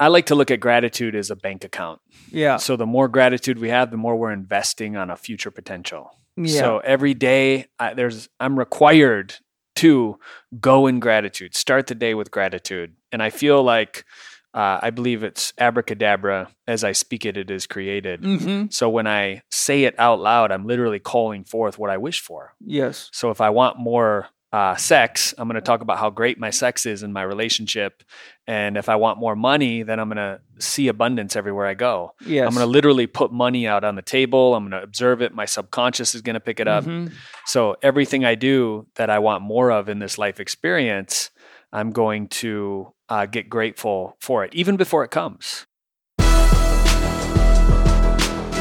I like to look at gratitude as a bank account. Yeah. So the more gratitude we have, the more we're investing on a future potential. Yeah. So every day, I, there's I'm required to go in gratitude. Start the day with gratitude, and I feel like uh, I believe it's abracadabra. As I speak it, it is created. mm-hmm. So when I say it out loud, I'm literally calling forth what I wish for. Yes. So if I want more uh, sex, I'm going to talk about how great my sex is in my relationship. And if I want more money, then I'm going to see abundance everywhere I go. Yes. I'm going to literally put money out on the table. I'm going to observe it. My subconscious is going to pick it up. Mhm. So everything I do that I want more of in this life experience, I'm going to uh, get grateful for it, even before it comes.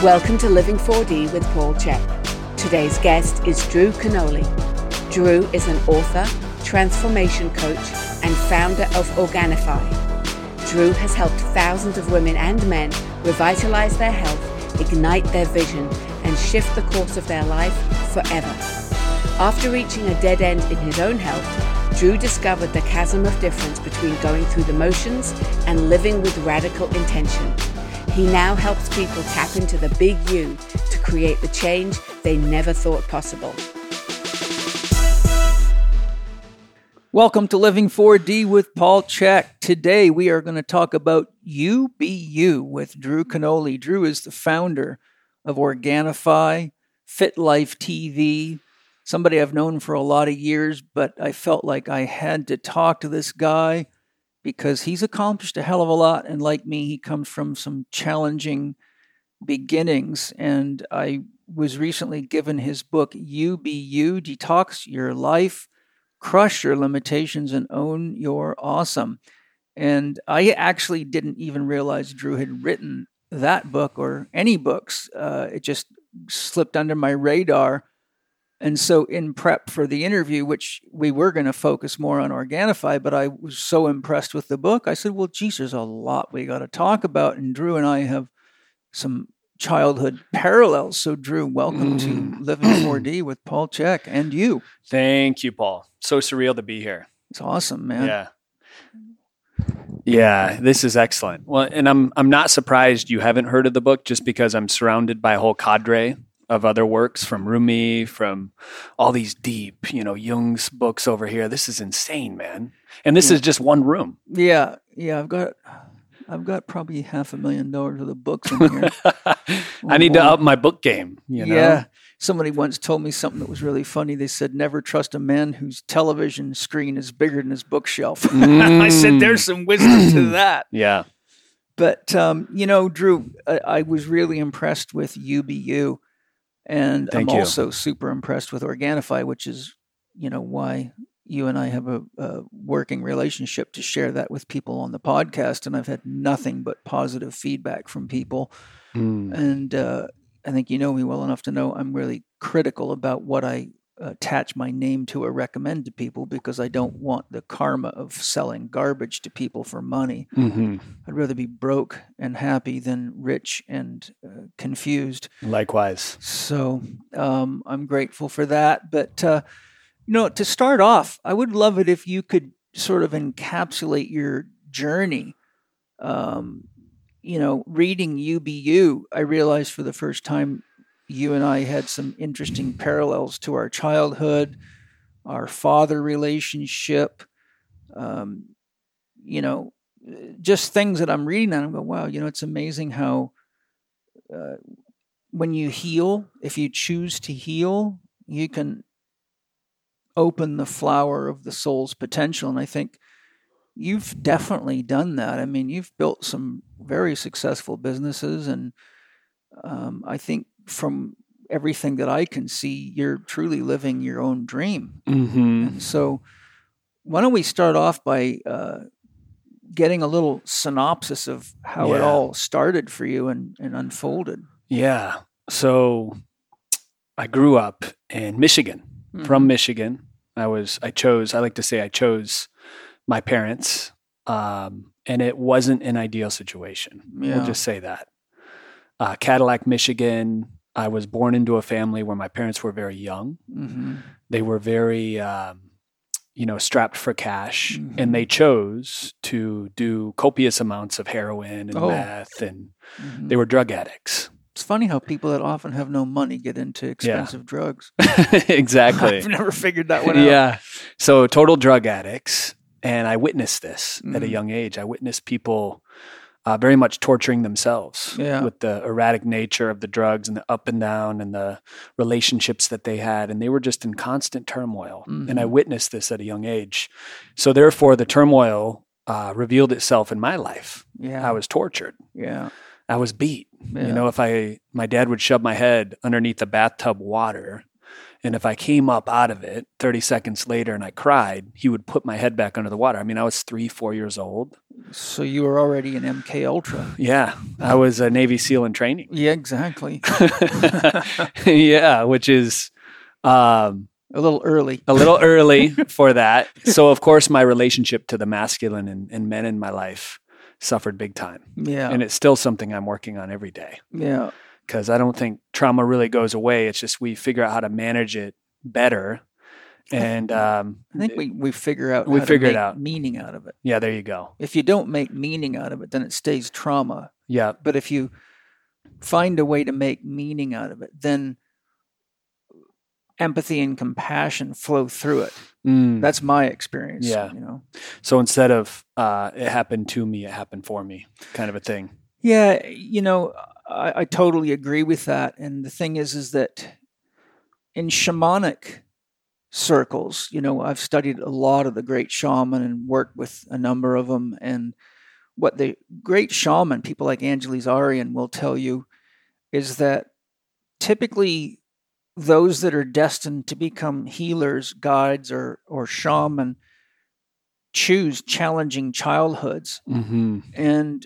Welcome to Living 4D with Paul Chek. Today's guest is Drew Canole. Drew is an author, transformation coach, and founder of Organifi. Drew has helped thousands of women and men revitalize their health, ignite their vision, and shift the course of their life forever. After reaching a dead end in his own health, Drew discovered the chasm of difference between going through the motions and living with radical intention. He now helps people tap into the big you to create the change they never thought possible. Welcome to Living 4D with Paul Chek. Today we are going to talk about You with Drew Canole. Drew is the founder of Organifi, Fit Life TV, somebody I've known for a lot of years, but I felt like I had to talk to this guy because he's accomplished a hell of a lot. And like me, he comes from some challenging beginnings. And I was recently given his book, You Detox Your Life crush your limitations and own your awesome. And I actually didn't even realize Drew had written that book or any books. Uh, it just slipped under my radar. And so, in prep for the interview, which we were going to focus more on Organifi, but I was so impressed with the book, I said, Well, geez, there's a lot we got to talk about. And Drew and I have some childhood parallels. So, Drew, welcome to mm-hmm. Living 4D with Paul Chek and you. Thank you, Paul. So surreal to be here. It's awesome, man. Yeah. Yeah, this is excellent. Well, and I'm I'm not surprised you haven't heard of the book just because I'm surrounded by a whole cadre of other works from Rumi, from all these deep, you know, Jung's books over here. This is insane, man. And this is just one room. Yeah, yeah, I've got I've got probably half a million dollars worth of books in here. I need to up my book game, you know. Yeah. Somebody once told me something that was really funny. They said, Never trust a man whose television screen is bigger than his bookshelf. I said, There's some wisdom to that. Yeah. But, um, you know, Drew, I, I was really impressed with UBU. And Thank I'm you. also super impressed with Organifi, which is, you know, why you and I have a, a working relationship to share that with people on the podcast. And I've had nothing but positive feedback from people. Mm. And uh, I think you know me well enough to know I'm really critical about what I attach my name to or recommend to people because I don't want the karma of selling garbage to people for money. hmm I'd rather be broke and happy than rich and uh, confused. Likewise. So um, I'm grateful for that. But, uh, you know, to start off, I would love it if you could sort of encapsulate your journey. Um, you know, reading UBU, I realized for the first time you and I had some interesting parallels to our childhood, our father relationship, um, you know, just things that I'm reading and I'm going, wow, you know, it's amazing how uh, when you heal, if you choose to heal, you can open the flower of the soul's potential. And I think you've definitely done that. I mean, you've built some very successful businesses. And um, I think from everything that I can see, you're truly living your own dream. hmm And so, why don't we start off by uh, getting a little synopsis of how it all started for you and, and unfolded? Yeah. So I grew up in Michigan. From Michigan, I was I chose I like to say I chose my parents, um, and it wasn't an ideal situation. Yeah. We'll just say that. Uh, Cadillac, Michigan. I was born into a family where my parents were very young. hmm They were very um, you know, strapped for cash, Mhm. and they chose to do copious amounts of heroin and Oh. meth, and Mhm. they were drug addicts. It's funny how people that often have no money get into expensive drugs. exactly. I've never figured that one out. yeah. So total drug addicts, and I witnessed this at a Mhm. young age. I witnessed people uh, very much torturing themselves Yeah. with the erratic nature of the drugs and the up and down and the relationships that they had, and they were just in constant turmoil. And I Mhm. witnessed this at a young age. So therefore, the turmoil uh, revealed itself in my life. Yeah. I was tortured. yeah. I was beat. Yeah. You know, if I, my dad would shove my head underneath the bathtub water, and if I came up out of it 30 seconds later and I cried, he would put my head back under the water. I mean, I was three, four years old. So you were already an MK Ultra. Yeah, I was a Navy SEAL in training. Yeah, exactly. yeah, which is um, A little early. a little early for that. So, of course, my relationship to the masculine and, and men in my life suffered big time. Yeah. And it's still something I'm working on every day. yeah. because I don't think trauma really goes away. It's just we figure out how to manage it better. And um, I think we, we figure out We figure it out. meaning out of it. yeah, there you go. If you don't make meaning out of it, then it stays trauma. Yeah, But if you find a way to make meaning out of it, then empathy and compassion flow through it. Mm. That's my experience. Yeah. You know. so instead of uh, it happened to me, it happened for me, kind of a thing. Yeah, you know, I, I totally agree with that. And the thing is, is that in shamanic circles, you know, I've studied a lot of the great shaman and worked with a number of them. And what the great shaman, people like Angeles Arrien, will tell you is that typically those that are destined to become healers, guides, or or shaman choose challenging childhoods Mm-hmm. and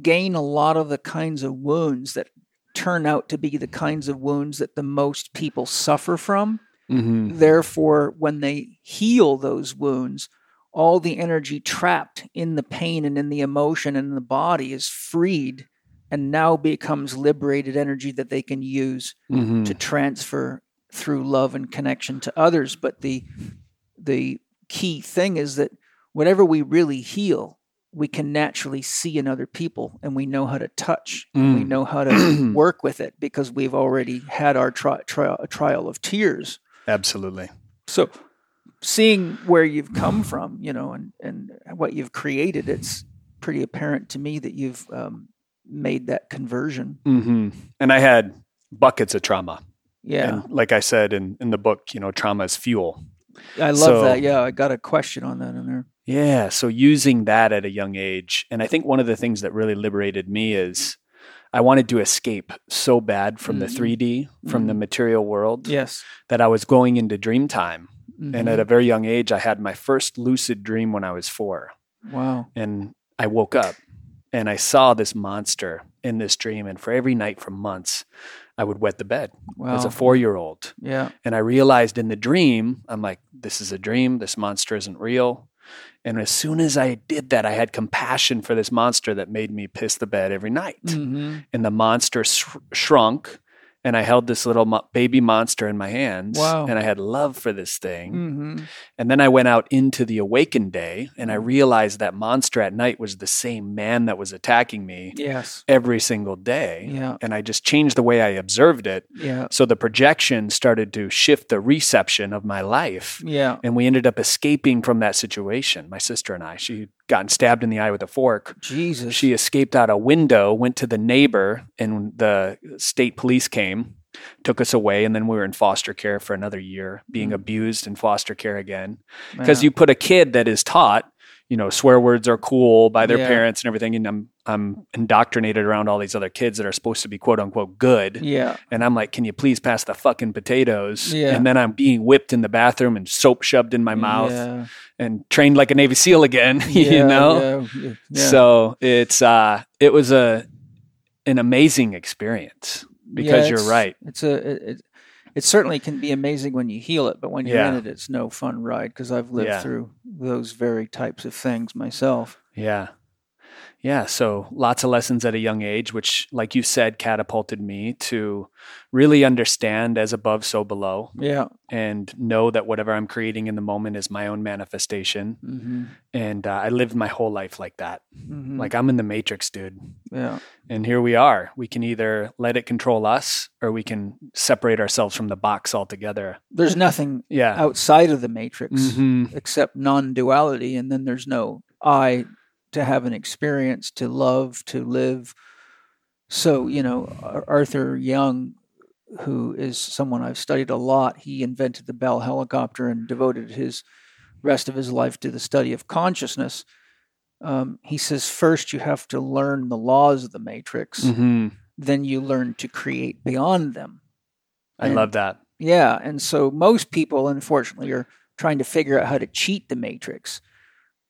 gain a lot of the kinds of wounds that turn out to be the kinds of wounds that the most people suffer from. Mm-hmm. Therefore, when they heal those wounds, all the energy trapped in the pain and in the emotion and in the body is freed and now becomes liberated energy that they can use Mm-hmm. to transfer through love and connection to others but the the key thing is that whatever we really heal we can naturally see in other people and we know how to touch and we Mm. know how to work with it because we've already had our tri- tri- trial of tears Absolutely. so seeing where you've come from you know and and what you've created it's pretty apparent to me that you've um, made that conversion Mm-hmm. And I had buckets of trauma. yeah And like I said in, in the book, you know, trauma is fuel. i love so- that yeah i got a question on that in there Yeah. So using that at a young age. And I think one of the things that really liberated me is I wanted to escape so bad from the Mhm. 3D, from the Mhm. material world, yes that I was going into dream time. And at a very young age, I had my first lucid dream when I was four. wow And I woke up and I saw this monster in this dream. And for every night for months, I would wet the bed wow as a four year old. yeah And I realized in the dream, I'm like, this is a dream. This monster isn't real. And as soon as I did that, I had compassion for this monster that made me piss the bed every night. hmm And the monster sh- shrunk. And I held this little mo- baby monster in my hands. Wow. And I had love for this thing. hmm And then I went out into the awakened day and I realized that monster at night was the same man that was attacking me yes every single day. Yeah. And I just changed the way I observed it. yeah So the projection started to shift the reception of my life. yeah And we ended up escaping from that situation. My sister and I, she gotten stabbed in the eye with a fork. jesus She escaped out a window, went to the neighbor, and the state police came, took us away, and then we were in foster care for another year, being Mm. abused in foster care again. Because Yeah. you put a kid that is taught, you know, swear words are cool by their Yeah. parents and everything, and I'm I'm indoctrinated around all these other kids that are supposed to be quote unquote good. yeah And I'm like, can you please pass the fucking potatoes? Yeah. And then I'm being whipped in the bathroom and soap shoved in my mouth yeah. and trained like a Navy SEAL again, Yeah, you know? So it's uh it was a an amazing experience because you're right. It's a it, it, certainly can be amazing when you heal it, but when you're in it, it's no fun ride because I've lived Yeah. through those very types of things myself. Yeah. Yeah, so lots of lessons at a young age, which, like you said, catapulted me to really understand as above, so below, Yeah. and know that whatever I'm creating in the moment is my own manifestation. Mm-hmm. And uh, I lived my whole life like that. Mm-hmm. Like I'm in the matrix, dude. yeah. And here we are. We can either let it control us or we can separate ourselves from the box altogether. There's nothing Yeah. outside of the matrix Mhm. except non-duality, and then there's no I to have an experience, to love, to live. So you know, Arthur Young, who is someone I've studied a lot, he invented the Bell helicopter and devoted his rest of his life to the study of consciousness. Um, he says first you have to learn the laws of the matrix, Mhm. then you learn to create beyond them. I And- love that. Yeah, and so most people, unfortunately, are trying to figure out how to cheat the matrix.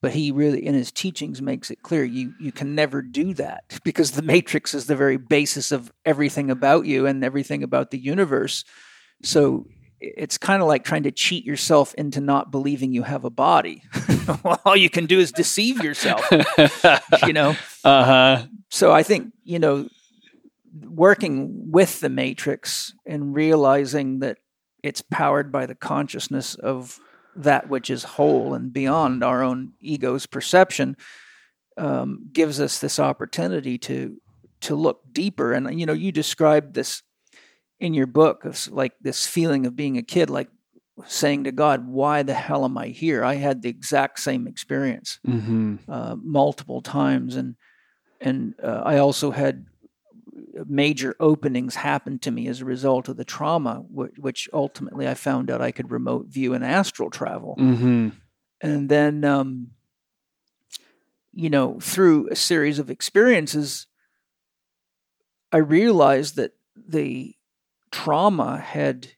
But he really, in his teachings, makes it clear you you can never do that because the matrix is the very basis of everything about you and everything about the universe. So it's kind of like trying to cheat yourself into not believing you have a body. all you can do is deceive yourself, you know. uh huh. So I think, you know, working with the matrix and realizing that it's powered by the consciousness of that which is whole and beyond our own ego's perception um, gives us this opportunity to to look deeper. And you know you described this in your book of like this feeling of being a kid like saying to god why the hell am i here? I had the exact same experience hmm uh, multiple times, and and uh, I also had major openings happened to me as a result of the trauma, which, which ultimately I found out I could remote view and astral travel, hmm and then um, you know through a series of experiences, I realized that the trauma had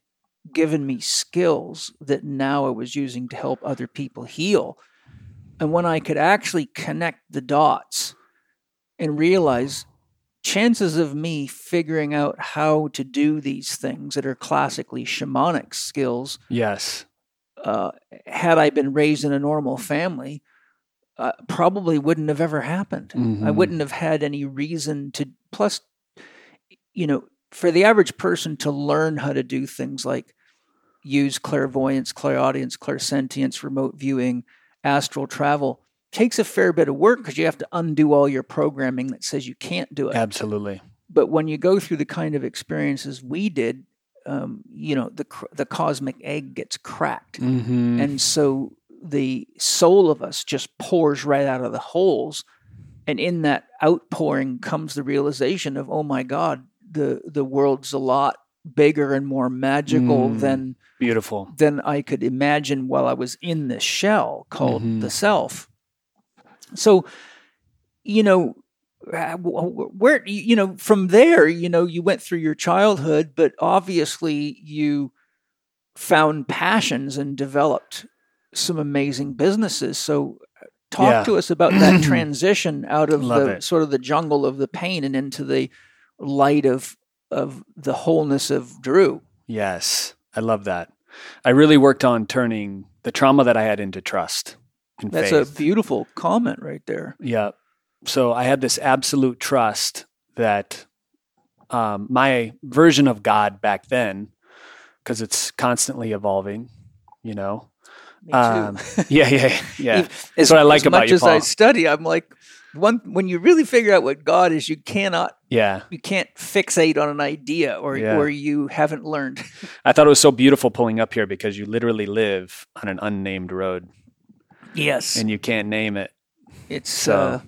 given me skills that now I was using to help other people heal. And when I could actually connect the dots and realize chances of me figuring out how to do these things that are classically shamanic skills, Yes. uh, had I been raised in a normal family, uh, probably wouldn't have ever happened. I Mhm. wouldn't have had any reason to. Plus, you know, for the average person to learn how to do things like use clairvoyance, clairaudience, clairsentience, remote viewing, astral travel takes a fair bit of work because you have to undo all your programming that says you can't do it. Absolutely. But when you go through the kind of experiences we did, um, you know, the the cosmic egg gets cracked, hmm and so the soul of us just pours right out of the holes, and in that outpouring comes the realization of, oh my God, the the world's a lot bigger and more magical Mm. than Beautiful. than I could imagine while I was in this shell called Mhm. the self. So, you know, uh, where you know from there, you know, you went through your childhood, but obviously you found passions and developed some amazing businesses. So, uh, talk Yeah. to us about that transition out of Love the it. sort of the jungle of the pain and into the light of of the wholeness of Drew. Yes. I love that. I really worked on turning the trauma that I had into trust and That's faith. a beautiful comment right there. Yeah. So I had this absolute trust that um, my version of God back then, because it's constantly evolving, you know. Me too. Um, yeah, yeah, yeah. As, That's what I like as about much you, as I study, I'm like, one when you really figure out what God is, you cannot, Yeah. you can't fixate on an idea, or Yeah. or you haven't learned. I thought it was so beautiful pulling up here because you literally live on an unnamed road yes, and you can't name it. it's So uh,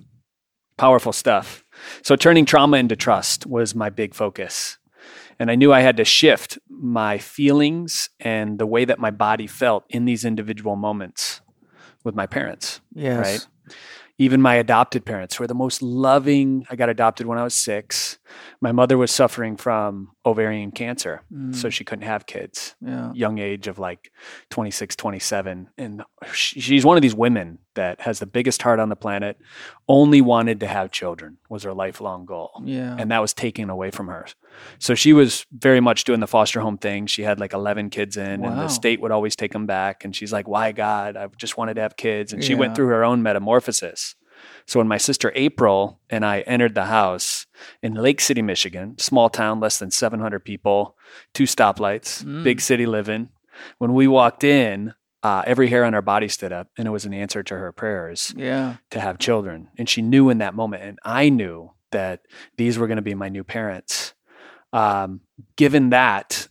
powerful stuff. So turning trauma into trust was my big focus. And I knew I had to shift my feelings and the way that my body felt in these individual moments with my parents. yes, right? Even my adopted parents were the most loving. I got adopted when I was six. My mother was suffering from ovarian cancer, Mm, so she couldn't have kids. yeah, Young age of like 26, 27. And she's one of these women that has the biggest heart on the planet, only wanted to have children, was her lifelong goal yeah, and that was taken away from her. So she was very much doing the foster home thing. She had like 11 kids in, and the state would always take them back. And she's like, Why God? I just wanted to have kids. And she Yeah. went through her own metamorphosis. So when my sister April and I entered the house in Lake City, Michigan, small town, less than 700 people, two stoplights, Mm. big city living. When we walked in, uh, every hair on our body stood up, and it was an answer to her prayers Yeah. to have children. And she knew in that moment, and I knew that these were going to be my new parents. Um, given that,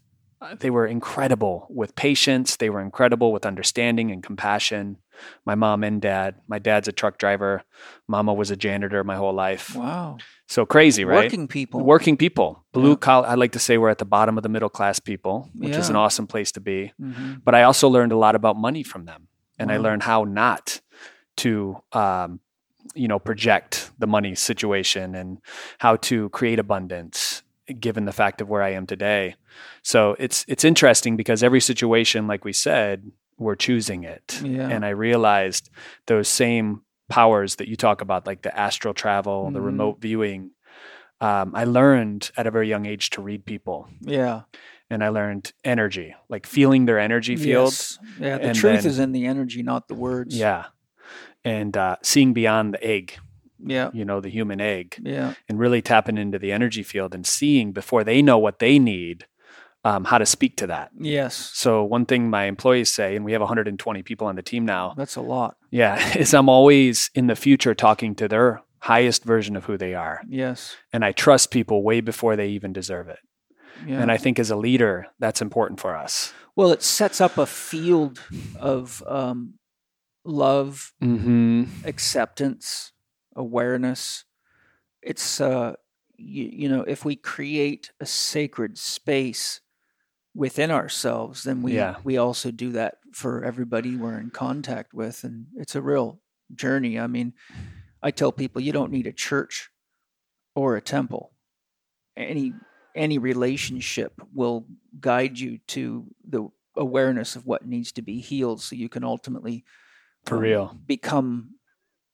they were incredible with patience, they were incredible with understanding and compassion. My mom and dad, my dad's a truck driver, mama was a janitor my whole life. Wow. So crazy, right? Working people. Working people, blue Yeah. collar. I like to say we're at the bottom of the middle class people, which is an awesome place to be Mhm. but I also learned a lot about money from them, and I learned how not to, um, you know, project the money situation and how to create abundance, given the fact of where I am today. So it's it's interesting because every situation, like we said, we're choosing it, Yeah. and I realized those same powers that you talk about, like the astral travel, the Mhm. remote viewing. Um, I learned at a very young age to read people Yeah. and I learned energy, like feeling their energy field. Yes. Yeah. The and truth then- is in the energy, not the words. Yeah. And uh, seeing beyond the egg, Yeah. you know, the human egg, Yeah. and really tapping into the energy field and seeing before they know what they need, um, how to speak to that. Yes. So, one thing my employees say, and we have 120 people on the team now, That's a lot. yeah, is I'm always in the future talking to their highest version of who they are. Yes. And I trust people way before they even deserve it. Yeah. And I think as a leader, that's important for us. well, it sets up a field of um, love, Mm-hmm. acceptance, awareness. It's uh, you, you know, if we create a sacred space within ourselves, then we Yeah. we also do that for everybody we're in contact with, and it's a real journey. I mean, I tell people you don't need a church or a temple. Any any relationship will guide you to the awareness of what needs to be healed, so you can ultimately For um, real. become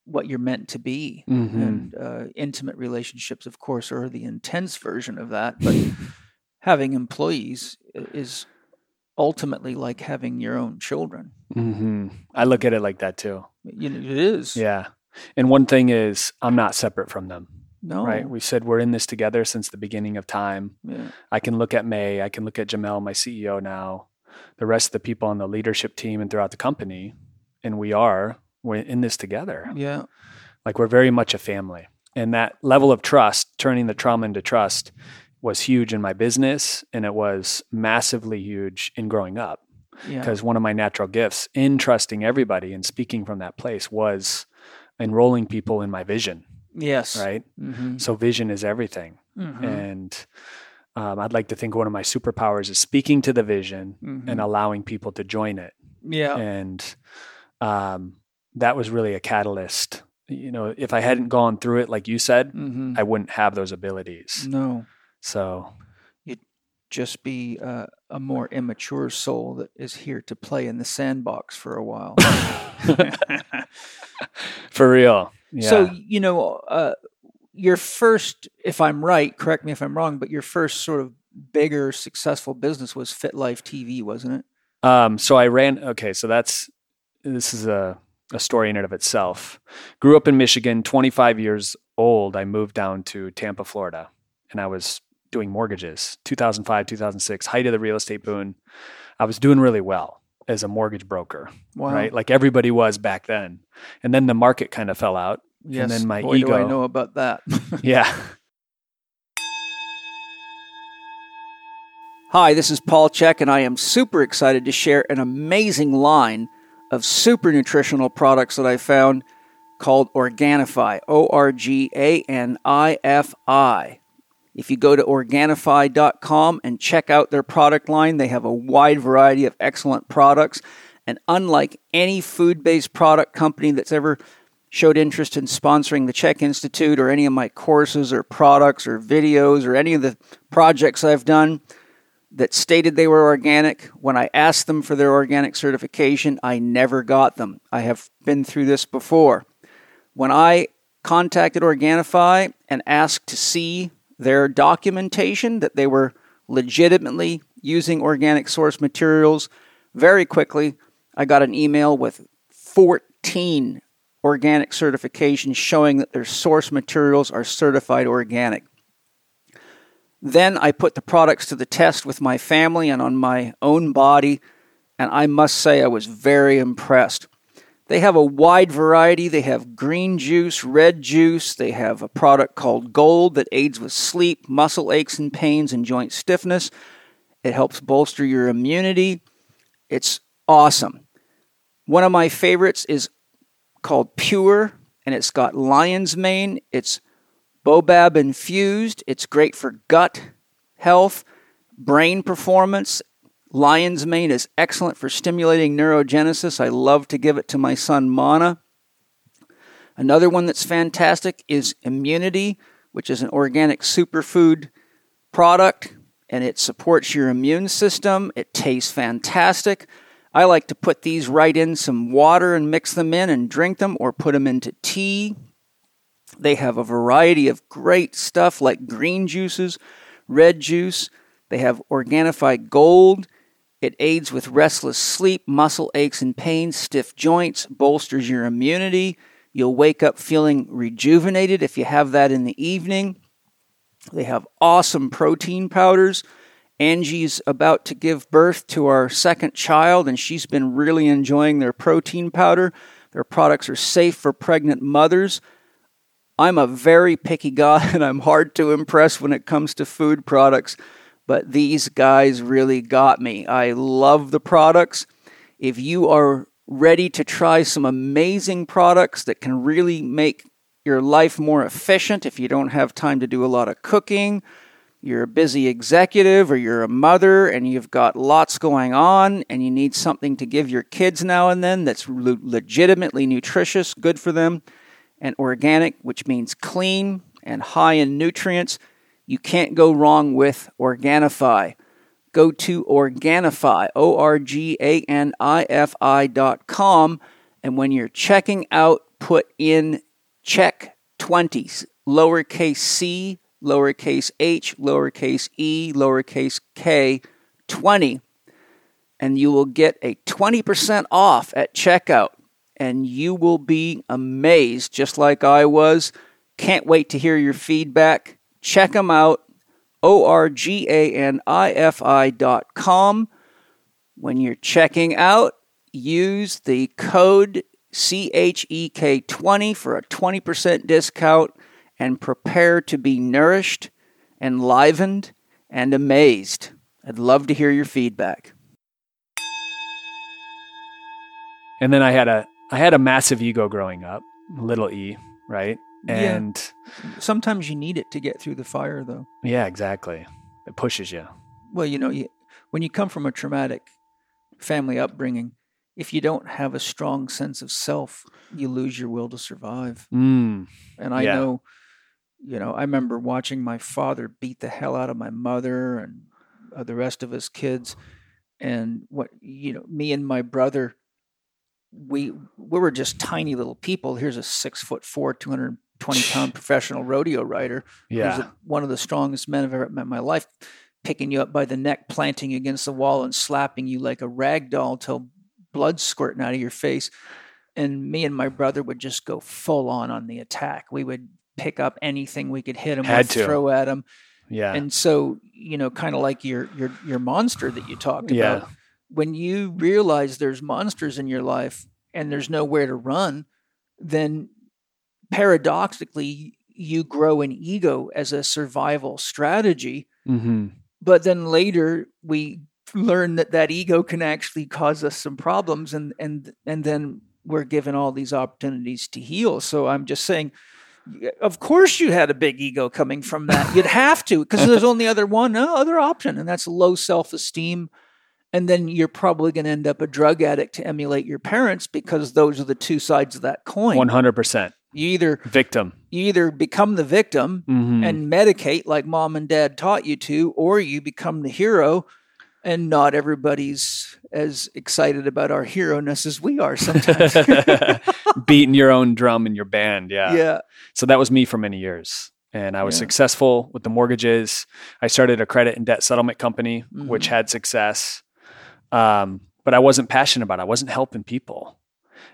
what you're meant to be. Mhm. And uh, intimate relationships, of course, are the intense version of that. But having employees is ultimately like having your own children. hmm I look at it like that too. You know, it is. Yeah. And one thing is, I'm not separate from them, No. right? We said we're in this together since the beginning of time. Yeah. I can look at May, I can look at Jamel, my CEO now, the rest of the people on the leadership team and throughout the company, and we are we're in this together. Yeah. Like we're very much a family. And that level of trust, turning the trauma into trust, was huge in my business, and it was massively huge in growing up. Yeah. because one of my natural gifts in trusting everybody and speaking from that place was enrolling people in my vision yes. right Mm-hmm. so vision is everything Mm-hmm. and um, i'd like to think one of my superpowers is speaking to the vision Mm-hmm. and allowing people to join it yeah. and um, that was really a catalyst you know if i hadn't gone through it like you said Mm-hmm. i wouldn't have those abilities No. so you'd Just be uh, a more immature soul that is here to play in the sandbox for a while. for real yeah So you know, uh, your first, if I'm right, correct me if I'm wrong, but your first sort of bigger successful business was Fit Life TV, wasn't it? Um, so I ran. Okay, so that's this is a a story in and of itself. Grew up in Michigan, 25 years old. I moved down to Tampa, Florida, and I was doing mortgages. 2005, 2006, height of the real estate boom. I was doing really well as a mortgage broker, Wow. right? Like everybody was back then. And then the market kind of fell out. Yes. then my Boy, do I know about that. Yeah. Hi, this is Paul Chek, and I am super excited to share an amazing line of super nutritional products that I found called Organifi. O R G A N I F I. If you go to Organifi.com and check out their product line, they have a wide variety of excellent products. And unlike any food based product company that's ever showed interest in sponsoring the Chek Institute or any of my courses or products or videos or any of the projects I've done, that stated they were organic. When I asked them for their organic certification, I never got them. I have been through this before. When I contacted Organifi and asked to see their documentation that they were legitimately using organic source materials, very quickly I got an email with 14 organic certifications showing that their source materials are certified organic. Then I put the products to the test with my family and on my own body, and I must say I was very impressed. They have a wide variety. They have green juice, red juice. They have a product called Gold that aids with sleep, muscle aches and pains, and joint stiffness. It helps bolster your immunity. It's awesome. One of my favorites is called Pure, and it's got lion's mane. It's Baobab infused. It's great for gut health, brain performance. Lion's mane is excellent for stimulating neurogenesis. I love to give it to my son Mana. Another one that's fantastic is Immunity, which is an organic superfood product and it supports your immune system. It tastes fantastic. I like to put these right in some water and mix them in and drink them or put them into tea. They have a variety of great stuff like green juices, red juice. They have Organifi Gold. It aids with restless sleep, muscle aches and pains, stiff joints, bolsters your immunity. You'll wake up feeling rejuvenated if you have that in the evening. They have awesome protein powders. Angie's about to give birth to our second child, and she's been really enjoying their protein powder. Their products are safe for pregnant mothers. I'm a very picky guy and I'm hard to impress when it comes to food products, but these guys really got me. I love the products. If you are ready to try some amazing products that can really make your life more efficient, if you don't have time to do a lot of cooking, you're a busy executive or you're a mother and you've got lots going on and you need something to give your kids now and then that's le- legitimately nutritious, good for them and organic, which means clean and high in nutrients, you can't go wrong with Organifi. Go to Organifi, O R G A N I F I dot com, and when you're checking out, put in check 20, lowercase c, lowercase h, lowercase e, lowercase k, 20, and you will get a 20% off at checkout and you will be amazed, just like I was. Can't wait to hear your feedback. Check them out, O-R-G-A-N-I-F-I dot com. When you're checking out, use the code CHEK20 for a 20% discount and prepare to be nourished, enlivened, and amazed. I'd love to hear your feedback. And then I had a I had a massive ego growing up, little e, right? Yeah. And Sometimes you need it to get through the fire, though. yeah, exactly. It pushes you. Well, you know, you, when you come from a traumatic family upbringing, if you don't have a strong sense of self, you lose your will to survive. Mm. And I Yeah. know, you know, I remember watching my father beat the hell out of my mother and uh, the rest of us kids. And what, you know, me and my brother, we we were just tiny little people. Here's a six foot four, 220 pound professional rodeo rider. who's Yeah. a- one of the strongest men I've ever met in my life, picking you up by the neck, planting you against the wall, and slapping you like a rag doll till blood squirting out of your face. And me and my brother would just go full on on the attack. We would pick up anything we could hit him Had with, to. throw at him. Yeah. And so, you know, kind of like your your your monster that you talked Yeah. about. When you realize there's monsters in your life and there's nowhere to run, then paradoxically you grow an ego as a survival strategy. hmm But then later we learn that that ego can actually cause us some problems, and and and then we're given all these opportunities to heal. So I'm just saying. Of course, you had a big ego coming from that. You'd have to, because there's only other one no other option, and that's low self esteem. And then you're probably going to end up a drug addict to emulate your parents because those are the two sides of that coin. One hundred percent You either victim. you either become the victim Mhm. and medicate like mom and dad taught you to, or you become the hero. And not everybody's as excited about our hero ness as we are sometimes. beating your own drum in your band. Yeah. yeah. So that was me for many years. And I was Yeah. successful with the mortgages. I started a credit and debt settlement company, which Mhm. had success. Um, but I wasn't passionate about it. I wasn't helping people.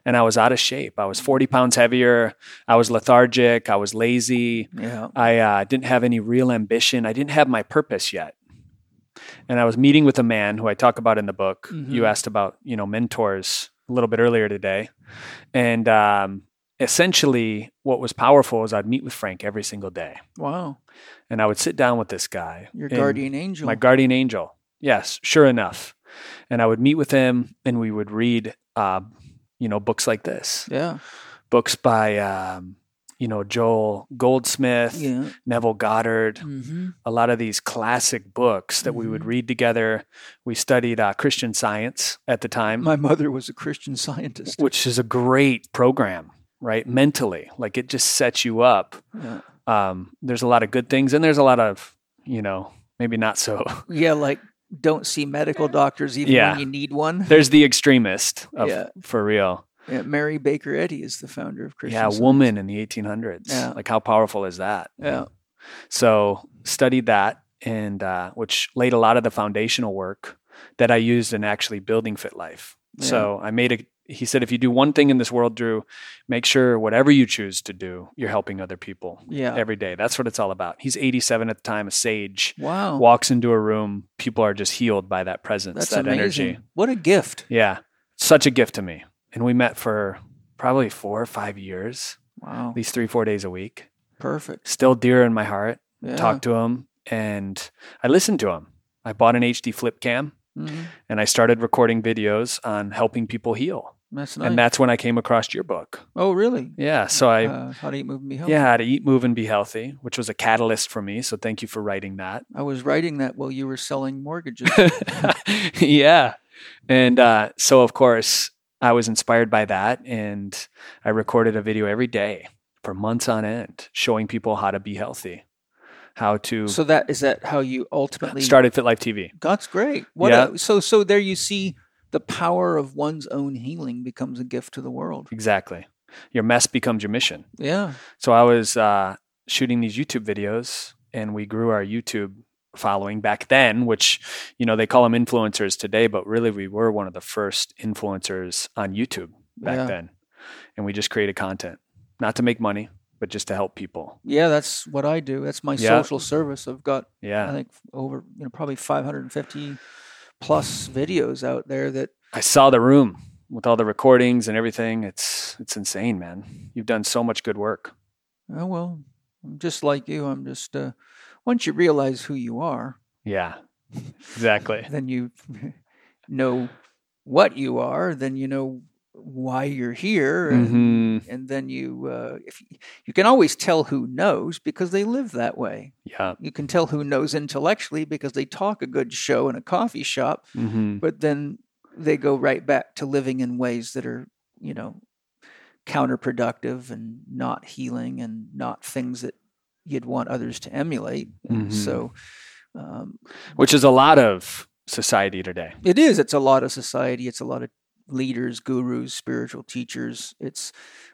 and I was out of shape. I was 40 pounds heavier. I was lethargic. I was lazy. Yeah. I uh, didn't have any real ambition. I didn't have my purpose yet. And I was meeting with a man who I talk about in the book. You Mhm. asked about, you know, mentors a little bit earlier today. And um, essentially, what was powerful is I'd meet with Frank every single day. Wow. And I would sit down with this guy. Your guardian angel. my guardian angel. Yes, sure enough. And I would meet with him and we would read, uh, you know, books like this, yeah. books by, um, you know, Joel Goldsmith, Yeah. Neville Goddard, Mm-hmm. a lot of these classic books that we would Mhm. read together. We studied uh, Christian science at the time, My mother was a Christian scientist. which is a great program, right? Mentally, like it just sets you up. Yeah. Um, there's a lot of good things and there's a lot of, you know, maybe not so yeah, like don't see medical doctors even Yeah. when you need one. there's the extremist of, Yeah. for real. Yeah, Mary Baker Eddy is the founder of Christian yeah, Science. woman in the 1800s. Yeah. Like how powerful is that? Yeah. So studied that, and uh, which laid a lot of the foundational work that I used in actually building Fit Life. So I made a. He said, if you do one thing in this world, Drew, make sure whatever you choose to do, you're helping other people Yeah. every day. That's what it's all about. He's 87 at the time, a sage. wow. Walks into a room, people are just healed by that presence, That's that amazing. energy. What a gift. Yeah, such a gift to me. And we met for probably four or five years, Wow. at least three, four days a week. Perfect. Still dear in my heart. Yeah. Talked to him and I listened to him. I bought an HD flip cam Mhm. and I started recording videos on helping people heal. That's nice. And that's when I came across your book. oh, really? Yeah. So I, uh, how to eat, move, and be healthy. yeah, how to eat, move, and be healthy, which was a catalyst for me. So thank you for writing that. I was writing that while you were selling mortgages. yeah. And uh, so, of course, I was inspired by that. And I recorded a video every day for months on end showing people how to be healthy, how to so that is that how you ultimately started Fit Life TV. That's great. What Yeah. a, so so there you see the power of one's own healing becomes a gift to the world. Exactly. Your mess becomes your mission. Yeah. So I was uh, shooting these YouTube videos and we grew our YouTube following back then, which, you know, they call them influencers today, but really we were one of the first influencers on YouTube back Yeah. then. And we just created content, not to make money, but just to help people. Yeah, that's what I do. That's my Yeah. social service. I've got yeah, I think over you know probably 550 plus videos out there that I saw the room with all the recordings and everything. It's it's insane, man. You've done so much good work. oh well, I'm just like you. I'm just uh once you realize who you are, Yeah. Exactly. then you know what you are, then you know why you're here and hmm and then you uh, if you, you can always tell who knows because they live that way Yeah. you can tell who knows intellectually because they talk a good show in a coffee shop hmm but then they go right back to living in ways that are you know counterproductive and not healing and not things that you'd want others to emulate Mhm. so um, Which is a lot of society today. It is. It's a lot of society. It's a lot of leaders, gurus, spiritual teachers. It's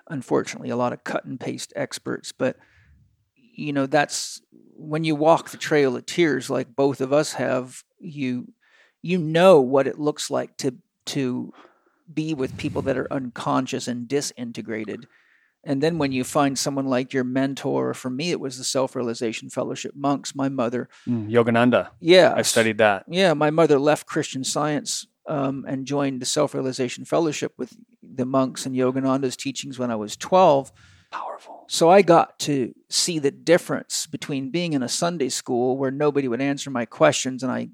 unfortunately a lot of cut and paste experts. But, you know, that's when you walk the trail of tears, like both of us have, you you know what it looks like to to be with people that are unconscious and disintegrated. And then when you find someone like your mentor, for me it was the Self Realization Fellowship monks, my mother. Mm, Yogananda. Yeah. I've studied that. Yeah, my mother left Christian Science um, and joined the Self Realization Fellowship with the monks and Yogananda's teachings when I was 12. Powerful. So I got to see the difference between being in a Sunday school where nobody would answer my questions and I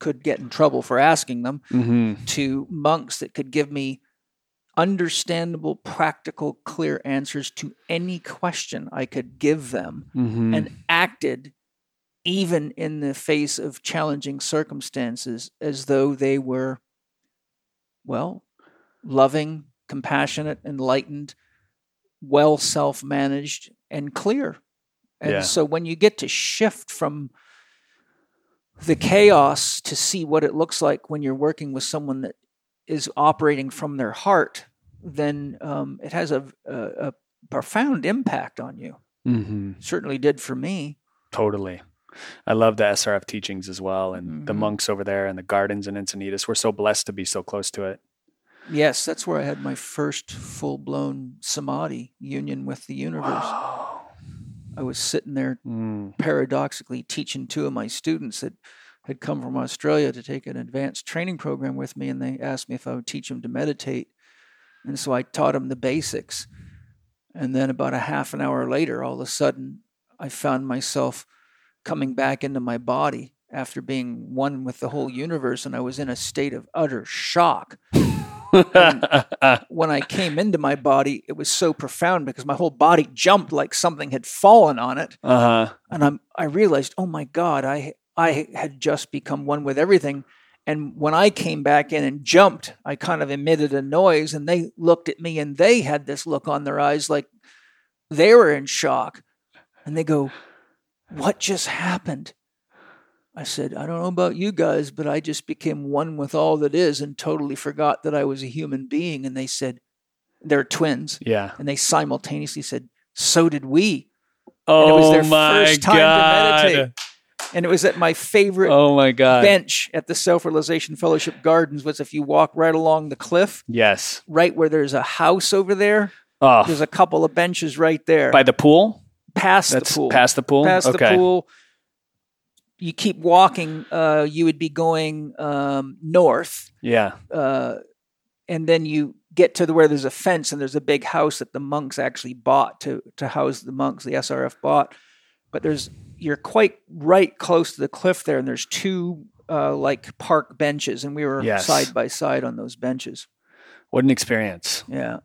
could get in trouble for asking them hmm to monks that could give me understandable, practical, clear answers to any question I could give them hmm and acted even in the face of challenging circumstances as though they were well loving compassionate enlightened well self-managed and clear and Yeah. so when you get to shift from the chaos to see what it looks like when you're working with someone that is operating from their heart then um, it has a, a, a profound impact on you hmm certainly did for me. Totally. I love the SRF teachings as well, and the Mhm. monks over there and the gardens in Encinitas. We're so blessed to be so close to it. Yes, that's where I had my first full blown samadhi union with the universe. I was sitting there Mm. paradoxically teaching two of my students that had come from Australia to take an advanced training program with me, and they asked me if I would teach them to meditate. And so I taught them the basics. And then about a half an hour later, all of a sudden, I found myself coming back into my body after being one with the whole universe, and I was in a state of utter shock when I came into my body, it was so profound because my whole body jumped like something had fallen on it, uh huh. and I'm I realized, oh my God, I I had just become one with everything. And when I came back in and jumped, I kind of emitted a noise, and they looked at me, and they had this look on their eyes like they were in shock, and they go, "What just happened?" I said, I don't know about you guys, but I just became one with all that is and totally forgot that I was a human being. And they said, they're twins. Yeah. And they simultaneously said, so did we. Oh it was oh their my first time to god. meditate. And it was at my favorite Oh my god. bench at the Self Realization Fellowship Gardens was if you walk right along the cliff, yes. right where there's a house over there, Oh, there's a couple of benches right there. by the pool. Past That's the pool. past the pool. past okay. the pool. You keep walking, uh, you would be going um, north, Yeah. uh, and then you get to the, where there's a fence and there's a big house that the monks actually bought to to house the monks. The SRF bought, but there's you're quite right close to the cliff there, and there's two uh, like park benches, and we were Yes. side by side on those benches. What an experience. Yeah.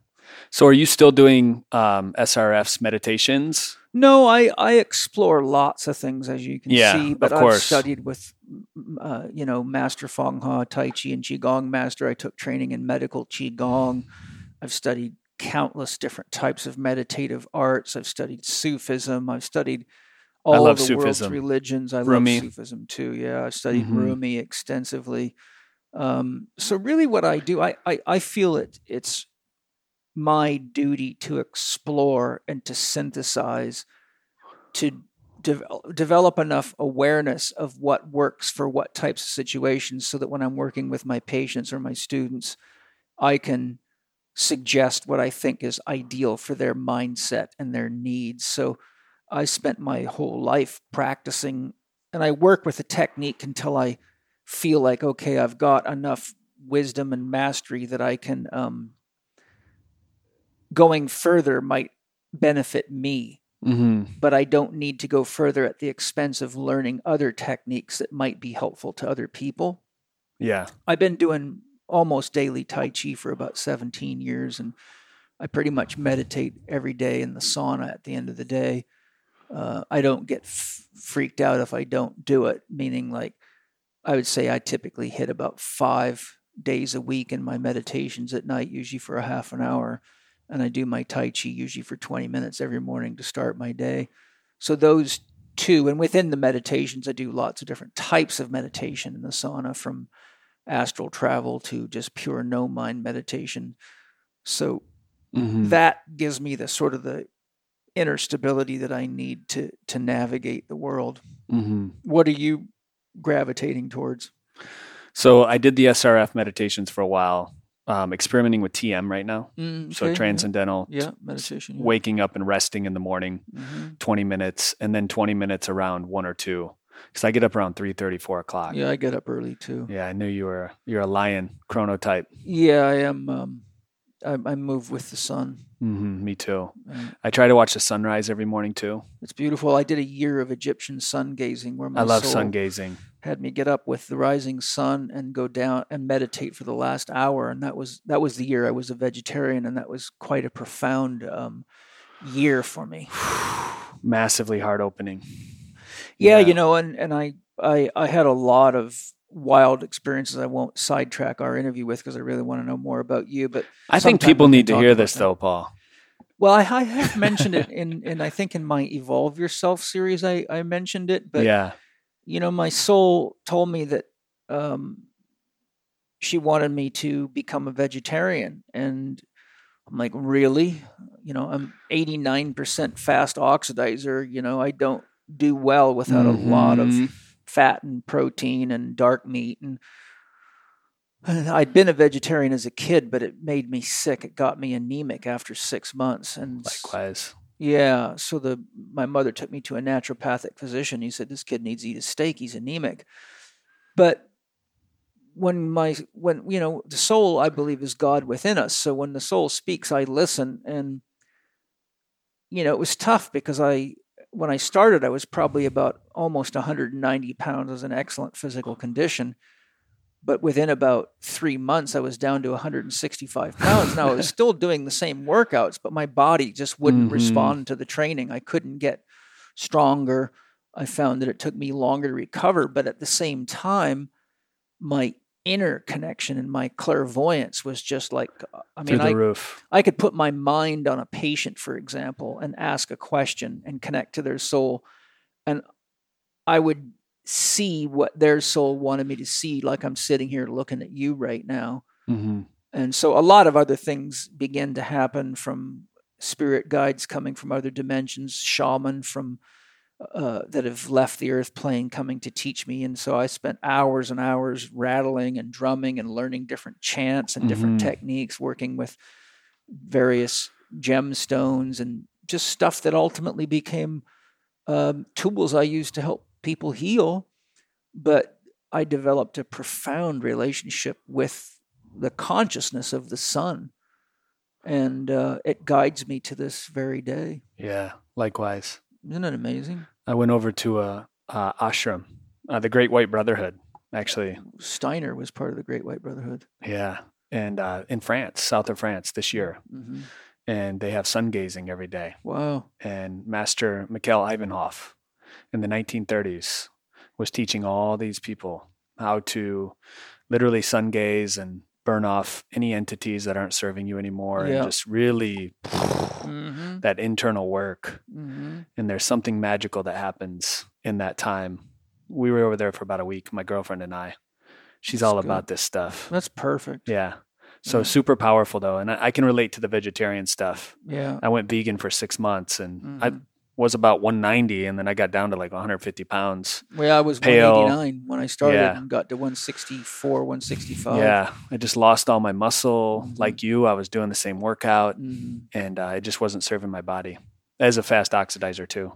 So, are you still doing um, SRF's meditations? No, I, I explore lots of things as you can Yeah, see, but of I've studied with, uh, you know, Master Feng Ha, Tai Chi, and Qigong Master. I took training in medical Qigong. I've studied countless different types of meditative arts. I've studied Sufism. I've studied all the world's religions. I Rumi. love Sufism too. Yeah, I've studied Mhm. Rumi extensively. Um, so really, what I do, I, I, I feel it. It's my duty to explore and to synthesize, to de- develop enough awareness of what works for what types of situations, so that when I'm working with my patients or my students, I can suggest what I think is ideal for their mindset and their needs. So I spent my whole life practicing, and I work with a technique until I feel like, okay, I've got enough wisdom and mastery that I can, um, going further might benefit me, Mm-hmm. but I don't need to go further at the expense of learning other techniques that might be helpful to other people. Yeah. I've been doing almost daily Tai Chi for about 17 years, and I pretty much meditate every day in the sauna at the end of the day. Uh, I don't get f- freaked out if I don't do it, meaning, like, I would say I typically hit about five days a week in my meditations at night, usually for a half an hour. And I do my Tai Chi usually for 20 minutes every morning to start my day. So, those two, and within the meditations, I do lots of different types of meditation in the sauna from astral travel to just pure no mind meditation. So Mm-hmm. that gives me the sort of the inner stability that I need to to navigate the world. Mm-hmm. What are you gravitating towards? So, I did the SRF meditations for a while, um, experimenting with TM right now. Mm, So, okay, yeah. transcendental, yeah, meditation. Yeah. waking up and resting in the morning, Mhm. 20 minutes, and then 20 minutes around one or two. Because I get up around 3 4 o'clock. Yeah, I get up early too. Yeah, I knew you were you're a lion chronotype. Yeah, I am. Um, I, I move with the sun. hmm me too. and I try to watch the sunrise every morning too. It's beautiful. I did a year of Egyptian sun gazing, where my I love soul sun gazing. Had me get up with the rising sun and go down and meditate for the last hour and that was that was the year I was a vegetarian and that was quite a profound um, year for me. Massively heart opening. Yeah, Yeah. you know, and and I I I had a lot of wild experiences. I won't sidetrack our interview with because I really want to know more about you. But I think people need to hear this that. though, Paul. well, I, I have mentioned it in in I think in my Evolve Yourself series. I I mentioned it, but yeah. You know, my soul told me that um, she wanted me to become a vegetarian. And I'm like, really? You know, I'm 89% fast oxidizer. You know, I don't do well without a lot of fat and protein and dark meat. And I'd been a vegetarian as a kid, but it made me sick. It got me anemic after six months, and Likewise. Yeah. So the my mother took me to a naturopathic physician. He said this kid needs to eat a steak. He's anemic. But when my when you know the soul, I believe, is God within us. So when the soul speaks, I listen, and you know it was tough because I when I started, I was probably about almost 190 pounds. I was in excellent physical condition. But within about three months, I was down to 165 pounds. Now I was still doing the same workouts, but my body just wouldn't Mhm. respond to the training. I couldn't get stronger. I found that it took me longer to recover, but at the same time, my inner connection and my clairvoyance was just like I mean, I. I could put my mind on a patient, for example, and ask a question and connect to their soul. And I would see what their soul wanted me to see, like I'm sitting here looking at you right now. hmm And so a lot of other things begin to happen from spirit guides coming from other dimensions, shaman from uh, that have left the earth plane coming to teach me. And so I spent hours and hours rattling and drumming and learning different chants and different Mhm. techniques, working with various gemstones and just stuff that ultimately became um, tools I used to help people heal. But I developed a profound relationship with the consciousness of the sun. And uh, it guides me to this very day. Yeah. Likewise. Isn't it amazing? I went over to a, uh ashram, uh, the Great White Brotherhood, actually. Steiner was part of the Great White Brotherhood. Yeah. And uh, in France, south of France this year. hmm And they have sun gazing every day. Wow. And Master Mikhaël Aïvanhov in the 1930s was teaching all these people how to literally sun gaze and burn off any entities that aren't serving you anymore Yeah. and just really hmm that internal work. hmm And there's something magical that happens in that time. We were over there for about a week, my girlfriend and I. She's That's all good. about this stuff. That's perfect. Yeah. So Yeah. super powerful though. And I, I can relate to the vegetarian stuff. Yeah. I went vegan for six months and I Mhm. Was about 190 and then I got down to like 150 pounds. Well, I was Pale. 189 when I started Yeah. and got to 164, 165. Yeah. I just lost all my muscle. Mhm. Like you, I was doing the same workout Mhm. and uh, it just wasn't serving my body. As a fast oxidizer too.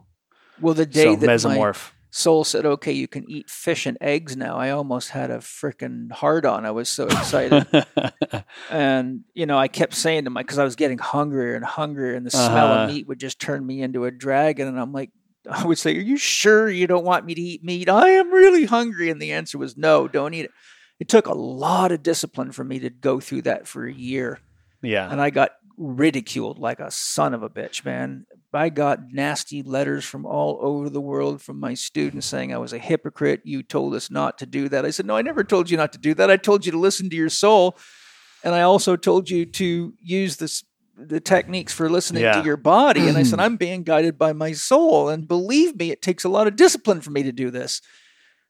Well, the day so that my mesomorph. Soul said, okay, you can eat fish and eggs now, I almost had a freaking hard on. I was so excited. and, you know, I kept saying to my, because I was getting hungrier and hungrier, and the smell Uh-huh. of meat would just turn me into a dragon. And I'm like, I would say, Are you sure you don't want me to eat meat? I am really hungry. And the answer was no, don't eat it. It took a lot of discipline for me to go through that for a year. yeah. And I got ridiculed like a son of a bitch, man. I got nasty letters from all over the world from my students saying I was a hypocrite. You told us not to do that. I said, No, I never told you not to do that. I told you to listen to your soul. And I also told you to use this the techniques for listening Yeah. to your body. And I said, I'm being guided by my soul. And believe me, it takes a lot of discipline for me to do this.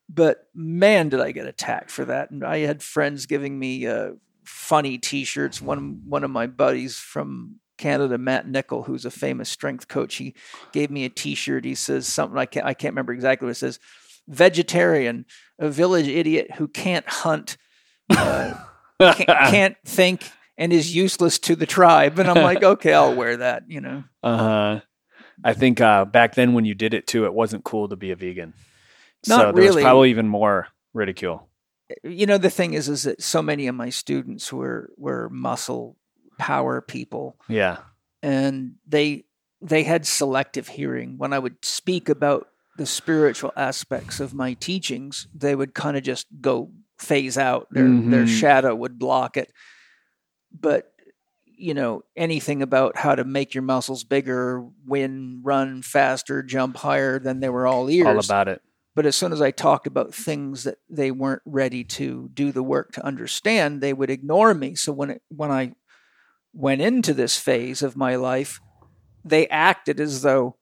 But man, did I get attacked for that. And I had friends giving me uh, funny T-shirts. One one of my buddies from Canada, Matt Nickel, who's a famous strength coach, he gave me a T-shirt. He says something I can't I can't remember exactly what it says. Vegetarian, a village idiot who can't hunt, uh, can't, can't think, and is useless to the tribe. And I'm like, okay, I'll wear that. You know, Uh huh. I think uh, back then when you did it too, it wasn't cool to be a vegan. Not so there was really. probably even more ridicule. you know the thing is, is that so many of my students were were muscle power people. Yeah. and they they had selective hearing when i would speak about the spiritual aspects of my teachings they would kind of just go phase out their their Mhm. shadow would block it but you know anything about how to make your muscles bigger win run faster jump higher then they were all ears All about it. but as soon as I talked about things that they weren't ready to do the work to understand, they would ignore me. So when it, when I went into this phase of my life, they acted as though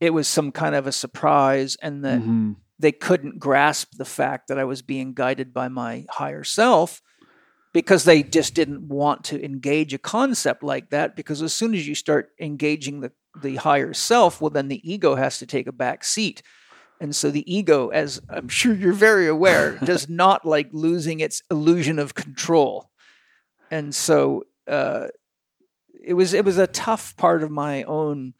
it was some kind of a surprise and that Mhm. they couldn't grasp the fact that I was being guided by my higher self because they just didn't want to engage a concept like that because as soon as you start engaging the the higher self well then the ego has to take a back seat And so the ego, as I'm sure you're very aware, does not like losing its illusion of control. And so uh, it was it was a tough part of my own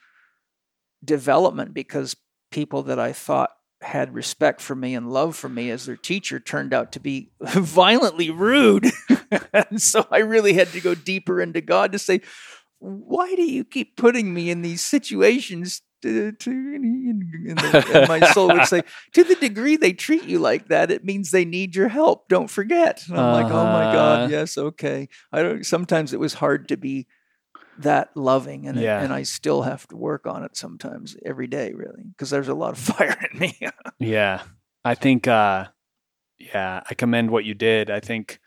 development because people that I thought had respect for me and love for me as their teacher turned out to be violently rude. and so I really had to go deeper into God to say, why do you keep putting me in these situations? To, to and, the, and my soul would say, to the degree they treat you like that, it means they need your help. Don't forget. And I'm uh-huh. like, oh my God, uh-huh. yes, okay. I don't. Sometimes it was hard to be that loving and yeah. and I still have to work on it sometimes every day really because there's a lot of fire in me. yeah. I think uh yeah, I commend what you did. I think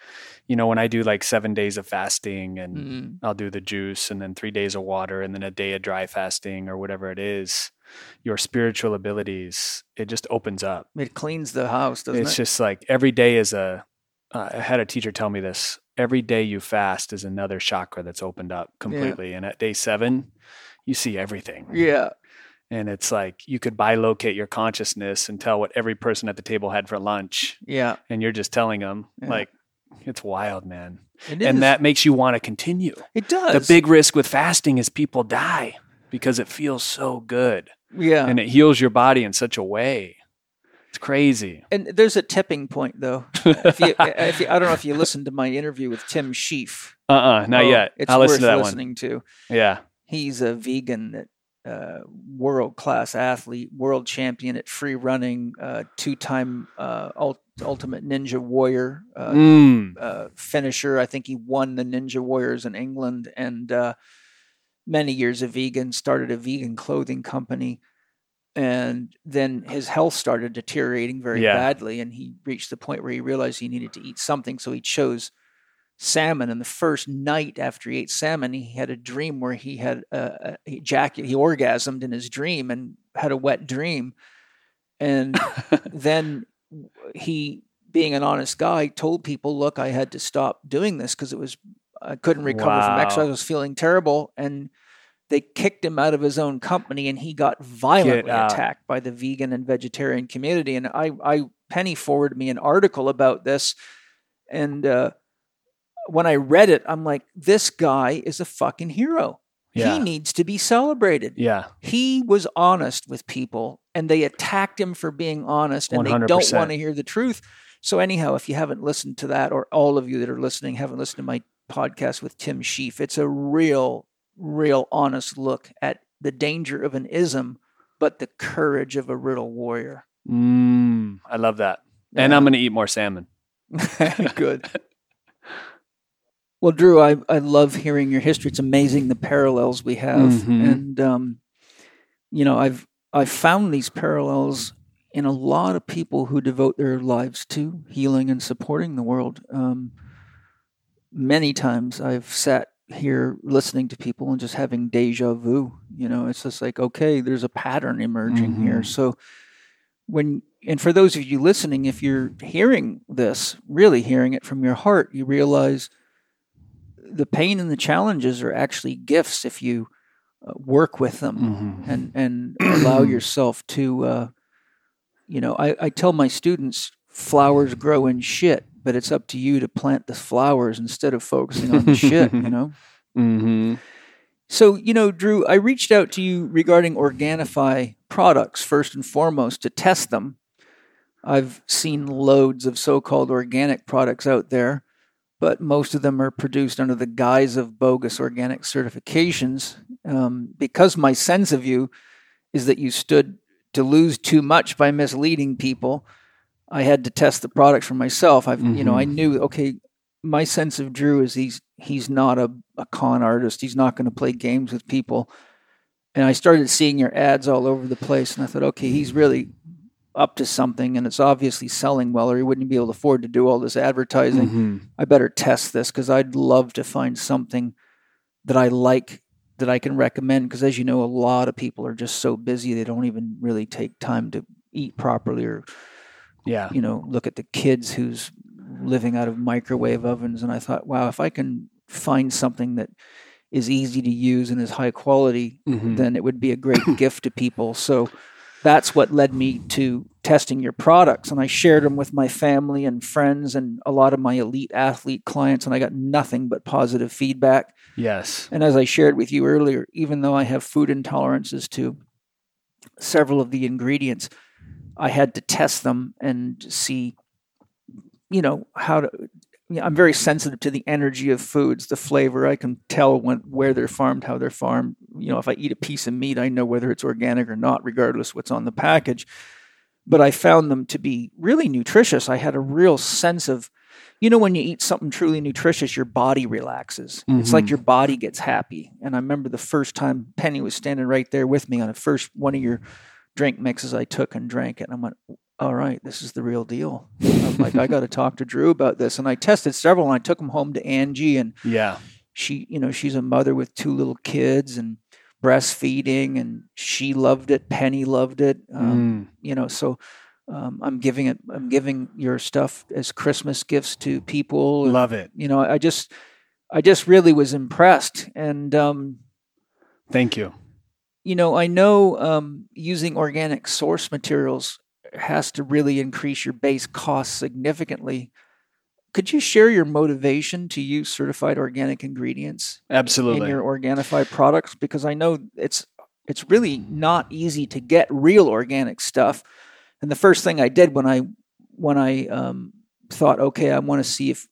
you know when I do like 7 days of fasting and mm. I'll do the juice and then 3 days of water and then a day of dry fasting or whatever it is, your spiritual abilities it just opens up. It cleans the house, doesn't it's it? It's just like every day is a uh, I had a teacher tell me this every day you fast is another chakra that's opened up completely. Yeah. And at day seven, you see everything. Yeah. And it's like you could bilocate your consciousness and tell what every person at the table had for lunch. Yeah. And you're just telling them, yeah. like, it's wild, man. It and that makes you want to continue. It does. The big risk with fasting is people die because it feels so good. Yeah. And it heals your body in such a way. It's crazy. And there's a tipping point, though. if you, if you, I don't know if you listened to my interview with Tim Shieff. Uh uh-uh, uh not oh, yet. It's I'll worth listen to listening one. to. Yeah. He's a vegan that uh, world class athlete, world champion at free running, uh, two time uh, ult- ultimate ninja warrior uh, mm. Uh, finisher. I think he won the Ninja Warriors in England and uh, many years a vegan, started a vegan clothing company and then his health started deteriorating very yeah. badly and he reached the point where he realized he needed to eat something so he chose salmon and the first night after he ate salmon he had a dream where he had a, a jacket he orgasmed in his dream and had a wet dream and then he being an honest guy told people look i had to stop doing this because it was i couldn't recover wow. from exercise i was feeling terrible and they kicked him out of his own company and he got violently attacked by the vegan and vegetarian community. And i i penny forwarded me an article about this. And uh, when i read it i'm like this guy is a fucking hero. Yeah. he needs to be celebrated. Yeah. He was honest with people and they attacked him for being honest and 100%. they don't want to hear the truth. So anyhow if you haven't listened to that or all of you that are listening haven't listened to my podcast with tim shieff it's a real real honest look at the danger of an ism, but the courage of a riddle warrior. Mm, I love that. Yeah. And I'm going to eat more salmon. Good. well, Drew, I, I love hearing your history. It's amazing the parallels we have. Mm-hmm. And, um, you know, I've, I've found these parallels in a lot of people who devote their lives to healing and supporting the world. Um, many times I've sat here listening to people and just having deja vu. You know, it's just like, okay, there's a pattern emerging mm-hmm. here. So when and for those of you listening, if you're hearing this, really hearing it from your heart, you realize the pain and the challenges are actually gifts if you uh, work with them mm-hmm. and and allow yourself to. Uh, you know, I, I tell my students flowers grow in shit but it's up to you to plant the flowers instead of focusing on the shit, you know? Mm-hmm. So, you know, Drew, I reached out to you regarding Organifi products first and foremost to test them. I've seen loads of so called organic products out there, but most of them are produced under the guise of bogus organic certifications. Um, because my sense of you is that you stood to lose too much by misleading people I had to test the product for myself. I've mm-hmm. you know I mm-hmm. knew okay, my sense of Drew is he's he's not a, a con artist. He's not going to play games with people. And I started seeing your ads all over the place, and I thought, okay, he's really up to something, and it's obviously selling well, or he wouldn't be able to afford to do all this advertising. Mm-hmm. I better test this because I'd love to find something that I like that I can recommend. Because as you know, a lot of people are just so busy they don't even really take time to eat properly or yeah. You know, look at the kids who's living out of microwave ovens. And I thought, wow, if I can find something that is easy to use and is high quality, mm-hmm. then it would be a great gift to people. So that's what led me to testing your products. And I shared them with my family and friends and a lot of my elite athlete clients, and I got nothing but positive feedback. Yes. And as I shared with you earlier, even though I have food intolerances to several of the ingredients, I had to test them and see, you know, how to. You know, I'm very sensitive to the energy of foods, the flavor. I can tell when where they're farmed, how they're farmed. You know, if I eat a piece of meat, I know whether it's organic or not, regardless what's on the package. But I found them to be really nutritious. I had a real sense of, you know, when you eat something truly nutritious, your body relaxes. It's like Mhm. your body gets happy. And I remember the first time Penny was standing right there with me on the first one of your drink mixes I took and drank it. And I went, all right, this is the real deal. I'm like, I got to talk to Drew about this. And I tested several and I took them home to Angie and Yeah. she, you know, she's a mother with two little kids and breastfeeding and she loved it. Penny loved it. Um, Mm. you know, so um, I'm giving it, I'm giving your stuff as Christmas gifts to people. and, Love it. You know, I just, I just really was impressed. And, um, Thank you. You know, I know um, using organic source materials has to really increase your base cost significantly. Could you share your motivation to use certified organic ingredients Absolutely. in your Organifi products? Because I know it's it's really not easy to get real organic stuff. And the first thing I did when I when I um, thought, okay, I want to see if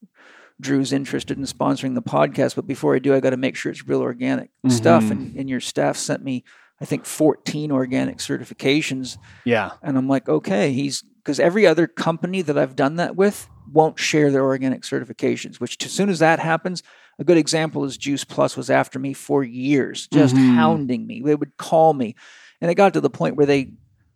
Drew's interested in sponsoring the podcast, but before I do, I got to make sure it's real organic stuff. Mhm. And, and your staff sent me, I think, 14 organic certifications. yeah. And I'm like, okay, he's because every other company that I've done that with won't share their organic certifications, which as soon as that happens, a good example is Juice Plus was after me for years, just Mhm. hounding me. They would call me. And it got to the point where they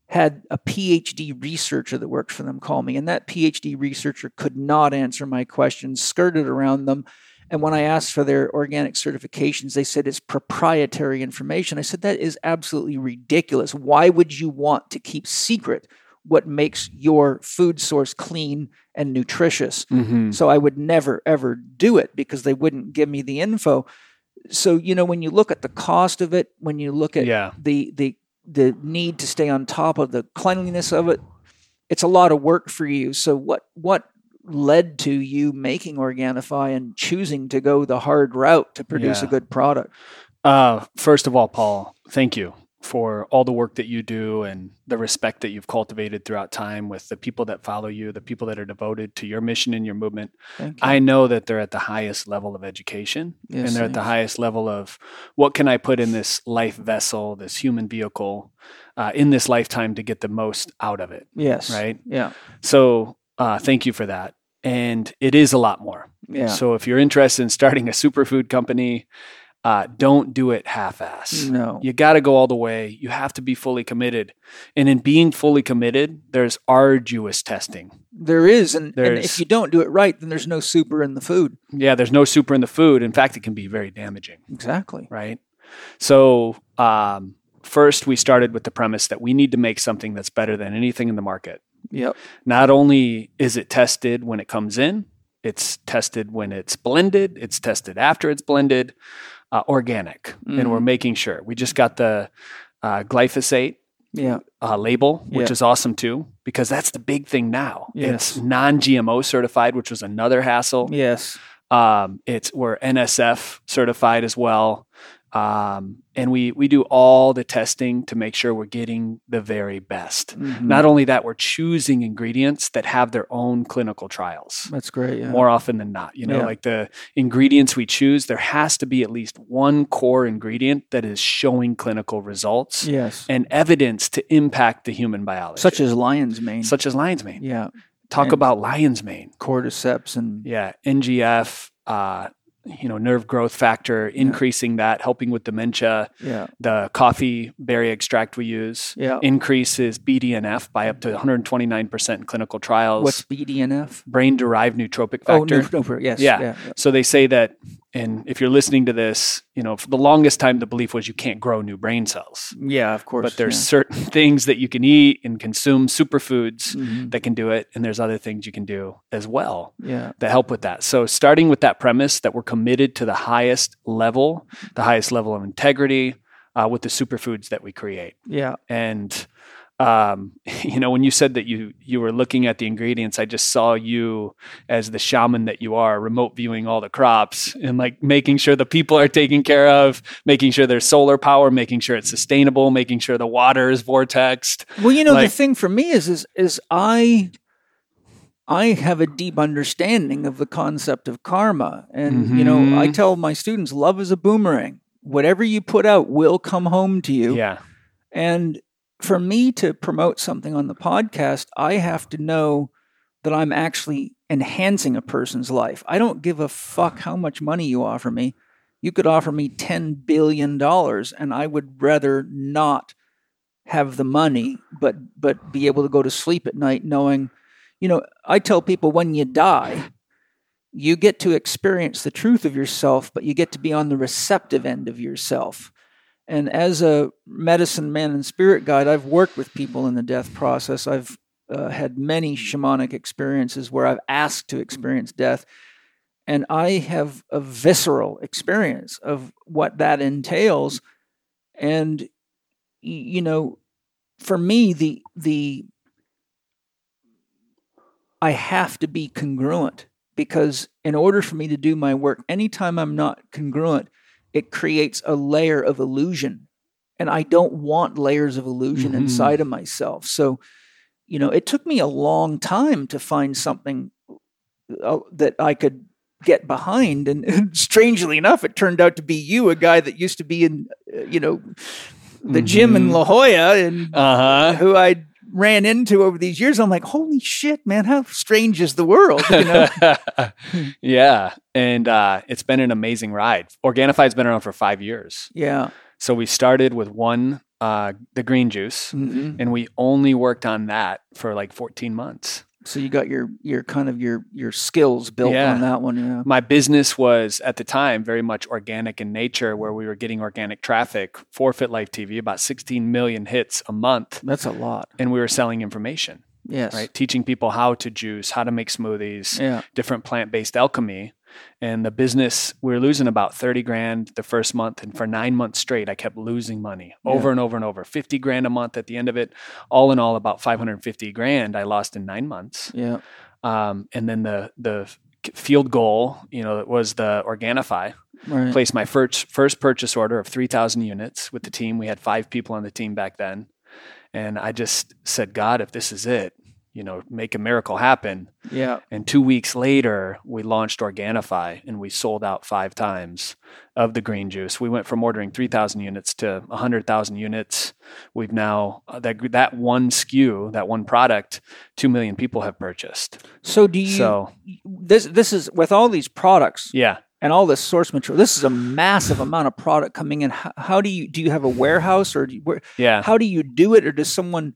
had a PhD researcher that worked for them call me, and that PhD researcher could not answer my questions, skirted around them. And when I asked for their organic certifications, they said it's proprietary information. I said, that is absolutely ridiculous. Why would you want to keep secret what makes your food source clean and nutritious? hmm So I would never, ever do it because they wouldn't give me the info. So, you know, when you look at the cost of it, when you look at Yeah. the, the, the need to stay on top of the cleanliness of it, it's a lot of work for you. So what, what led to you making Organifi and choosing to go the hard route to produce a good product? Uh, first of all, Paul, thank you for all the work that you do and the respect that you've cultivated throughout time with the people that follow you, the people that are devoted to your mission and your movement. You. I know that they're at the highest level of education Yes, and they're at the highest level of what can I put in this life vessel, this human vehicle, uh, in this lifetime to get the most out of it. yes. Right. Yeah. So uh, thank you for that. And it is a lot more. Yeah. So if you're interested in starting a superfood company, uh, don't do it half-ass. no. You got to go all the way. You have to be fully committed. And in being fully committed, there's arduous testing. There is, and, and if you don't do it right, then there's no super in the food. Yeah, there's no super in the food. In fact, it can be very damaging, Exactly. right? So, um, first, we started with the premise that we need to make something that's better than anything in the market. Yep. Not only is it tested when it comes in, it's tested when it's blended, it's tested after it's blended, uh, organic. And we're Mhm. making sure. We just got the uh, glyphosate Yeah. uh, label, which Yeah. is awesome too, because that's the big thing now. Yes. It's non GMO certified, which was another hassle. Yes. Um, it's we're NSF certified as well. Um, and we we do all the testing to make sure we're getting the very best. Mhm. Not only that, we're choosing ingredients that have their own clinical trials That's great. Yeah. more often than not. You know, Yeah. like the ingredients we choose, there has to be at least one core ingredient that is showing clinical results Yes. and evidence to impact the human biology. Such as lion's mane. such as lion's mane. yeah. Talk and- about lion's mane. Cordyceps and Yeah, NGF, uh, you know, nerve growth factor, increasing that, helping with dementia. yeah. The coffee berry extract we use Yeah. increases BDNF by up to 129% in clinical trials. What's BDNF? brain derived nootropic Oh, factor? no, no, yes. Yeah. yeah. So they say that, and if you're listening to this, you know, for the longest time, the belief was you can't grow new brain cells. Yeah, of course. But there's certain things that you can eat and consume, superfoods yeah. Mhm. that can do it, and there's other things you can do as well yeah. that help with that. So starting with that premise that we're committed to the highest level, the highest level of integrity uh, with the superfoods that we create, Yeah. and um, you know, when you said that you you were looking at the ingredients, I just saw you as the shaman that you are, remote viewing all the crops and like making sure the people are taken care of, making sure there's solar power, making sure it's sustainable, making sure the water is vortexed. Well, you know, Like- the thing for me is is is I I have a deep understanding of the concept of karma. And you know, I Mhm. tell my students love is a boomerang. Whatever you put out will come home to you. Yeah. And for me to promote something on the podcast, I have to know that I'm actually enhancing a person's life. I don't give a fuck how much money you offer me. You could offer me $10 billion and I would rather not have the money, but, but be able to go to sleep at night knowing, you know, I tell people when you die, you get to experience the truth of yourself, but you get to be on the receptive end of yourself. And as a medicine man and spirit guide, I've worked with people in the death process. I've uh, had many shamanic experiences where I've asked to experience death. And I have a visceral experience of what that entails. And, you know, for me, the, the, I have to be congruent because in order for me to do my work, anytime I'm not congruent, it creates a layer of illusion. And I don't want layers of illusion Mhm. inside of myself. So, you know, it took me a long time to find something uh, that I could get behind. And, and strangely enough, it turned out to be you, a guy that used to be in, uh, you know, the gym in Mhm. La Jolla and Uh huh. who I ran into over these years. I'm like, holy shit, man, how strange is the world? You know? yeah. And uh, it's been an amazing ride. Organifi's been around for five years. yeah. So we started with one, uh, the green juice, hmm and we only worked on that for like 14 months. So you got your your kind of your your skills built Yeah. on that one. Yeah. My business was at the time very much organic in nature, where we were getting organic traffic for Fit Life TV, about 16 million hits a month, That's a lot. and we were selling information, Yes. right? Teaching people how to juice, how to make smoothies, Yeah. different plant based alchemy. And the business, we were losing about 30 grand the first month. And for nine months straight, I kept losing money over Yeah. and over and over 50 grand a month at the end of it. All in all, about 550 grand I lost in nine months. Yeah. Um, and then the, the field goal, you know, was the Organifi. Right. Placed my first, first purchase order of 3,000 units with the team. We had five people on the team back then. And I just said, God, if this is it, you know, make a miracle happen. Yeah. And two weeks later, we launched Organifi and we sold out five times of the green juice. We went from ordering 3,000 units to 100,000 units. We've now, uh, that, that one SKU, that one product, 2 million people have purchased. So do you? So, this this is with all these products yeah. and all this source material. This is a massive amount of product coming in. How, how do you do? You have a warehouse or you, where, Yeah. how do you do it, or does someone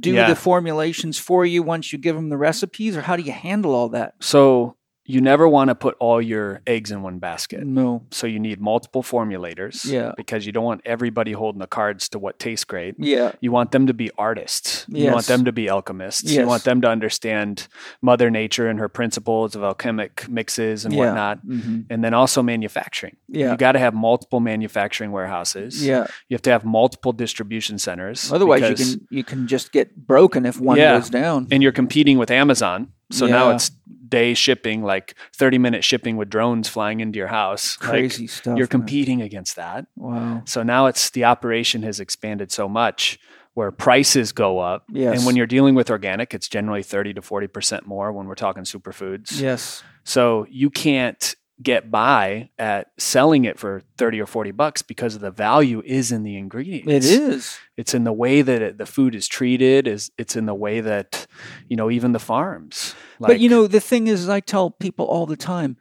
do Yeah. the formulations for you once you give them the recipes, or how do you handle all that? So, you never want to put all your eggs in one basket. No. So, you need multiple formulators Yeah. because you don't want everybody holding the cards to what tastes great. Yeah. You want them to be artists. You want them to be alchemists. Yes. You want them to understand Mother Nature and her principles of alchemic mixes and Yeah. whatnot. hmm And then also manufacturing. Yeah. You got to have multiple manufacturing warehouses. Yeah. You have to have multiple distribution centers. Otherwise, you can you can just get broken if one Yeah. goes down. And you're competing with Amazon. So now it's day shipping, like 30 minute shipping with drones flying into your house. Like, Crazy stuff. you're man. competing against that. Wow. So now it's the operation has expanded so much where prices go up. Yes. And when you're dealing with organic, it's generally 30 to 40% more when we're talking superfoods. Yes. So you can't get by at selling it for 30 or 40 bucks because the value is in the ingredients. It is. It's in the way that it, the food is treated is it's in the way that you know even the farms. but you know, the thing is, I tell people all the time,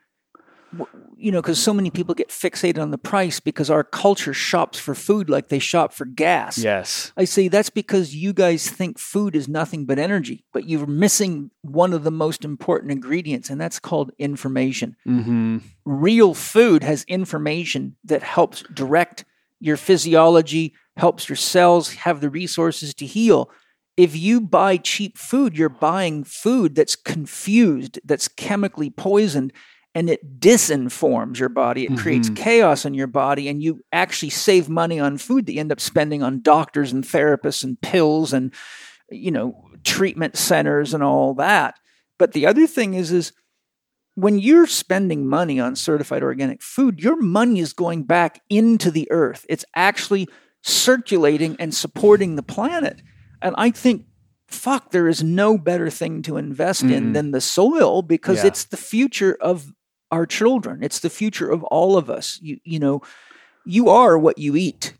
you know, because so many people get fixated on the price because our culture shops for food like they shop for gas. yes. I say that's because you guys think food is nothing but energy, but you're missing one of the most important ingredients, and that's called information. hmm Real food has information that helps direct your physiology, helps your cells have the resources to heal. If you buy cheap food, you're buying food that's confused, that's chemically poisoned, and it disinforms your body. It creates Mhm. chaos in your body, and you actually save money on food that you end up spending on doctors and therapists and pills and you know treatment centers and all that. But the other thing is is when you're spending money on certified organic food, your money is going back into the earth. It's actually circulating and supporting the planet. And I think, fuck, there is no better thing to invest in Mm-mm. than the soil because Yeah. it's the future of our children. It's the future of all of us. You, you know, you are what you eat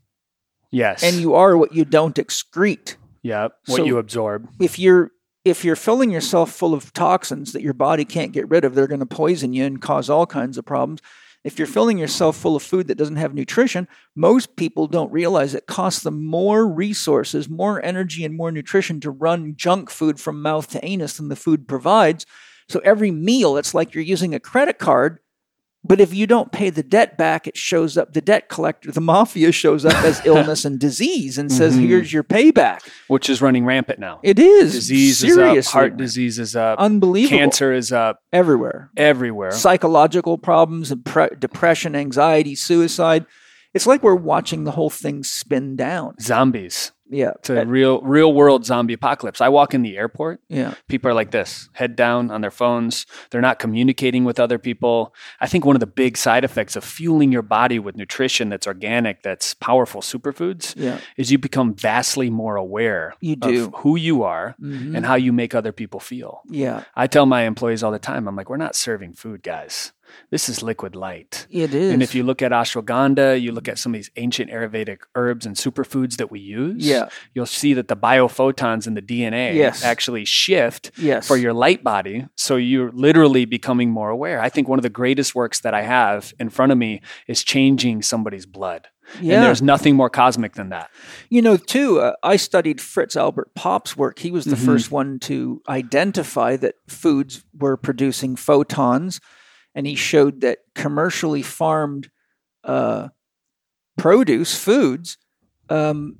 Yes. and you are what you don't excrete Yep. What So- you absorb. if you're if you're filling yourself full of toxins that your body can't get rid of, they're going to poison you and cause all kinds of problems. If you're filling yourself full of food that doesn't have nutrition, most people don't realize it costs them more resources, more energy, and more nutrition to run junk food from mouth to anus than the food provides. So every meal, it's like you're using a credit card. But if you don't pay the debt back, it shows up. The debt collector, the mafia, shows up as illness and disease and says, Mhm. "Here's your payback." Which is running rampant now. It is Disease seriously is up. Heart disease is up. unbelievable. Cancer is up everywhere. everywhere. Psychological problems, and pre- depression, anxiety, suicide. It's like we're watching the whole thing spin down. Zombies. Yeah, It's a real, real world zombie apocalypse. I walk in the airport. yeah, people are like this head down on their phones they're not communicating with other people i think one of the big side effects of fueling your body with nutrition that's organic that's powerful superfoods yeah. is you become vastly more aware You of do. who you are Mhm. and how you make other people feel yeah, i tell my employees all the time i'm like we're not serving food guys this is liquid light it is. and if you look at ashwagandha, you look at some of these ancient Ayurvedic herbs and superfoods that we use, Yeah. you'll see that the biophotons in the DNA Yes. actually shift yes, for your light body. So you're literally becoming more aware. I think one of the greatest works that I have in front of me is changing somebody's blood. yeah. And there's nothing more cosmic than that. You know, too, uh, I studied Fritz Albert Popp's work. He was the Mhm. first one to identify that foods were producing photons, and he showed that commercially farmed uh, produce foods um,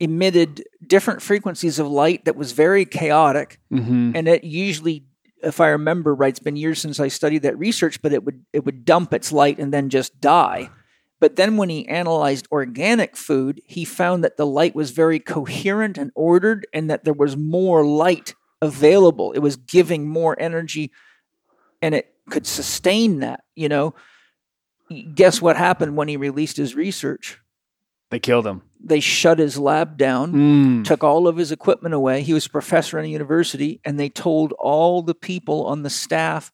emitted different frequencies of light that was very chaotic, Mm-hmm. and it usually. If I remember right, it's been years since I studied that research, but it would it would dump its light and then just die. But then when he analyzed organic food, he found that the light was very coherent and ordered and that there was more light available. It was giving more energy and it could sustain that, you know. Guess what happened when he released his research? They killed him. They shut his lab down Mm. took all of his equipment away. He was a professor in a university, and they told all the people on the staff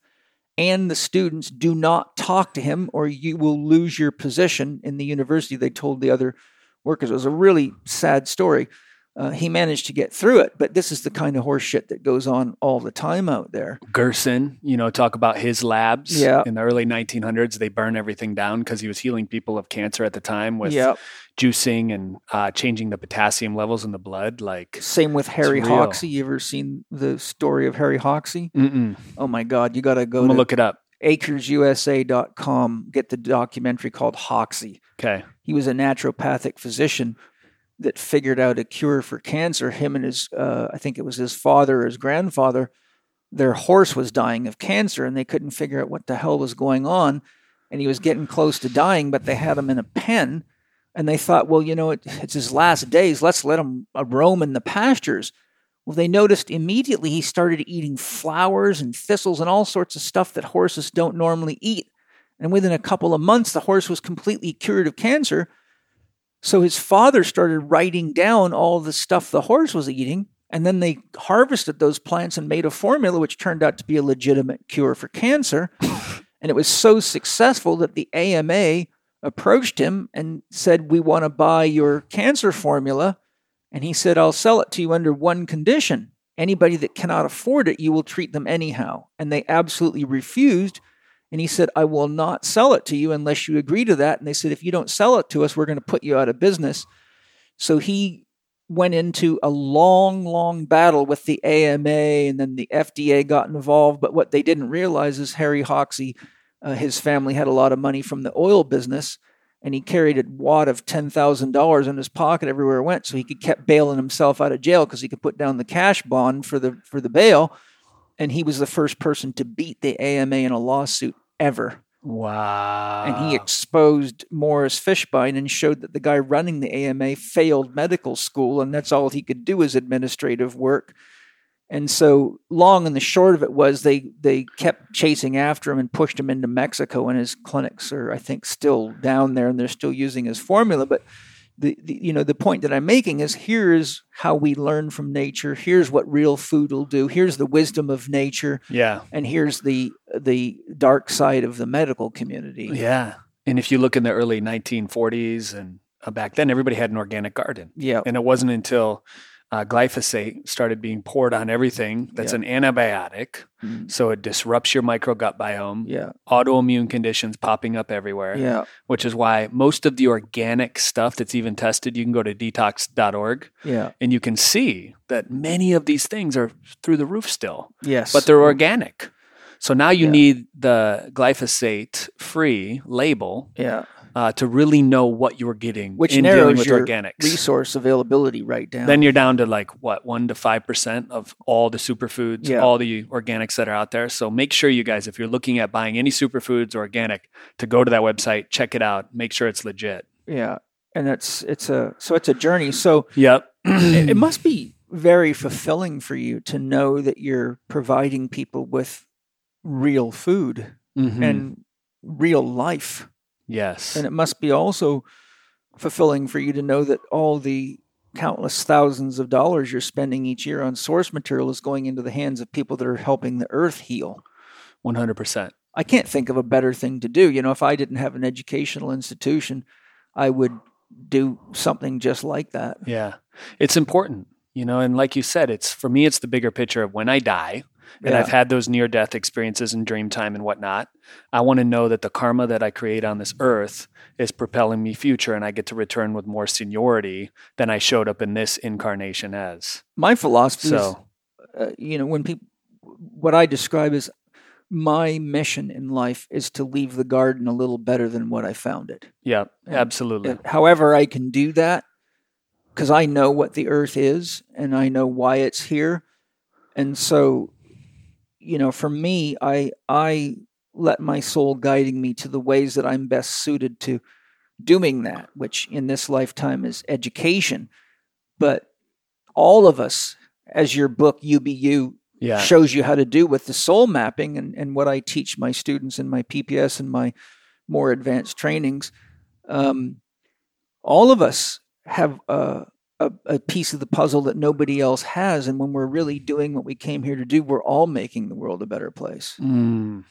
and the students, do not talk to him or you will lose your position in the university. They told the other workers. It was a really sad story. Uh, he managed to get through it, but this is the kind of horseshit that goes on all the time out there. Gerson, you know, talk about his labs. Yeah. In the early 1900s, they burn everything down because he was healing people of cancer at the time with yeah. juicing and uh, changing the potassium levels in the blood. Like, Same with Harry. Hoxsey. You ever seen the story of Harry Hoxsey? mm-mm. Oh my God, you got to go I'm gonna look it up. acresusa.com, get the documentary called Hoxsey. Okay. he was a naturopathic physician that figured out a cure for cancer. Him and his, uh, I think it was his father or his grandfather, their horse was dying of cancer and they couldn't figure out what the hell was going on. And he was getting close to dying, but they had him in a pen. And they thought, well, you know, it, it's his last days. Let's let him uh, roam in the pastures. Well, they noticed immediately he started eating flowers and thistles and all sorts of stuff that horses don't normally eat. And within a couple of months, the horse was completely cured of cancer. So his father started writing down all the stuff the horse was eating. And then they harvested those plants and made a formula which turned out to be a legitimate cure for cancer. and it was so successful that the AMA approached him and said, We want to buy your cancer formula. And he said, I'll sell it to you under one condition. Anybody that cannot afford it, you will treat them anyhow. And they absolutely refused. And he said, I will not sell it to you unless you agree to that. And they said, if you don't sell it to us, we're going to put you out of business. So he went into a long, long battle with the AMA, and then the FDA got involved. But what they didn't realize is Harry Hoxsey, uh, his family had a lot of money from the oil business, and he carried a wad of ten thousand dollars in his pocket everywhere he went, so he could keep bailing himself out of jail because he could put down the cash bond for the for the bail. And he was the first person to beat the AMA in a lawsuit ever. Wow. and he exposed Morris Fishbein and showed that the guy running the AMA failed medical school, and that's all he could do is administrative work. And so, long and the short of it was they they kept chasing after him and pushed him into Mexico, and his clinics are, I think, still down there, and they're still using his formula. But the, the you know the point that I'm making is here's how we learn from nature. Here's what real food will do. Here's the wisdom of nature yeah. and here's the the dark side of the medical community. Yeah. And if you look in the early 1940s and uh, back then, everybody had an organic garden. Yeah. And it wasn't until uh, glyphosate started being poured on everything that's Yeah. an antibiotic. Mm. So it disrupts your microgut biome, Yeah. autoimmune conditions popping up everywhere, Yeah. which is why most of the organic stuff that's even tested, you can go to detox.org Yeah. and you can see that many of these things are through the roof still, Yes. but they're organic. So now you Yeah. need the glyphosate free label yeah. Uh, to really know what you're getting Which in dealing narrows with your organics. resource availability right down. Then you're down to like what one to five percent of all the superfoods, Yeah. all the organics that are out there. So make sure you guys, if you're looking at buying any superfoods organic, to go to that website, check it out, make sure it's legit. yeah. And it's it's a so it's a journey. So Yep. it, it must be very fulfilling for you to know that you're providing people with real food Mhm. and real life. Yes. And it must be also fulfilling for you to know that all the countless thousands of dollars you're spending each year on source material is going into the hands of people that are helping the earth heal. One hundred percent. I can't think of a better thing to do. You know, if I didn't have an educational institution, I would do something just like that. Yeah. It's important, you know, and like you said, it's for me, it's the bigger picture of when I die and Yeah. I've had those near death experiences in dream time and whatnot. I want to know that the karma that I create on this earth is propelling me future and I get to return with more seniority than I showed up in this incarnation as. My philosophy is, So, uh, you know, when people, what I describe is my mission in life is to leave the garden a little better than what I found it. yeah, And- absolutely. And however I can do that, because I know what the earth is and I know why it's here, and so, you know, for me, I I let my soul guiding me to the ways that I'm best suited to doing that, which in this lifetime is education. But all of us, as your book UBU Yeah. shows you how to do with the soul mapping and, and what I teach my students in my PPS and my more advanced trainings. Um, all of us have a, a, a piece of the puzzle that nobody else has. And when we're really doing what we came here to do, we're all making the world a better place. Mm.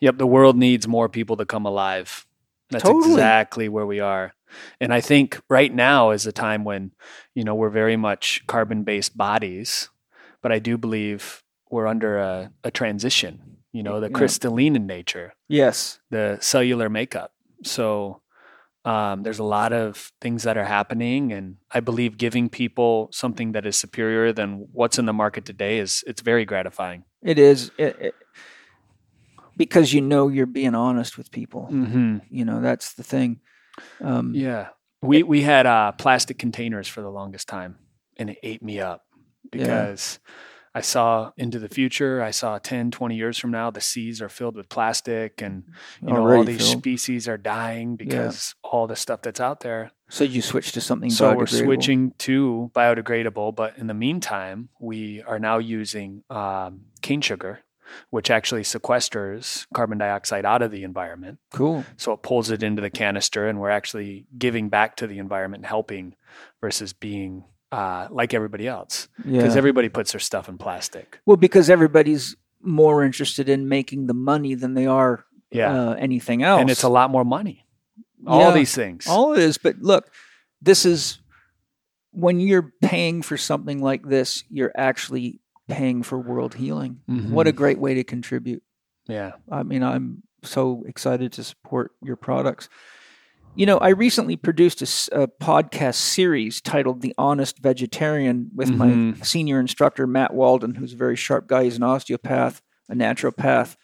Yep, the world needs more people to come alive. That's Totally. exactly where we are. And I think right now is a time when, you know, we're very much carbon based bodies, but I do believe we're under a, a transition, you know, the Yeah. crystalline in nature, Yes. the cellular makeup. So um, there's a lot of things that are happening, and I believe giving people something that is superior than what's in the market today is it's very gratifying. It is. It, it, because you know you're being honest with people. Mm-hmm. You know, that's the thing. Um, Yeah. We we had uh, plastic containers for the longest time, and it ate me up because I saw into the future. I saw 10, 20 years from now, the seas are filled with plastic, and you know all these filled. species are dying because all the stuff that's out there. So you switch to something So we're switching to biodegradable, but in the meantime, we are now using um, cane sugar, which actually sequesters carbon dioxide out of the environment. Cool. So it pulls it into the canister, and we're actually giving back to the environment, and helping versus being uh, like everybody else. Yeah. Because everybody puts their stuff in plastic. well, because everybody's more interested in making the money than they are Yeah. uh, anything else. and it's a lot more money. All Yeah. these things. All it is, but look, this is when you're paying for something like this, you're actually paying for world healing. Mhm. What a great way to contribute. yeah. I mean, I'm so excited to support your products. You know, I recently produced a podcast series titled The Honest Vegetarian with my Mhm. senior instructor, Matt Wallden, who's a very sharp guy. He's an osteopath, a naturopath,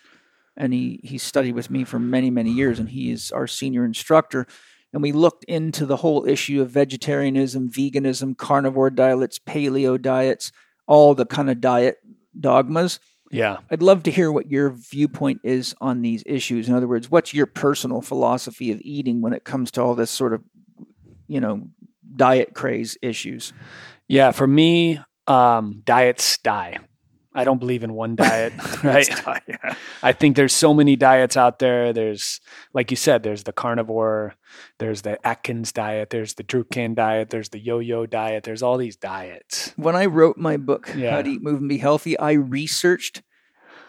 and he, he studied with me for many, many years, and he is our senior instructor. And we looked into the whole issue of vegetarianism, veganism, carnivore diets, paleo diets, all the kind of diet dogmas. Yeah. I'd love to hear what your viewpoint is on these issues. In other words, what's your personal philosophy of eating when it comes to all this sort of, you know, diet craze issues? Yeah. For me, um, diets die. I don't believe in one diet, right? yeah. I think there's so many diets out there. There's, like you said, there's the carnivore, there's the Atkins diet, there's the Dukan diet, there's the yo-yo diet. There's all these diets. When I wrote my book, Yeah. How to Eat, Move, and Be Healthy, I researched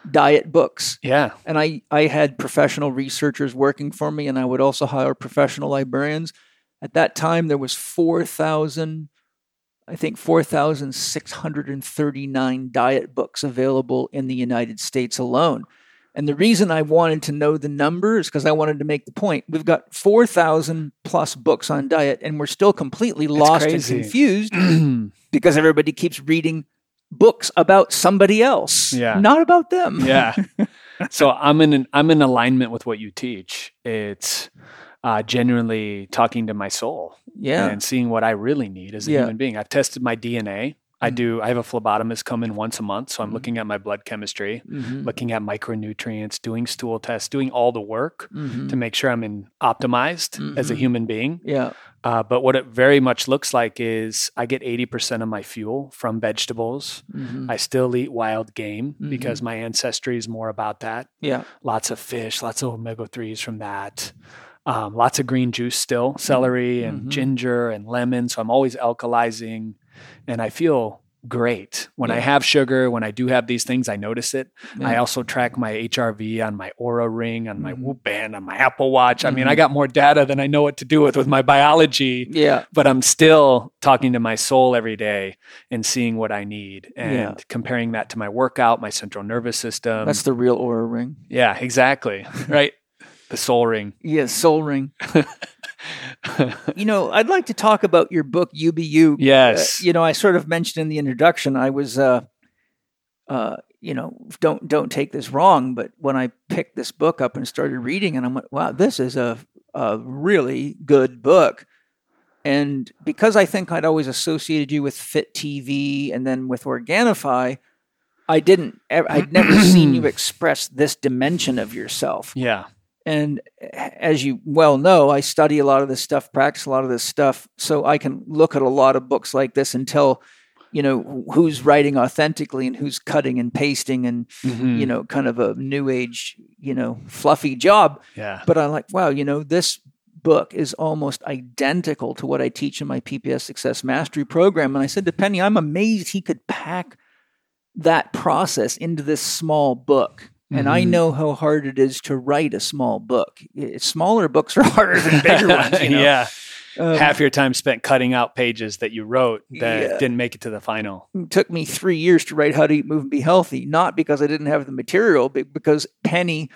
diet books. Yeah. And I, I had professional researchers working for me, and I would also hire professional librarians. At that time, there was 4,000, I think 4,639 diet books available in the United States alone. And the reason I wanted to know the number is because I wanted to make the point. We've got 4,000 plus books on diet, and we're still completely lost and confused because everybody keeps reading books about somebody else, Yeah. not about them. yeah. So I'm in an, I'm in alignment with what you teach. It's uh, genuinely talking to my soul Yeah. and seeing what I really need as a Yeah. human being. I've tested my DNA. I Mhm. do. I have a phlebotomist come in once a month, so I'm Mhm. looking at my blood chemistry, Mhm. looking at micronutrients, doing stool tests, doing all the work Mhm. to make sure I'm in optimized as a Mhm. human being. Yeah. Uh, but what it very much looks like is I get 80% of my fuel from vegetables. Mhm. I still eat wild game Mhm. because my ancestry is more about that. Yeah. Lots of fish, lots of omega 3s from that. Um, lots of green juice still, celery and Mhm. ginger and lemon. So I'm always alkalizing and I feel great. When I have sugar, when I do have these things, I notice it. I also track my HRV on my Oura ring, on my Mhm. Whoop band, on my Apple Watch. I mean. I got more data than I know what to do with with my biology Yeah. but I'm still talking to my soul every day and seeing what I need and Yeah. comparing that to my workout, my central nervous system. That's the real aura ring. yeah, exactly. right. The soul ring. Yeah, soul ring. You know, I'd like to talk about your book, UBU. yes. Uh, you know, I sort of mentioned in the introduction, I was, uh, uh, you know, don't don't take this wrong, but when I picked this book up and started reading, and I'm like, wow, this is a a really good book. And because I think I'd always associated you with Fit TV and then with Organifi, I didn't. I'd never seen you express this dimension of yourself. yeah. And as you well know, I study a lot of this stuff, practice a lot of this stuff, so I can look at a lot of books like this and tell, you know, who's writing authentically and who's cutting and pasting and, Mhm. you know, kind of a new age, you know, fluffy job. Yeah. But I'm like, wow, you know, this book is almost identical to what I teach in my PPS Success Mastery program. And I said to Penny, I'm amazed he could pack that process into this small book. And I Mhm. know how hard it is to write a small book. I- Smaller books are harder than bigger ones. You know? yeah. Um, Half your time spent cutting out pages that you wrote that Yeah. didn't make it to the final. it took me three years to write How to Eat, Move, and Be Healthy, not because I didn't have the material, but because Penny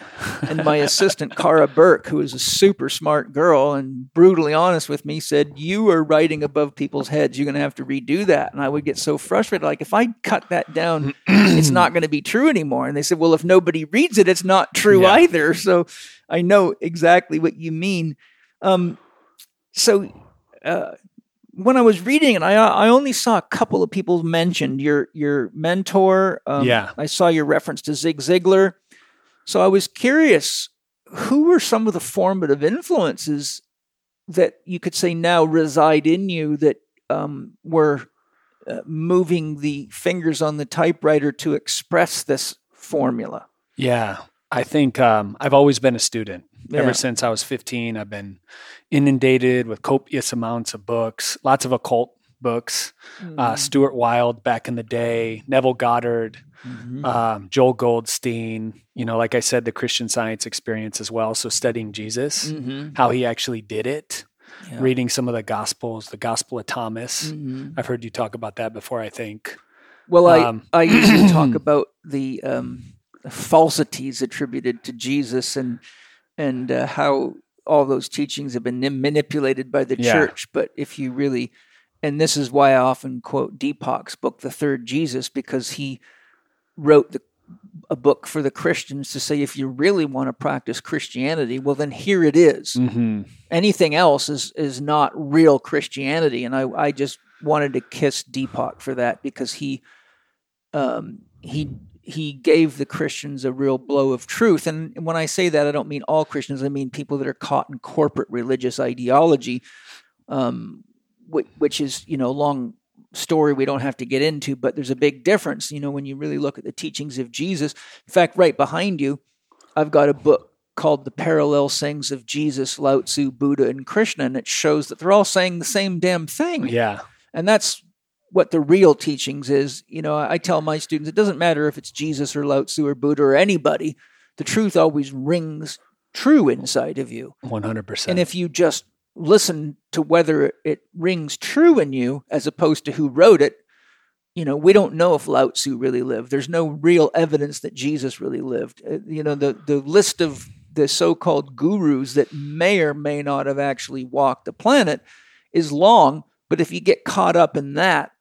and my assistant, Cara Burke, who is a super smart girl and brutally honest with me, said, You are writing above people's heads. You're going to have to redo that. And I would get so frustrated. Like, if I cut that down, it's not going to be true anymore. And they said, Well, if nobody reads it, it's not true Yeah. either. So I know exactly what you mean. Um, so, uh, when I was reading it, I I only saw a couple of people mentioned your your mentor. Um, Yeah. I saw your reference to Zig Ziglar. So I was curious, who were some of the formative influences that you could say now reside in you that um, were uh, moving the fingers on the typewriter to express this formula? Yeah. I think um, I've always been a student. Yeah. Ever since I was 15, I've been inundated with copious amounts of books, lots of occult books. Mm-hmm. Uh, Stuart Wilde back in the day, Neville Goddard, Mhm. um, Joel Goldsmith, you know, like I said, the Christian science experience as well. So studying Jesus, Mhm. how he actually did it, Yeah. reading some of the Gospels, the Gospel of Thomas. Mhm. I've heard you talk about that before, I think. Well, I, Um, I usually talk about the um, falsities attributed to Jesus and and uh, how all those teachings have been manipulated by the Yeah. church. But if you really, and this is why I often quote Deepak's book, The Third Jesus, because he wrote the a book for the Christians to say if you really want to practice Christianity, well then here it is. hmm Anything else is is not real Christianity, and I I just wanted to kiss Deepak for that because he um, he he gave the Christians a real blow of truth. And when I say that, I don't mean all Christians. I mean people that are caught in corporate religious ideology, um, which, which is you know a long story we don't have to get into. But there's a big difference, you know, when you really look at the teachings of Jesus. In fact, right behind you, I've got a book called The Parallel Sayings of Jesus, Lao Tzu, Buddha, and Krishna, and it shows that they're all saying the same damn thing. Yeah. And that's what the real teachings is. You know, I tell my students it doesn't matter if it's Jesus or Lao Tzu or Buddha or anybody, the truth always rings true inside of you. 100%. And if you just listen to whether it rings true in you as opposed to who wrote it, you know, we don't know if Lao Tzu really lived. There's no real evidence that Jesus really lived. Uh, you know, the, the list of the so called gurus that may or may not have actually walked the planet is long. But if you get caught up in that,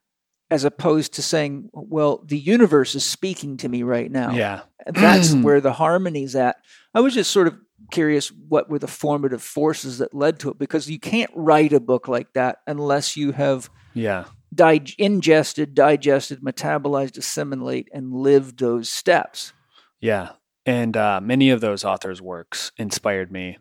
as opposed to saying, well, the universe is speaking to me right now. yeah. That's where the harmony's at. I was just sort of curious what were the formative forces that led to it because you can't write a book like that unless you have Yeah. dig- ingested, digested, metabolized, assimilate, and lived those steps. Yeah. And uh, many of those authors' works inspired me.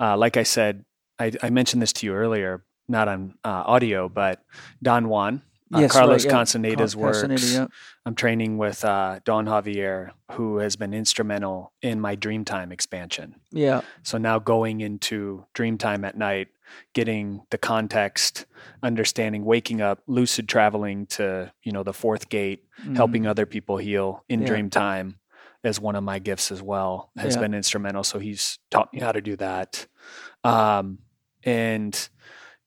Uh, like I said, I, I mentioned this to you earlier, not on uh, audio, but Don Juan, uh, Yes, Carlos right, yeah. Castaneda's Con- works. Castaneda, yeah. I'm training with uh, Don Javier, who has been instrumental in my Dreamtime expansion. Yeah, So now going into Dreamtime at night, getting the context, understanding, waking up, lucid traveling to you know the fourth gate, Mhm. helping other people heal in Yeah. Dreamtime as one of my gifts as well has been instrumental. So he's taught me how to do that. Um, and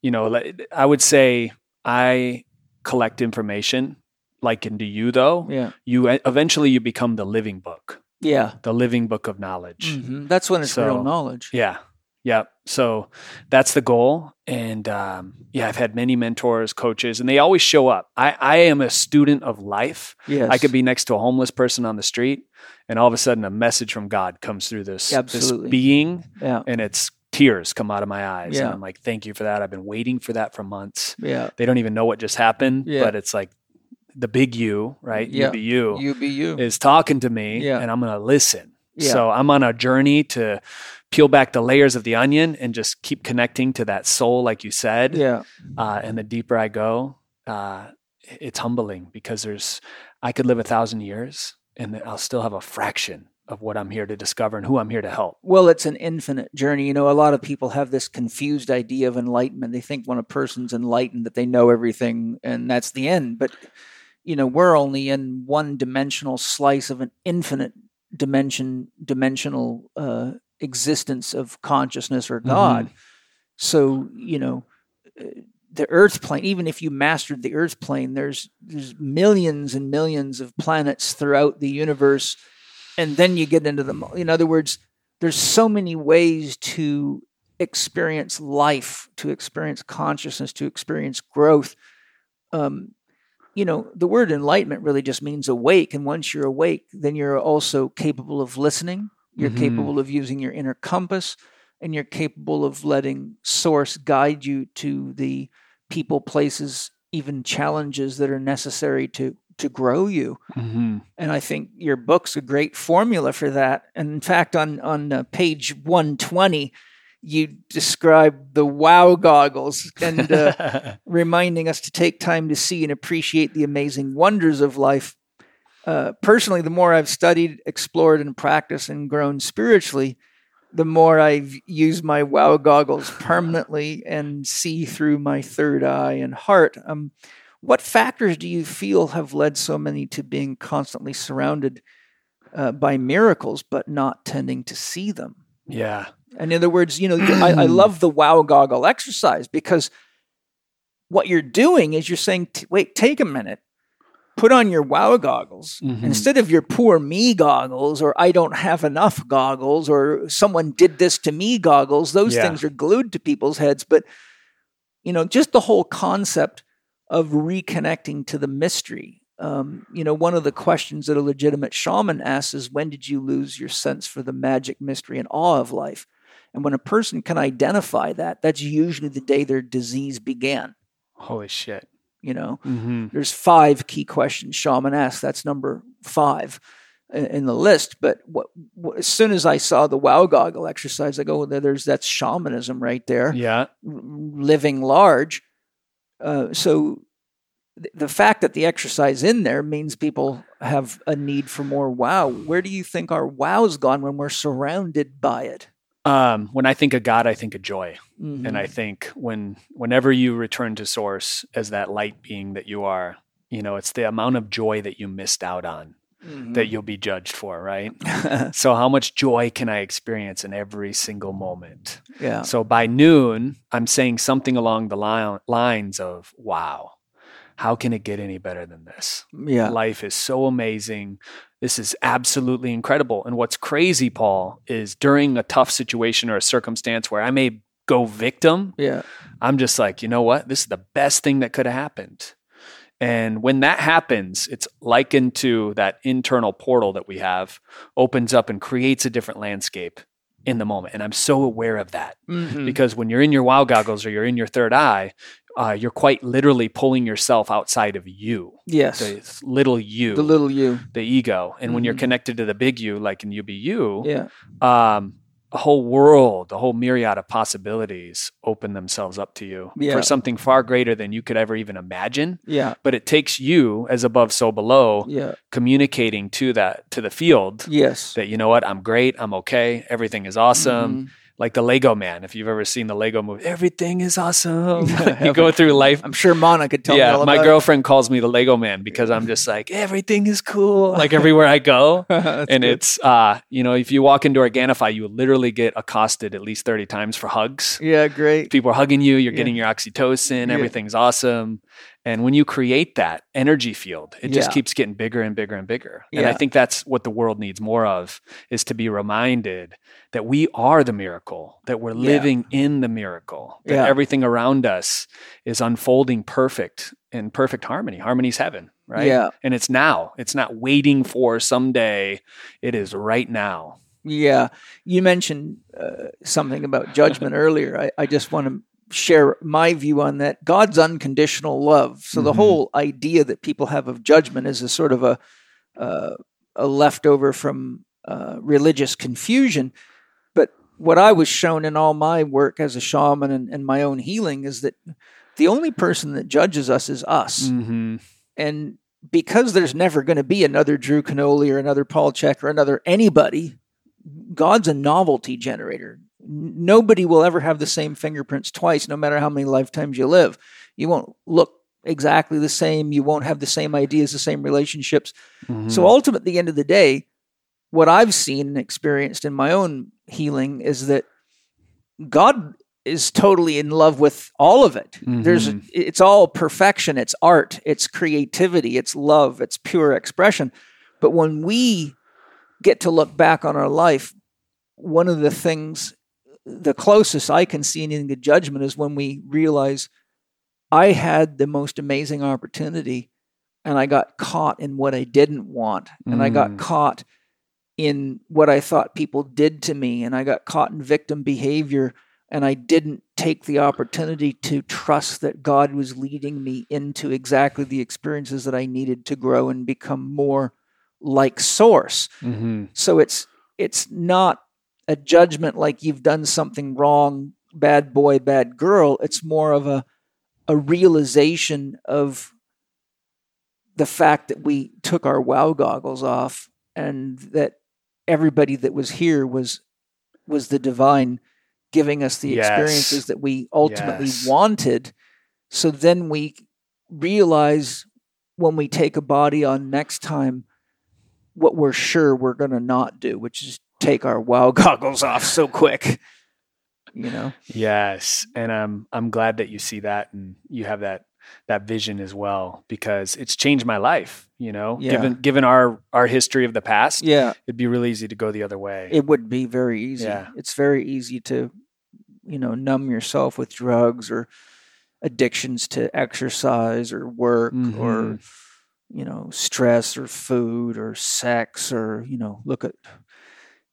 you know, like, I would say I collect information like into you though. yeah, You eventually you become the living book, yeah. the living book of knowledge. Mhm. That's when it's So- real knowledge. Yeah. Yeah. So that's the goal. And um, yeah, I've had many mentors, coaches, and they always show up. I, I am a student of life. Yes, I could be next to a homeless person on the street, and all of a sudden a message from God comes through this, this being, Yeah, and it's tears come out of my eyes. Yeah. And I'm like, thank you for that. I've been waiting for that for months. yeah. They don't even know what just happened, Yeah. but it's like the big you, right? Yeah. You be you, You be you. is talking to me, Yeah. and I'm going to listen. Yeah. So I'm on a journey to peel back the layers of the onion and just keep connecting to that soul, like you said. yeah, Uh, and the deeper I go, uh, it's humbling because there's, I could live a thousand years and I'll still have a fraction of what I'm here to discover and who I'm here to help. Well, it's an infinite journey. You know, a lot of people have this confused idea of enlightenment. They think when a person's enlightened that they know everything and that's the end. But, you know, we're only in one dimensional slice of an infinite dimension, dimensional uh, existence of consciousness or God. So, you know, uh, the Earth plane, even if you mastered the Earth plane, there's there's millions and millions of planets throughout the universe, and then you get into the. In other words, there's so many ways to experience life, to experience consciousness, to experience growth. Um, you know, the word enlightenment really just means awake, and once you're awake, then you're also capable of listening. You're Mhm. capable of using your inner compass, and you're capable of letting Source guide you to the people, places, even challenges that are necessary to to grow you. Mm-hmm. And I think your book's a great formula for that. And in fact, on on uh, page one twenty, you describe the wow goggles and uh, reminding us to take time to see and appreciate the amazing wonders of life. Uh, personally, the more I've studied, explored, and practiced and grown spiritually, the more I've used my wow goggles permanently and see through my third eye and heart. Um, what factors do you feel have led so many to being constantly surrounded uh, by miracles but not tending to see them? yeah. And in other words, you know, I, I love the wow goggle exercise because what you're doing is you're saying, "T- wait, take a minute, put on your wow goggles Mhm. instead of your poor me goggles or I don't have enough goggles or someone did this to me goggles. Those Yeah. things are glued to people's heads. But, you know, just the whole concept of reconnecting to the mystery. Um, you know, one of the questions that a legitimate shaman asks is when did you lose your sense for the magic, mystery, and awe of life? And when a person can identify that, that's usually the day their disease began. Holy shit. You know, Mm-hmm. there's five key questions shaman asks. That's number five. in, the list. But what, what, as soon as I saw the wow goggle exercise, I go, well, there's that's shamanism right there, Yeah. living large. Uh, so th- the fact that the exercise in there means people have a need for more wow. Where do you think our wow's gone when we're surrounded by it? Um, when I think of God, I think of joy. Mhm. And I think when whenever you return to source as that light being that you are, you know, it's the amount of joy that you missed out on Mm-hmm. that you'll be judged for, right? so how much joy can I experience in every single moment? yeah. So by noon, I'm saying something along the line, lines of, wow, how can it get any better than this? Yeah. Life is so amazing. This is absolutely incredible. And what's crazy, Paul, is during a tough situation or a circumstance where I may go victim, Yeah. I'm just like, you know what? This is the best thing that could have happened. And when that happens, it's likened to that internal portal that we have opens up and creates a different landscape in the moment. And I'm so aware of that Mhm. because when you're in your wow goggles or you're in your third eye, uh, you're quite literally pulling yourself outside of you, Yes. the little you, The little you. the ego. And when you're Mhm. connected to the big you, like in UBU, Yeah. um, a whole world, a whole myriad of possibilities open themselves up to you Yeah. for something far greater than you could ever even imagine. Yeah. But it takes you, as above, so below, Yeah. communicating to that to the field Yes. that you know what, I'm great, I'm okay, everything is awesome. Mhm. Like the Lego Man, if you've ever seen the Lego movie, everything is awesome. You go through life. I'm sure Mona could tell yeah, my girlfriend calls me the Lego Man because I'm just like everything is cool. Like everywhere I go, and good. it's uh you know if you walk into organifi you literally get accosted at least 30 times for hugs yeah, great. people are hugging you you're Yeah. getting your oxytocin Yeah. everything's awesome and when you create that energy field it just Yeah. keeps getting bigger and bigger and bigger and i think that's what the world needs more of is to be reminded that we are the miracle that we're Yeah. living in the miracle that Yeah. everything around us is unfolding perfect in perfect harmony harmony's heaven right Yeah. and it's now it's not waiting for someday it is right now Yeah. You mentioned uh, something about judgment earlier. I, I just want to share my view on that. God's unconditional love. So the Mhm. whole idea that people have of judgment is a sort of a uh, a leftover from uh, religious confusion. But what I was shown in all my work as a shaman and, and my own healing is that the only person that judges us is us. mm-hmm. And because there's never going to be another Drew Canole or another Paul Chek or another anybody, God's a novelty generator. Nobody will ever have the same fingerprints twice, no matter how many lifetimes you live. You won't look exactly the same. You won't have the same ideas, the same relationships. Mm-hmm. So ultimately, at the end of the day, what I've seen and experienced in my own healing is that God is totally in love with all of it. There's Mhm. it's all perfection, it's art, it's creativity, it's love, it's pure expression. But when we get to look back on our life, one of the things the closest I can see anything to judgment is when we realize I had the most amazing opportunity and I got caught in what I didn't want. And I got Mm. caught in what I thought people did to me. And I got caught in victim behavior. And I didn't take the opportunity to trust that God was leading me into exactly the experiences that I needed to grow and become more like Source. Mm-hmm. So it's it's not a judgment like you've done something wrong, bad boy, bad girl. It's more of a a realization of the fact that we took our wow goggles off and that everybody that was here was was the divine giving us the Yes. experiences that we ultimately Yes. wanted. So then we realize when we take a body on next time what we're sure we're going to not do, which is take our wow goggles off so quick. You know? Yes, and I'm I'm glad that you see that and you have that that vision as well because it's changed my life. You know, Yeah. given given our our history of the past, Yeah, it'd be really easy to go the other way. it would be very easy. Yeah. It's very easy to, you know, numb yourself with drugs or addictions to exercise or work or, Mhm. you know, stress or food or sex or, you know, look at,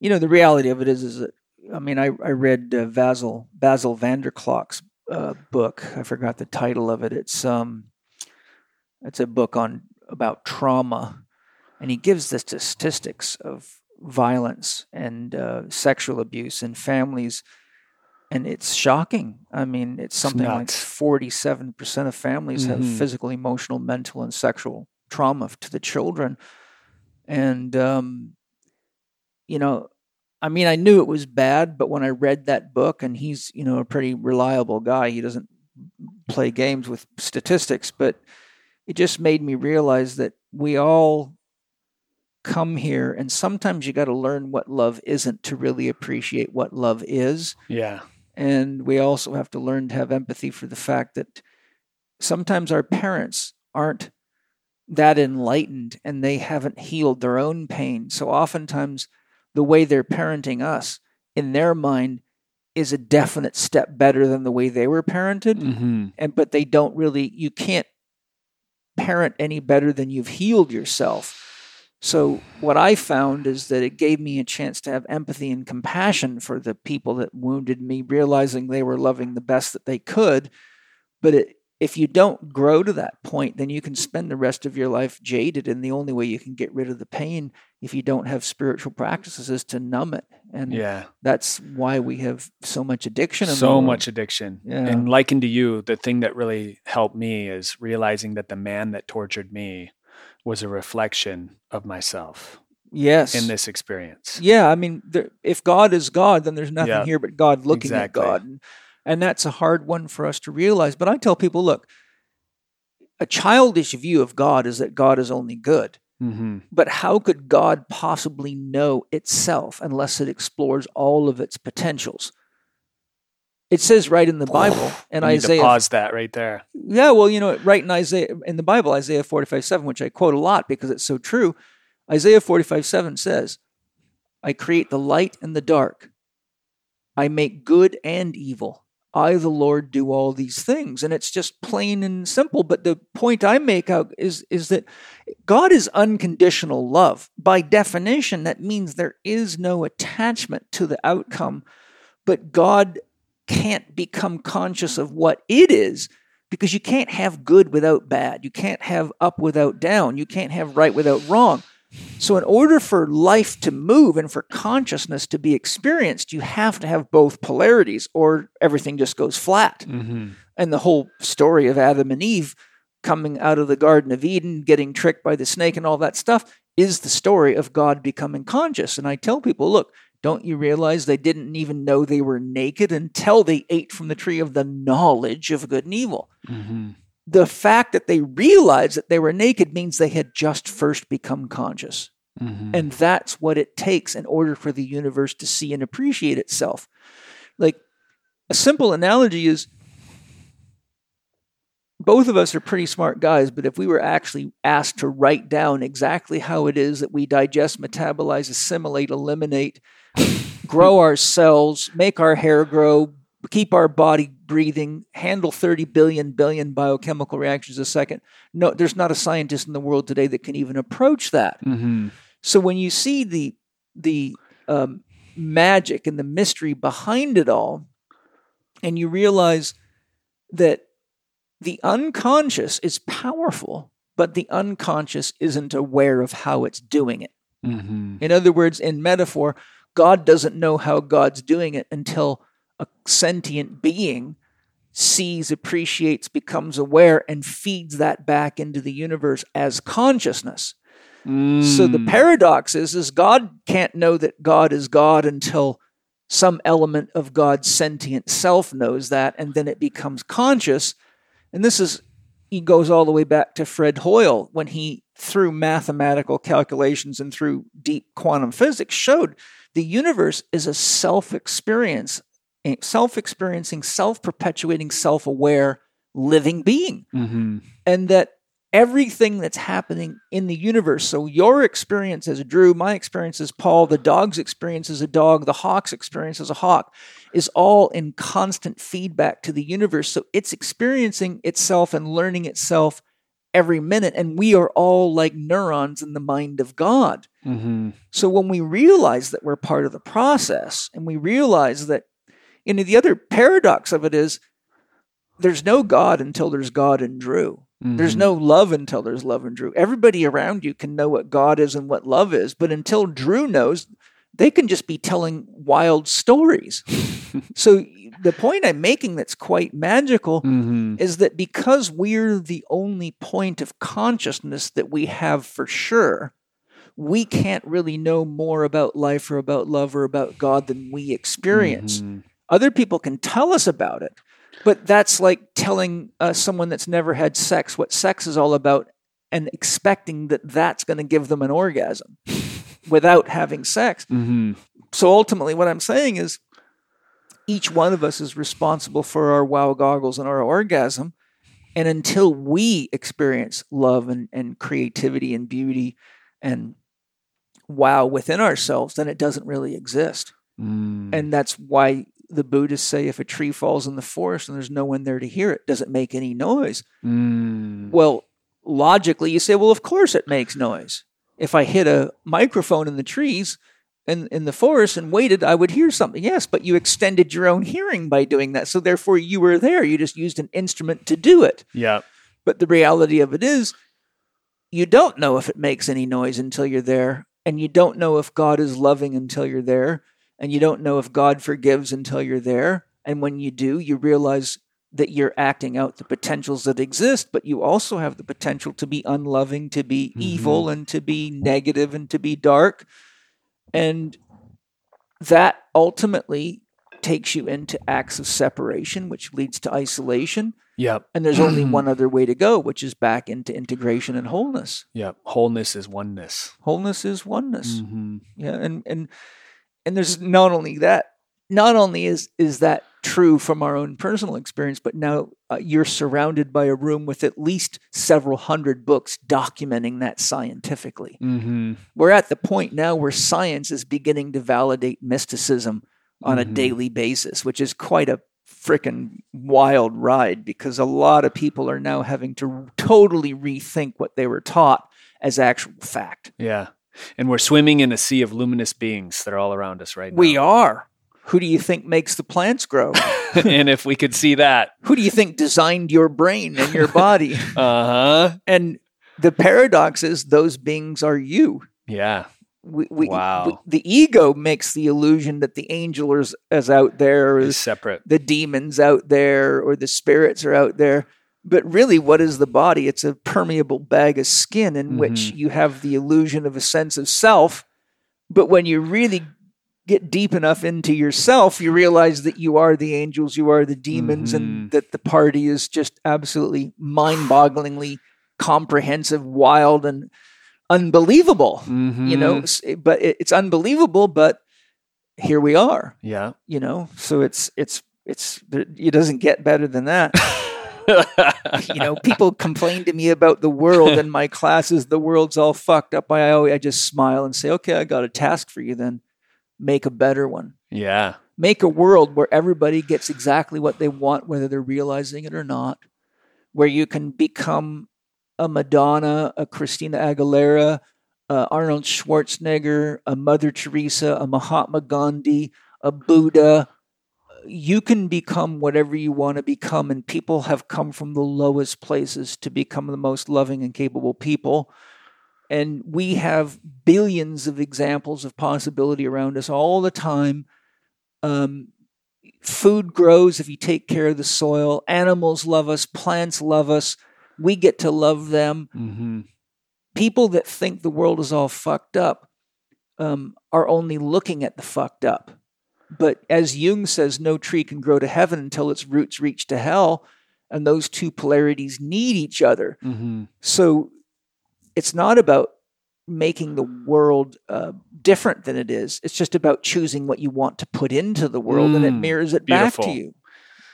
you know, the reality of it is, is that, I mean, I, I read uh, Basil, Basil van der Kolk's uh, book. I forgot the title of it. It's, um, it's a book on, about trauma and he gives the statistics of violence and uh, sexual abuse in families and it's shocking. I mean, it's something like forty-seven percent of families have Mhm. physical, emotional, mental, and sexual trauma to the children, and um, you know, I mean, I knew it was bad, but when I read that book, and he's you know a pretty reliable guy, he doesn't play games with statistics, but it just made me realize that we all come here and sometimes you got to learn what love isn't to really appreciate what love is Yeah. and we also have to learn to have empathy for the fact that sometimes our parents aren't that enlightened and they haven't healed their own pain. So oftentimes, the way they're parenting us in their mind is a definite step better than the way they were parented. Mm-hmm. And but they don't really, you can't parent any better than you've healed yourself. So, what I found is that it gave me a chance to have empathy and compassion for the people that wounded me, realizing they were loving the best that they could. But it, if you don't grow to that point, then you can spend the rest of your life jaded. And the only way you can get rid of the pain, if you don't have spiritual practices, is to numb it. And Yeah. that's why we have so much addiction. So much addiction. Yeah. And likened to you, the thing that really helped me is realizing that the man that tortured me was a reflection of myself Yes. in this experience. Yeah, I mean, there, if God is God, then there's nothing Yeah, here but God looking exactly. at God, and, and that's a hard one for us to realize. But I tell people, look, a childish view of God is that God is only good. Mm-hmm. But how could God possibly know itself unless it explores all of its potentials? It says right in the Bible, and I need to Isaiah pause that right there. yeah, well, you know, right in Isaiah in the Bible, Isaiah 45 7, which I quote a lot because it's so true. Isaiah 45 7 says, I create the light and the dark. I make good and evil. I, the Lord, do all these things. And it's just plain and simple. But the point I make out is, is that God is unconditional love. By definition, that means there is no attachment to the outcome. But God can't become conscious of what it is because you can't have good without bad. You can't have up without down. You can't have right without wrong. So, in order for life to move and for consciousness to be experienced, you have to have both polarities or everything just goes flat. Mm-hmm. And the whole story of Adam and Eve coming out of the Garden of Eden, getting tricked by the snake, and all that stuff is the story of God becoming conscious. And I tell people, look, don't you realize they didn't even know they were naked until they ate from the tree of the knowledge of good and evil? Mm-hmm. The fact that they realized that they were naked means they had just first become conscious. Mm-hmm. And that's what it takes in order for the universe to see and appreciate itself. Like a simple analogy is both of us are pretty smart guys, but if we were actually asked to write down exactly how it is that we digest, metabolize, assimilate, eliminate, grow our cells, make our hair grow, keep our body breathing, handle 30 billion billion biochemical reactions a second. No, there's not a scientist in the world today that can even approach that. Mm-hmm. So when you see the the um, magic and the mystery behind it all, and you realize that the unconscious is powerful, but the unconscious isn't aware of how it's doing it. Mm-hmm. In other words, in metaphor, God doesn't know how God's doing it until a sentient being sees, appreciates, becomes aware, and feeds that back into the universe as consciousness. So the Mm. paradox is, is God can't know that God is God until some element of God's sentient self knows that, and then it becomes conscious. And this is he goes all the way back to Fred Hoyle when he, through mathematical calculations and through deep quantum physics, showed the universe is a self-experience, a self-experiencing, self-perpetuating, self-aware living being Mm-hmm. and that everything that's happening in the universe so your experience as drew my experience as paul the dog's experience as a dog the hawk's experience as a hawk is all in constant feedback to the universe so it's experiencing itself and learning itself every minute and we are all like neurons in the mind of god Mm-hmm. so when we realize that we're part of the process and we realize that, you know, the other paradox of it is there's no God until there's God in Drew. There's Mhm. no love until there's love in Drew. Everybody around you can know what God is and what love is, but until Drew knows, they can just be telling wild stories. so the point I'm making that's quite magical Mhm. is that because we're the only point of consciousness that we have for sure, we can't really know more about life or about love or about God than we experience. Mhm. Other people can tell us about it, but that's like telling uh, someone that's never had sex what sex is all about and expecting that that's going to give them an orgasm without having sex. Mhm. So ultimately, what I'm saying is each one of us is responsible for our wow goggles and our orgasm. And until we experience love and, and creativity and beauty and wow within ourselves, then it doesn't really exist. Mm. And that's why the Buddhists say if a tree falls in the forest and there's no one there to hear it, does it make any noise? Mm. Well, logically, you say, well, of course it makes noise. If I hit a microphone in the trees in, in the forest and waited, I would hear something. Yes, but you extended your own hearing by doing that. So therefore, you were there. You just used an instrument to do it. Yeah. But the reality of it is, you don't know if it makes any noise until you're there. And you don't know if God is loving until you're there. And you don't know if God forgives until you're there. And when you do, you realize that you're acting out the potentials that exist, but you also have the potential to be unloving, to be evil, and to be negative and to be dark. And that ultimately takes you into acts of separation, which leads to isolation. Yep. And there's only one other way to go, which is back into integration and wholeness. Yep. Wholeness is oneness. Wholeness is oneness. Mhm. Yeah, and and and there's not only that. Not only is is that true from our own personal experience, but now uh, you're surrounded by a room with at least several hundred books documenting that scientifically. Mhm. We're at the point now where science is beginning to validate mysticism on a Mhm. daily basis, which is quite a freaking wild ride because a lot of people are now having to totally rethink what they were taught as actual fact. Yeah. And we're swimming in a sea of luminous beings that are all around us right now. We are. Who do you think makes the plants grow? and if we could see that, Who do you think designed your brain and your body? uh huh. and the paradox is those beings are you. Yeah. We, we, Wow. we- the ego makes the illusion that the angel is, is out there, Is is separate. the demons out there, or the spirits are out there. But really, what is the body? It's a permeable bag of skin in which mm-hmm. you have the illusion of a sense of self. But when you really get deep enough into yourself, you realize that you are the angels, you are the demons, and mm-hmm. that the party is just absolutely mind bogglingly comprehensive, wild, and unbelievable. Mm-hmm. You know. But it's unbelievable, but here we are, Yeah. you know, so it's, it's, it's, it doesn't get better than that. you know, people complain to me about the world in my classes. The world's all fucked up. I always, I just smile and say, okay, I got a task for you. Then make a better one. yeah. Make a world where everybody gets exactly what they want, whether they're realizing it or not. Where you can become a Madonna, a Christina Aguilera, uh, Arnold Schwarzenegger, a Mother Teresa, a Mahatma Gandhi, a Buddha, you can become whatever you want to become, and people have come from the lowest places to become the most loving and capable people. And we have billions of examples of possibility around us all the time. Um, food grows if you take care of the soil. Animals love us. Plants love us. We get to love them. hmm People that think the world is all fucked up um, are only looking at the fucked up. But as Jung says, no tree can grow to heaven until its roots reach to hell. And those two polarities need each other. hmm So it's not about making the world uh, different than it is. It's just about choosing what you want to put into the world and it Mm, mirrors it back to you.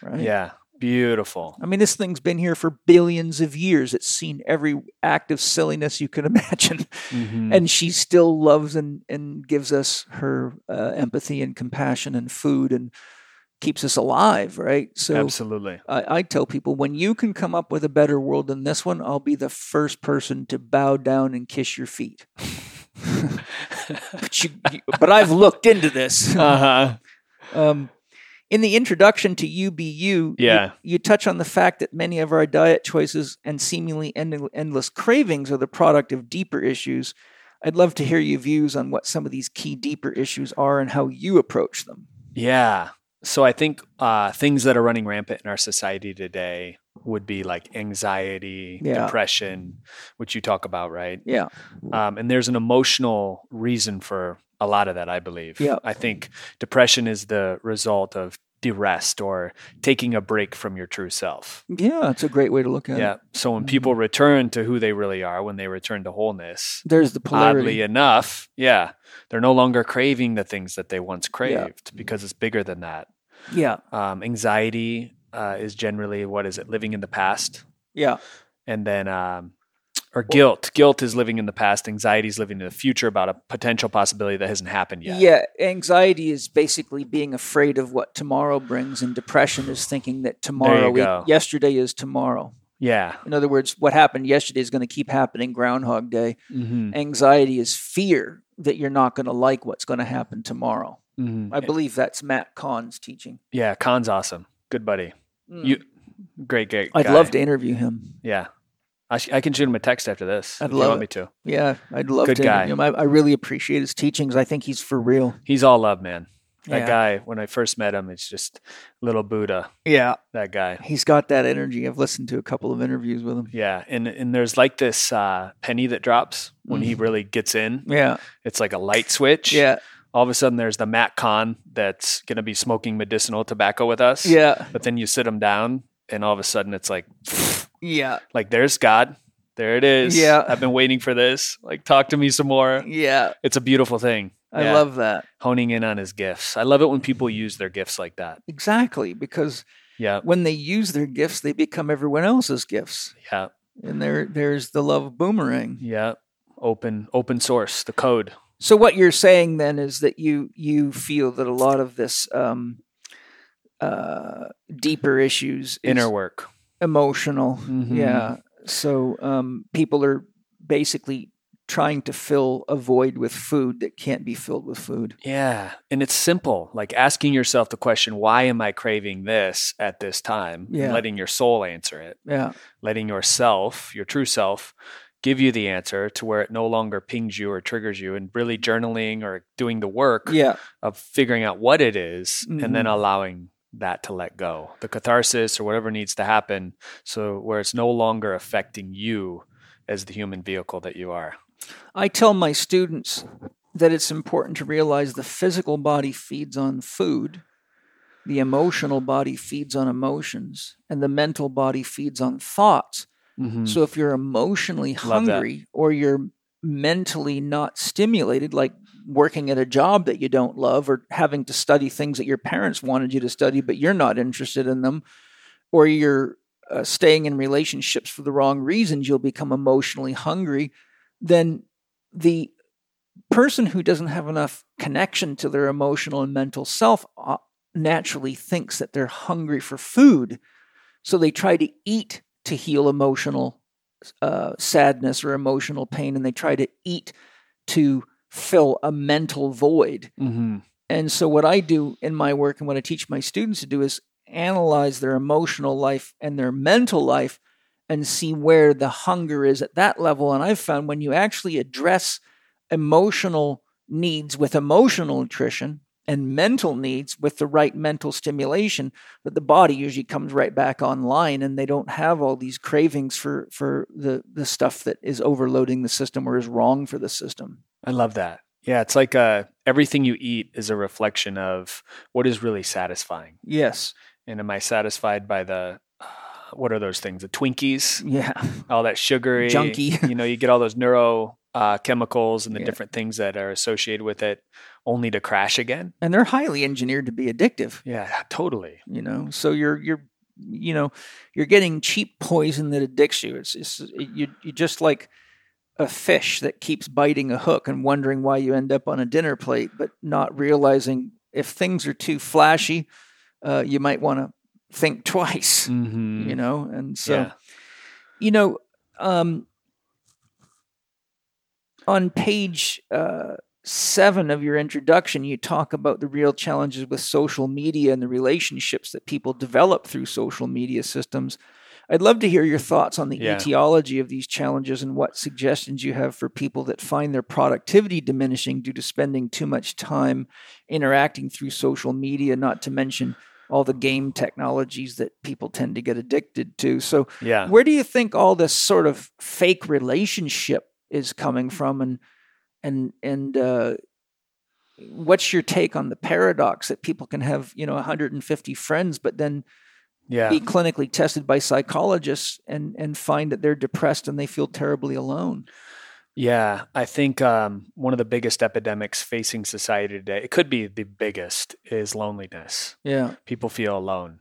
Right? Yeah. Beautiful. I mean, this thing's been here for billions of years. It's seen every act of silliness you can imagine. Mhm. And she still loves and, and gives us her uh, empathy and compassion and food and keeps us alive, right? So Absolutely. I, I tell people when you can come up with a better world than this one, I'll be the first person to bow down and kiss your feet. but, you, you- but I've looked into this. Uh huh. Um, in the introduction to UBU, Yeah. you, you touch on the fact that many of our diet choices and seemingly end- endless cravings are the product of deeper issues. I'd love to hear your views on what some of these key deeper issues are and how you approach them. Yeah. So I think uh, things that are running rampant in our society today would be like anxiety, Yeah. depression, which you talk about, right? Yeah. Um, and there's an emotional reason for a lot of that, I believe. Yeah. I think depression is the result of derest or taking a break from your true self. Yeah, it's a great way to look at Yeah. it. Yeah. So when people return to who they really are, when they return to wholeness, There's the polarity. oddly enough, yeah, they're no longer craving the things that they once craved because it's bigger than that. yeah. Um, anxiety uh, is generally what is it? Living in the past, Yeah. and then um, or guilt. Guilt is living in the past. Anxiety is living in the future about a potential possibility that hasn't happened yet. Yeah, anxiety is basically being afraid of what tomorrow brings, and depression is thinking that tomorrow, yesterday is tomorrow. Yeah. In other words, what happened yesterday is going to keep happening Groundhog Day. Mm-hmm. Anxiety is fear that you're not going to like what's going to happen tomorrow. Mm-hmm. I believe that's Matt Kahn's teaching. Yeah. Kahn's awesome. Good buddy. Mm. You great, great. I'd love to interview him. Yeah. I, sh- I can shoot him a text after this. I'd if you love want me to. Yeah, I'd love Good to guy. interview him. I, I really appreciate his teachings. I think he's for real. He's all love, man. That Yeah. guy, when I first met him, it's just little Buddha. Yeah, That guy. he's got that energy. I've listened to a couple of interviews with him. Yeah, and and there's like this uh, penny that drops when he really gets in. Yeah, It's like a light switch. Yeah, All of a sudden, there's the Matt Kahn that's going to be smoking medicinal tobacco with us. yeah, But then you sit him down, and all of a sudden, it's like, yeah, like there's God. There it is. Yeah. I've been waiting for this. Like, talk to me some more. yeah. It's a beautiful thing. I Yeah. love that. honing in on his gifts. I love it when people use their gifts like that. Exactly, because Yeah, when they use their gifts, they become everyone else's gifts. yeah, And there there's the love boomerang. yeah. Open, open source, the code. So what you're saying then is that you you feel that a lot of this um, uh, deeper issues is inner work. Emotional. Mhm. Yeah. So um, people are basically trying to fill a void with food that can't be filled with food. Yeah. And it's simple, like asking yourself the question, why am I craving this at this time? And Yeah. letting your soul answer it, Yeah. letting yourself, your true self, give you the answer to where it no longer pings you or triggers you, and really journaling or doing the work Yeah. of figuring out what it is and then Mhm. allowing that to let go, the catharsis or whatever needs to happen. So where it's no longer affecting you as the human vehicle that you are. I tell my students that it's important to realize the physical body feeds on food, the emotional body feeds on emotions, and the mental body feeds on thoughts. Mm-hmm. So if you're emotionally hungry or you're mentally not stimulated, like working at a job that you don't love or having to study things that your parents wanted you to study, but you're not interested in them, or you're uh, staying in relationships for the wrong reasons, you'll become emotionally hungry. Then the person who doesn't have enough connection to their emotional and mental self uh, naturally thinks that they're hungry for food. So they try to eat to heal emotional uh, sadness or emotional pain, and they try to eat to fill a mental void. Mm-hmm. And so, what I do in my work and what I teach my students to do is analyze their emotional life and their mental life and see where the hunger is at that level. And I've found when you actually address emotional needs with emotional nutrition and mental needs with the right mental stimulation, that the body usually comes right back online and they don't have all these cravings for, for the, the stuff that is overloading the system or is wrong for the system. I love that. Yeah, it's like uh, everything you eat is a reflection of what is really satisfying. Yes. And am I satisfied by the uh, what are those things? The Twinkies, Yeah. all that sugary Junky. You know, you get all those neuro uh, chemicals and the Yeah. different things that are associated with it, only to crash again. and they're highly engineered to be addictive Yeah, totally. you know so you're you're you know you're getting cheap poison that addicts you it's, it's you you just like a fish that keeps biting a hook and wondering why you end up on a dinner plate but not realizing if things are too flashy uh, you might want to think twice Mm-hmm. you know and so yeah. you know um, on page uh, seven of your introduction, you talk about the real challenges with social media and the relationships that people develop through social media systems. I'd love to hear your thoughts on the Yeah. etiology of these challenges and what suggestions you have for people that find their productivity diminishing due to spending too much time interacting through social media, not to mention all the game technologies that people tend to get addicted to. So, Yeah. where do you think all this sort of fake relationship is coming from and and and uh what's your take on the paradox that people can have you know 150 friends but then Yeah. be clinically tested by psychologists and and find that they're depressed and they feel terribly alone Yeah, I think um, one of the biggest epidemics facing society today, it could be the biggest, is loneliness. yeah People feel alone.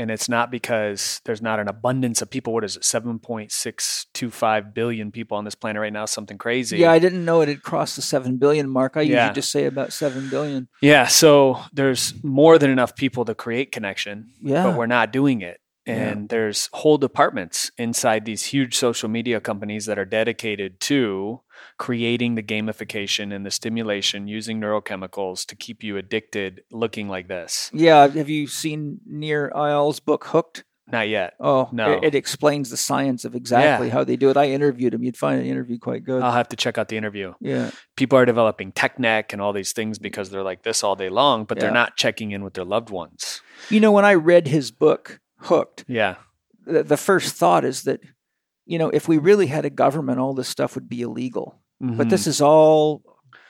And it's not because there's not an abundance of people. What is it? 7.625 billion people on this planet right now, something crazy. yeah i didn't know it had crossed the 7 billion mark i Yeah. usually just say about 7 billion Yeah, so there's more than enough people to create connection, yeah but we're not doing it. Yeah. And there's whole departments inside these huge social media companies that are dedicated to creating the gamification and the stimulation using neurochemicals to keep you addicted looking like this. yeah have you seen Nir Eyal's book hooked Not yet. oh No. it, it explains the science of exactly Yeah. how they do it i interviewed him you'd find the interview quite good I'll have to check out the interview. yeah People are developing tech neck and all these things because they're like this all day long, but Yeah. they're not checking in with their loved ones. You know, when I read his book, Hooked, Yeah. the, the first thought is that, you know, if we really had a government, all this stuff would be illegal. But Mhm. this is all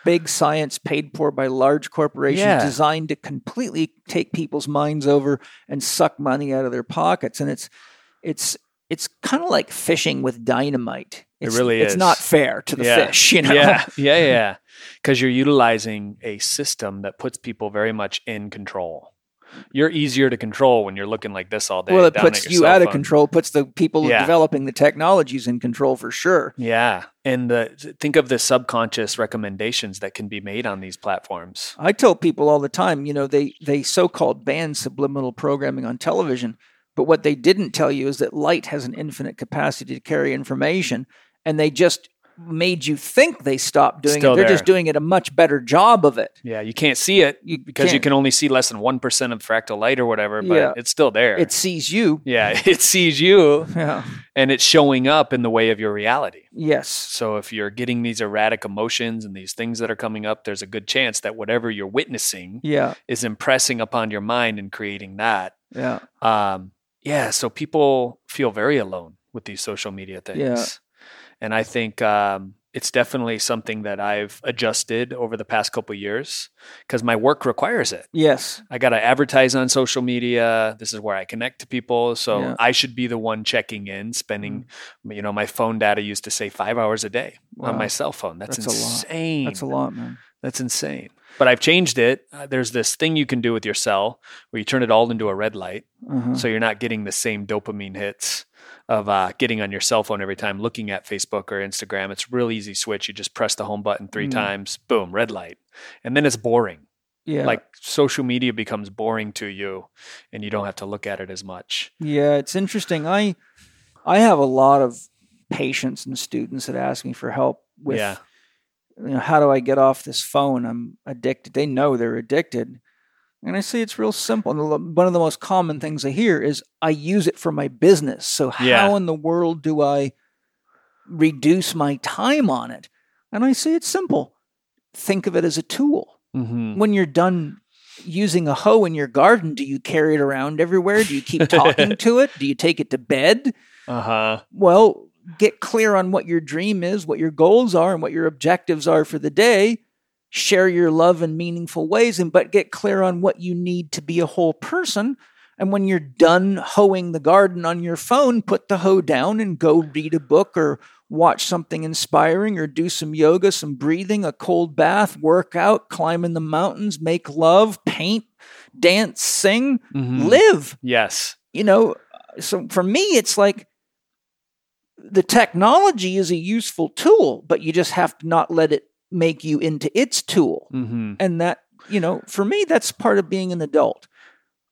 big science paid for by large corporations Yeah. designed to completely take people's minds over and suck money out of their pockets. And it's, it's, it's kind of like fishing with dynamite. It It's, really It's not fair to the Yeah. fish, you know? Yeah, yeah, yeah. Because you're utilizing a system that puts people very much in control. You're easier to control when you're looking like this all day. well, it puts you out of phone. control, puts the people Yeah. developing the technologies in control for sure. Yeah, and the think of the subconscious recommendations that can be made on these platforms. I tell people all the time, you know, they they so-called ban subliminal programming on television, but what they didn't tell you is that light has an infinite capacity to carry information, and they just made you think they stopped doing Still it. They're just doing it a much better job of it. Yeah, you can't see it You because you can't- can only see less than one percent of fractal light or whatever, but Yeah. it's still there. It sees you. yeah, it sees you, Yeah. and it's showing up in the way of your reality. Yes. So if you're getting these erratic emotions and these things that are coming up, there's a good chance that whatever you're witnessing Yeah. is impressing upon your mind and creating that. Yeah. Um, yeah, so people feel very alone with these social media things. Yeah. And I think um, it's definitely something that I've adjusted over the past couple of years because my work requires it. Yes. I got to advertise on social media. This is where I connect to people. So Yeah. Mm. I should be the one checking in, spending, you know, my phone data used to say five hours a day on my cell phone. That's, That's a insane. That's a lot, man. That's insane. But I've changed it. Uh, there's this thing you can do with your cell where you turn it all into a red light. Uh-huh. So you're not getting the same dopamine hits of uh, getting on your cell phone every time looking at Facebook or Instagram. It's a real easy switch. You just press the home button three Mm. times, boom, red light. And then it's boring. Yeah. Like social media becomes boring to you and you don't have to look at it as much. Yeah, it's interesting. I I have a lot of patients and students that ask me for help with Yeah. you know, how do I get off this phone? I'm addicted. They know they're addicted. And I say it's real simple. And one of the most common things I hear is I use it for my business. So how Yeah. in the world do I reduce my time on it? And I say it's simple. Think of it as a tool. Mm-hmm. When you're done using a hoe in your garden, do you carry it around everywhere? Do you keep talking to it? Do you take it to bed? Uh huh. Well, get clear on what your dream is, what your goals are, and what your objectives are for the day. Share your love in meaningful ways, and but get clear on what you need to be a whole person. And when you're done hoeing the garden on your phone, put the hoe down and go read a book or watch something inspiring or do some yoga, some breathing, a cold bath, work out, climb in the mountains, make love, paint, dance, sing, Mhm. live Yes. you know so for me it's like the technology is a useful tool but you just have to not let it make you into its tool Mm-hmm. and that you know for me that's part of being an adult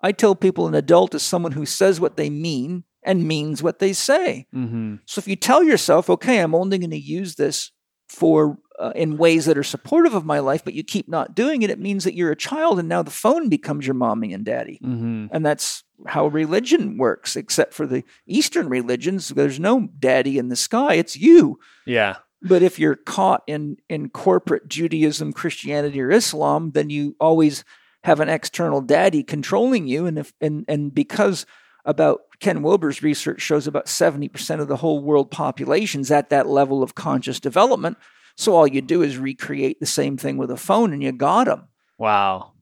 i tell people an adult is someone who says what they mean and means what they say Mm-hmm. so if you tell yourself okay i'm only going to use this for uh, in ways that are supportive of my life, but you keep not doing it, it means that you're a child and now the phone becomes your mommy and daddy. Mm-hmm. And that's how religion works, except for the Eastern religions. There's no daddy in the sky, it's you. Yeah. But if you're caught in, in corporate Judaism, Christianity, or Islam, then you always have an external daddy controlling you. And if and and because about Ken Wilber's research shows about 70% of the whole world population's at that level of conscious development. So all you do is recreate the same thing with a phone and you got them. Wow.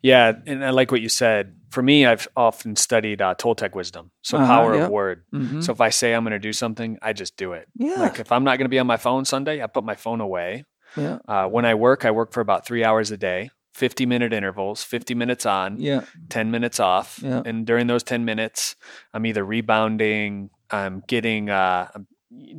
Yeah, and I like what you said. For me, I've often studied uh, Toltec wisdom, so Uh-huh, power yeah. of word. Mhm. So if I say I'm going to do something, I just do it. Yeah. Like if I'm not going to be on my phone Sunday, I put my phone away. yeah. Uh, when I work, I work for about three hours a day, 50 minute intervals, 50 minutes on, Yeah. 10 minutes off. Yeah. And during those 10 minutes, I'm either rebounding, I'm getting, uh, I'm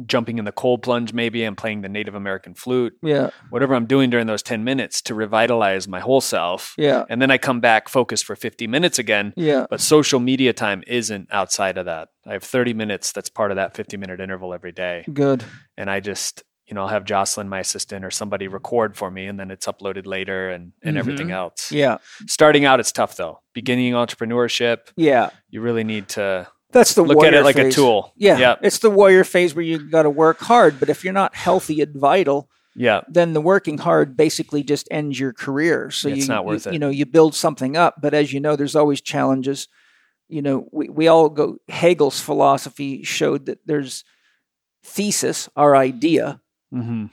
jumping in the cold plunge, maybe I'm playing the Native American flute, Yeah. whatever I'm doing during those 10 minutes to revitalize my whole self. Yeah. And then I come back focused for 50 minutes again. Yeah. But social media time isn't outside of that. I have 30 minutes that's part of that 50 minute interval every day. Good. And I just, you know, I'll have Jocelyn, my assistant, or somebody record for me and then it's uploaded later and, and everything Mhm. else. Yeah. Starting out, it's tough though. Beginning entrepreneurship, Yeah. you really need to That's the look at it like a tool. Yeah. Yeah. It's the warrior phase where you got to work hard. But if you're not healthy and vital, Yeah. then the working hard basically just ends your career. So It's you, not worth you, it. You know, you build something up, but as you know, there's always challenges. You know, we, we all go. Hegel's philosophy showed that there's thesis, our idea, hmm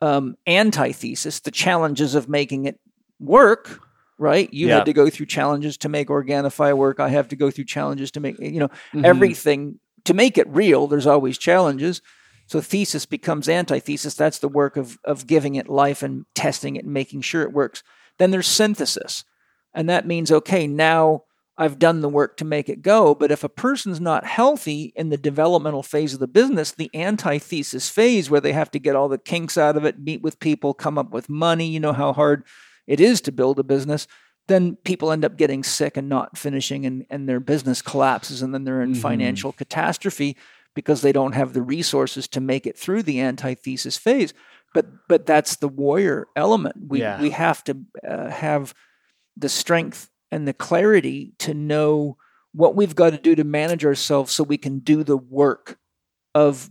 um, antithesis, the challenges of making it work. Right? You Yeah. had to go through challenges to make Organifi work. I have to go through challenges to make you know Mm-hmm. everything to make it real. There's always challenges. So thesis becomes antithesis. That's the work of of giving it life and testing it and making sure it works. Then there's synthesis, and that means okay, now I've done the work to make it go. But if a person's not healthy in the developmental phase of the business, the antithesis phase where they have to get all the kinks out of it, meet with people, come up with money, you know how hard it is to build a business, then people end up getting sick and not finishing and, and their business collapses and then they're in Mhm. financial catastrophe because they don't have the resources to make it through the antithesis phase. But but that's the warrior element. We Yeah. we have to uh, have the strength and the clarity to know what we've got to do to manage ourselves so we can do the work of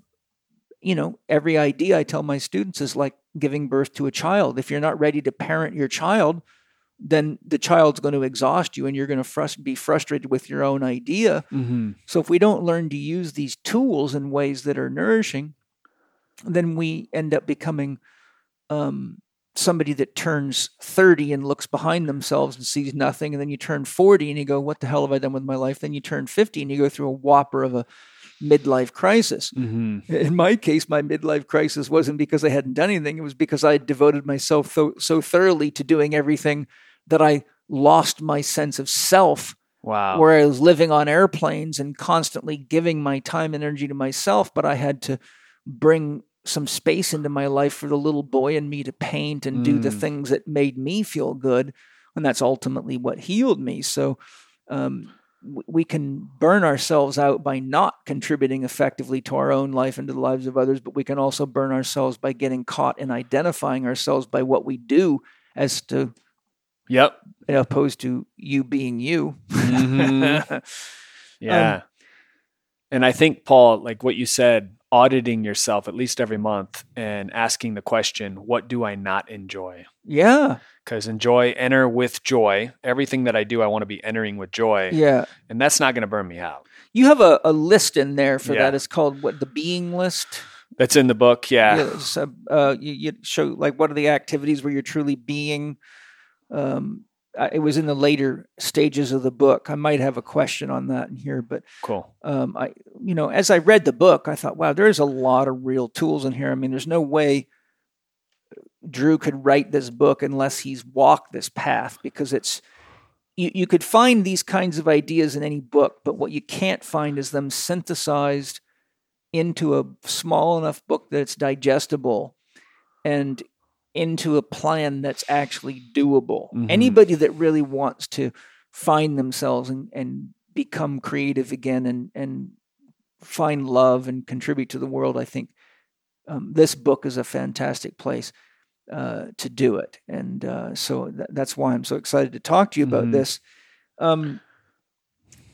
you know every idea i tell my students is like giving birth to a child if you're not ready to parent your child then the child's going to exhaust you and you're going to frust- be frustrated with your own idea hmm so if we don't learn to use these tools in ways that are nourishing, then we end up becoming um, somebody that turns 30 and looks behind themselves and sees nothing. And then you turn 40 and you go, What the hell have I done with my life? Then you turn 50 and you go through a whopper of a midlife crisis. hmm In my case, my midlife crisis wasn't because I hadn't done anything. It was because I had devoted myself so, so thoroughly to doing everything that I lost my sense of self Wow. where I was living on airplanes and constantly giving my time and energy to myself, but I had to bring some space into my life for the little boy in me to paint and do the Mm. things that made me feel good. And that's ultimately what healed me. So um, we can burn ourselves out by not contributing effectively to our own life and to the lives of others, but we can also burn ourselves by getting caught in identifying ourselves by what we do as to yep. opposed to you being you. Mhm. Yeah. and I think, Paul, like what you said, auditing yourself at least every month and asking the question, what do I not enjoy? yeah. Because enjoy, enter with joy. Everything that I do, I want to be entering with joy. Yeah. And that's not going to burn me out. You have a, a list in there for Yeah. that. It's called what the being list. That's in the book. Yeah. Yeah, it's, uh, uh, you, you show like what are the activities where you're truly being. Um, it was in the later stages of the book. I might have a question on that in here, but Cool. um, I, you know, as I read the book, I thought, wow, there's a lot of real tools in here. I mean, there's no way Drew could write this book unless he's walked this path because it's you, you could find these kinds of ideas in any book, but what you can't find is them synthesized into a small enough book that it's digestible and into a plan that's actually doable. Mhm. Anybody that really wants to find themselves and, and become creative again and, and find love and contribute to the world, I think um, this book is a fantastic place. uh, to do it. And uh, so th- that's why I'm so excited to talk to you about Mhm. this. Um,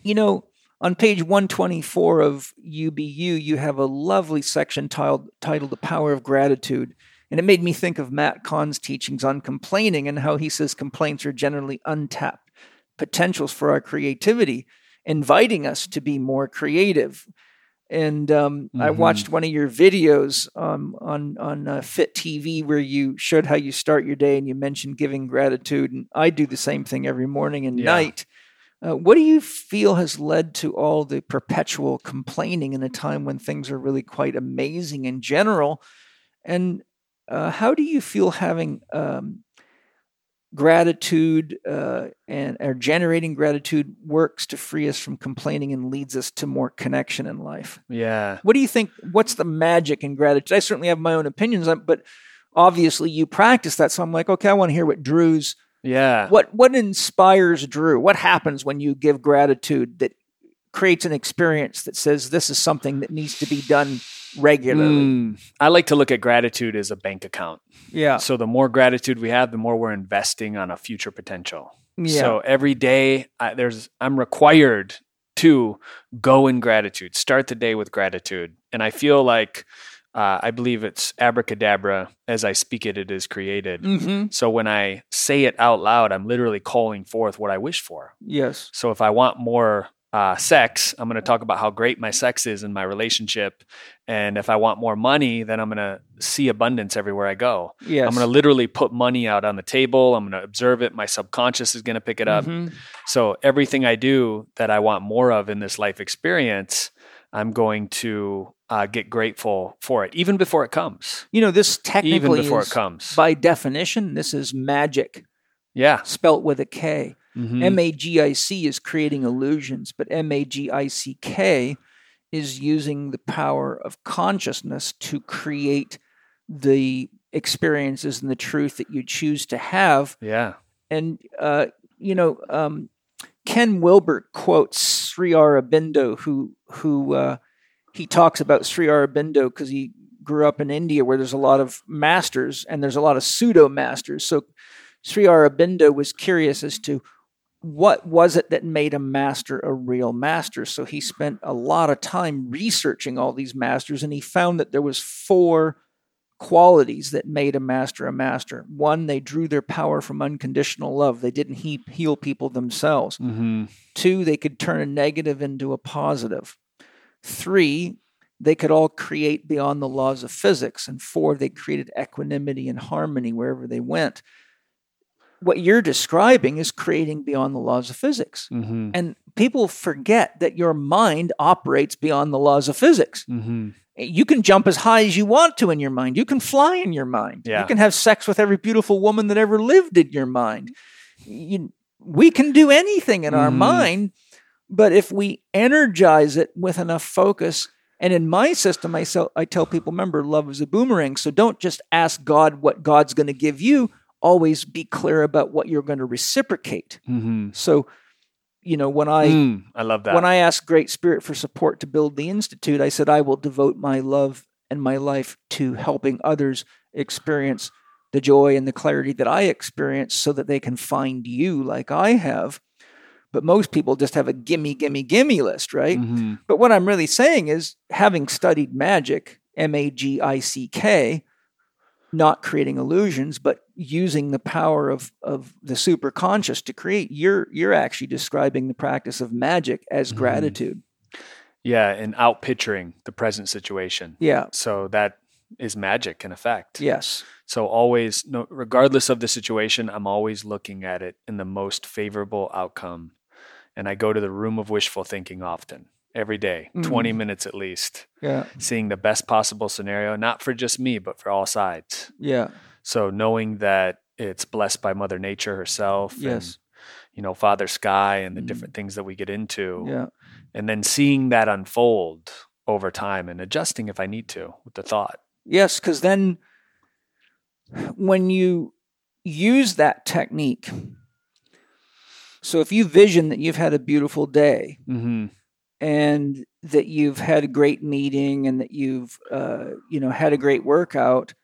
you know, on page 124 of UBU, you have a lovely section titled, titled The Power of Gratitude. And it made me think of Matt Kahn's teachings on complaining and how he says complaints are generally untapped potentials for our creativity, inviting us to be more creative. And um, I Mhm. watched one of your videos um, on on uh, Fit TV where you showed how you start your day, and you mentioned giving gratitude. And I do the same thing every morning and Yeah. night. Uh, what do you feel has led to all the perpetual complaining in a time when things are really quite amazing in general? And uh, how do you feel having um, gratitude uh, and or generating gratitude works to free us from complaining and leads us to more connection in life? Yeah. What do you think? What's the magic in gratitude? I certainly have my own opinions, on, but obviously you practice that. So I'm like, okay, I want to hear what Drew's Yeah. what what inspires Drew? What happens when you give gratitude that creates an experience that says this is something that needs to be done regularly? Mm, I like to look at gratitude as a bank account. Yeah, So the more gratitude we have, the more we're investing on a future potential. yeah, So every day, I, there's I'm required to go in gratitude. Start the day with gratitude, and I feel like uh, I believe it's abracadabra. As I speak it, it is created. hmm So when I say it out loud, I'm literally calling forth what I wish for. yes, So if I want more uh, sex, I'm going to talk about how great my sex is in my relationship. And if I want more money, then I'm going to see abundance everywhere I go. yes. I'm going to literally put money out on the table. I'm going to observe it. My subconscious is going to pick it up. Mhm. So everything I do that I want more of in this life experience, I'm going to uh, get grateful for it, even before it comes. You know, this technically, Even before is, it comes. by definition, this is magic yeah. spelt with a K. Mhm. M A G I C is creating illusions, but M A G I C K is using the power of consciousness to create the experiences and the truth that you choose to have. yeah. And, uh, you know, um, Ken Wilber quotes Sri Aurobindo, who, who uh, he talks about Sri Aurobindo because he grew up in India where there's a lot of masters and there's a lot of pseudo masters. So Sri Aurobindo was curious as to what was it that made a master a real master. So he spent a lot of time researching all these masters, and he found that there was four qualities that made a master a master. One, they drew their power from unconditional love. They didn't he- heal people themselves. hmm Two, they could turn a negative into a positive. Three, they could all create beyond the laws of physics. And four, they created equanimity and harmony wherever they went. What you're describing is creating beyond the laws of physics. hmm And people forget that your mind operates beyond the laws of physics. hmm You can jump as high as you want to in your mind. You can fly in your mind. Yeah. You can have sex with every beautiful woman that ever lived in your mind. You, we can do anything in our Mhm. mind, but if we energize it with enough focus, and in my system, I, sell, I tell people, remember, love is a boomerang. So don't just ask God what God's going to give you. Always be clear about what you're going to reciprocate. hmm So, you know, when I Mm, I love that. when I asked Great Spirit for support to build the Institute, I said, I will devote my love and my life to helping others experience the joy and the clarity that I experience so that they can find you like I have. But most people just have a gimme, gimme, gimme list, right? Mhm. But what I'm really saying is, having studied magic, M A G I C K, not creating illusions, but using the power of, of the superconscious to create, you're you're actually describing the practice of magic as Mhm. gratitude. Yeah, and out picturing the present situation. Yeah. So that is magic in effect. Yes. So always, no, regardless of the situation, I'm always looking at it in the most favorable outcome, and I go to the room of wishful thinking often, every day, Mhm. 20 minutes at least, Yeah. seeing the best possible scenario, not for just me, but for all sides. Yeah. So knowing that it's blessed by Mother Nature herself, Yes. and you know Father Sky, and the Mhm. different things that we get into, Yeah. and then seeing that unfold over time and adjusting if I need to with the thought. Yes, because then when you use that technique, so if you vision that you've had a beautiful day Mm-hmm. and that you've had a great meeting and that you've uh, you know had a great workout,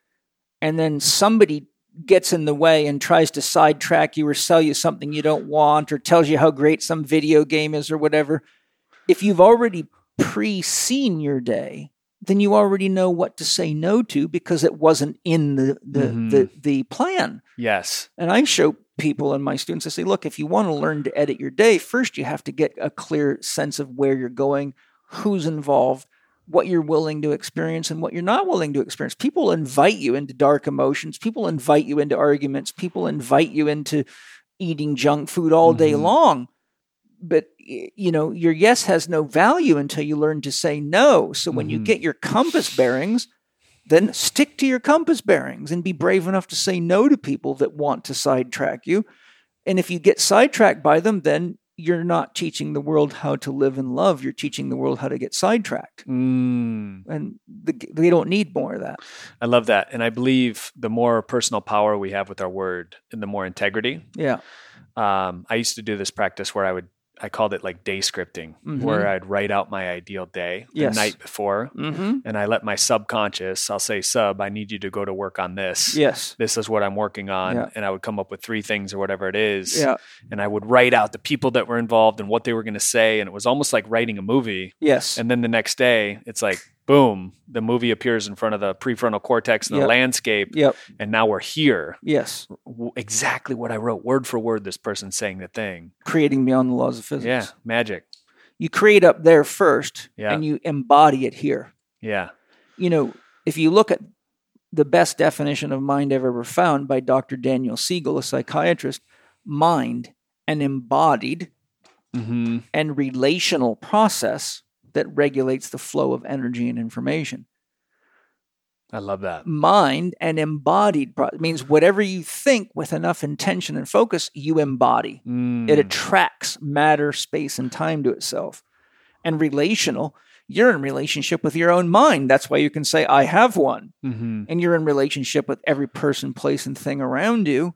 and then somebody gets in the way and tries to sidetrack you or sell you something you don't want or tells you how great some video game is or whatever, if you've already pre seen your day, then you already know what to say no to because it wasn't in the the, Mhm. the, the plan. Yes. And I show people and my students, I say, look, if you want to learn to edit your day, first you have to get a clear sense of where you're going, who's involved, what you're willing to experience, and what you're not willing to experience. People invite you into dark emotions, people invite you into arguments, people invite you into eating junk food all day Mhm. long. But you know, your yes has no value until you learn to say no. So when you Mhm. get your compass bearings, then stick to your compass bearings and be brave enough to say no to people that want to sidetrack you. And if you get sidetracked by them, then you're not teaching the world how to live and love. You're teaching the world how to get sidetracked. Mm, And the, they don't need more of that. I love that. And I believe the more personal power we have with our word and the more integrity. Yeah. Um, I used to do this practice where I would, I called it like day scripting, Mhm. where I'd write out my ideal day the Yes. night before. Mm-hmm. And I let my subconscious, I'll say, sub, I need you to go to work on this. Yes. This is what I'm working on. Yeah. And I would come up with three things or whatever it is. Yeah. And I would write out the people that were involved and what they were going to say. And it was almost like writing a movie. Yes. And then the next day, it's like, boom, the movie appears in front of the prefrontal cortex and Yep. the landscape. Yep. And now we're here. Yes. Exactly what I wrote, word for word, this person saying the thing. Creating beyond the laws of physics. Yeah, magic. You create up there first Yeah. and you embody it here. Yeah. you know, if you look at the best definition of mind I've ever found by Dr. Daniel Siegel, a psychiatrist, mind, an embodied hmm and relational process that regulates the flow of energy and information. I love that. Mind and embodied pro- means whatever you think with enough intention and focus, you embody. Mm. It attracts matter, space, and time to itself. And relational, you're in relationship with your own mind. That's why you can say, I have one. hmm and you're in relationship with every person, place, and thing around you,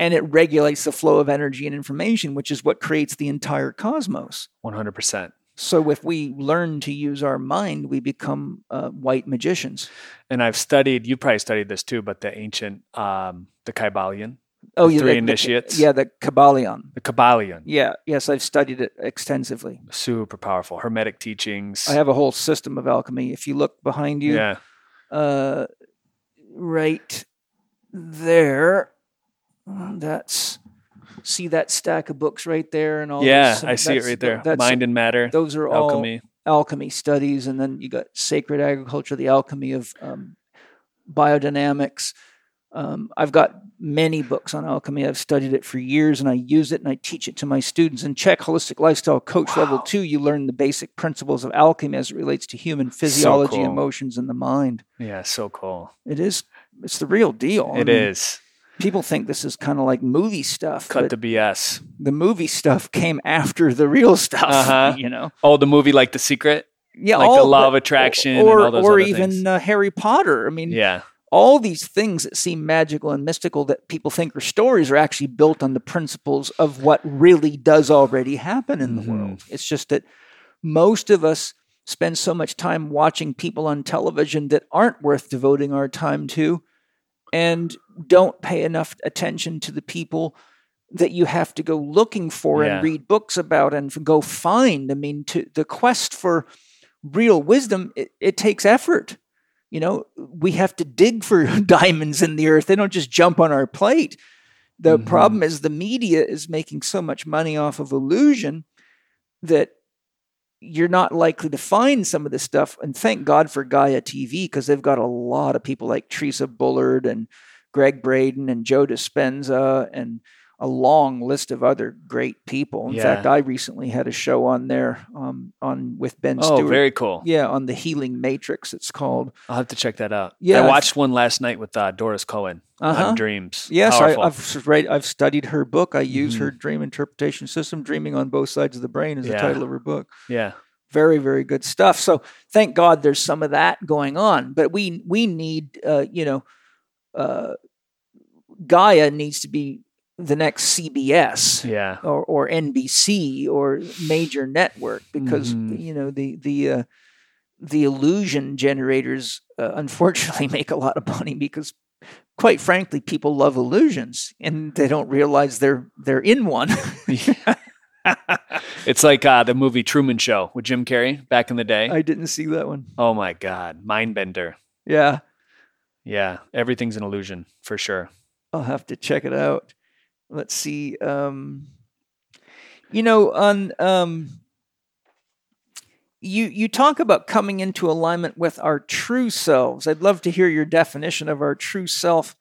and it regulates the flow of energy and information, which is what creates the entire cosmos. 100%. So, if we learn to use our mind, we become uh, white magicians. And I've studied, you probably studied this too, but the ancient, um, the Kybalion, Oh, The yeah, three the- initiates? yeah, the Kabbalion. the Kybalion, Yeah, yes, I've studied it extensively. super powerful. Hermetic teachings. I have a whole system of alchemy. If you look behind you, yeah. uh, right there, that's see that stack of books right there, and all. Yeah, I see it right there. Mind and matter, those are all alchemy. alchemy studies, and then you got sacred agriculture, the alchemy of um, biodynamics. Um, I've got many books on alchemy. I've studied it for years, and I use it and I teach it to my students. And Chek Holistic Lifestyle Coach Level Two, you learn the basic principles of alchemy as it relates to human physiology, cool. emotions, and the mind. Yeah, so cool. It is. It's the real deal. I mean, is. People think this is kind of like movie stuff, Cut the BS. the movie stuff came after the real stuff. Uh-huh. You know, Oh, the movie like The Secret? yeah, Like the law of attraction and or all those or even uh, Harry Potter. I mean, Yeah. all these things that seem magical and mystical that people think are stories are actually built on the principles of what really does already happen in the Mhm. world. It's just that most of us spend so much time watching people on television that aren't worth devoting our time to and don't pay enough attention to the people that you have to go looking for Yeah. and read books about and go find. I mean, to the quest for real wisdom, it, it takes effort. You know, we have to dig for diamonds in the earth. They don't just jump on our plate. The Mhm. problem is the media is making so much money off of illusion that you're not likely to find some of this stuff. And thank God for Gaia TV because they've got a lot of people like Theresa Bullard and Gregg Braden and Joe Dispenza and a long list of other great people. In Yeah. fact, I recently had a show on there um, on with Ben Oh, Stewart. very cool. Yeah, on the Healing Matrix, it's called. I'll have to check that out. Yeah. I watched one last night with uh, Doris Cohen Uh-huh. on dreams. Yes, I, Powerful. I've s- read, I've studied her book. I use Mm-hmm. her dream interpretation system. Dreaming on both sides of the brain is the title of her book. yeah. Very, very good stuff. So thank God there's some of that going on. But we we need, uh, you know, uh, Gaia needs to be the next CBS. Yeah. or, or NBC or major network because Mhm. you know the the uh, the illusion generators uh, unfortunately make a lot of money because quite frankly, people love illusions and they don't realize they're they're in one. it's like uh, the movie Truman Show with Jim Carrey back in the day. I didn't see that one. oh my God, mind bender. Yeah, Yeah, everything's an illusion for sure. I'll have to check it out. Let's see. Um, you know, on um, you you talk about coming into alignment with our true selves. I'd love to hear your definition of our true self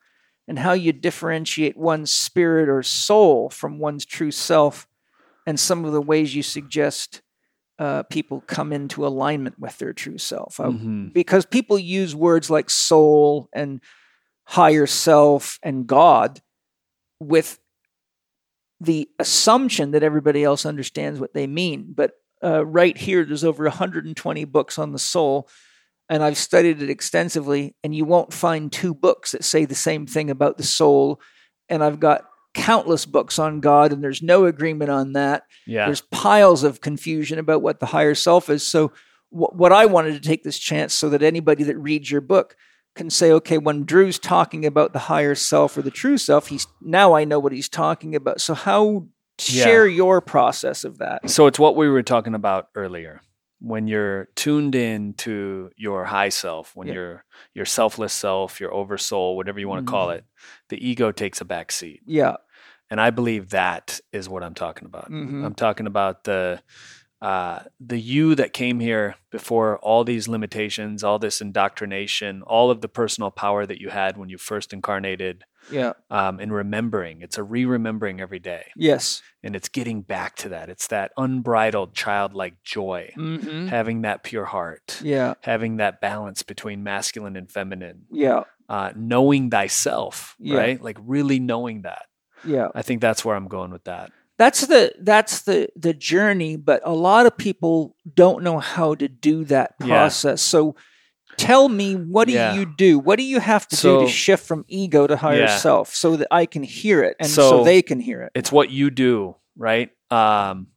and how you differentiate one's spirit or soul from one's true self, and some of the ways you suggest uh, people come into alignment with their true self. Uh, Mhm. Because people use words like soul and higher self and God with the assumption that everybody else understands what they mean. But uh, right here, there's over 120 books on the soul, and I've studied it extensively, and you won't find two books that say the same thing about the soul. And I've got countless books on God, and there's no agreement on that. Yeah. There's piles of confusion about what the higher self is. So, wh- what I wanted to take this chance so that anybody that reads your book can say, okay, when Drew's talking about the higher self or the true self, he's now I know what he's talking about. So, how Yeah. share your process of that? So it's what we were talking about earlier. When you're tuned in to your high self, when Yeah. you're your selfless self, your oversoul, whatever you want to call Mhm. it, the ego takes a back seat. Yeah. And I believe that is what I'm talking about. Mhm. I'm talking about the uh, the you that came here before all these limitations, all this indoctrination, all of the personal power that you had when you first incarnated, Yeah. um, and remembering. It's a re-remembering every day, Yes. and it's getting back to that. It's that unbridled childlike joy, hmm having that pure heart, Yeah. having that balance between masculine and feminine, Yeah. uh, knowing thyself, Yeah. right? Like really knowing that. Yeah. I think that's where I'm going with that. That's the that's the the journey, but a lot of people don't know how to do that Yeah. process. So tell me what do Yeah. you do? What do you have to do to shift from ego to higher Yeah. self so that I can hear it and so, So- they can hear it? it's what you do, right? Um,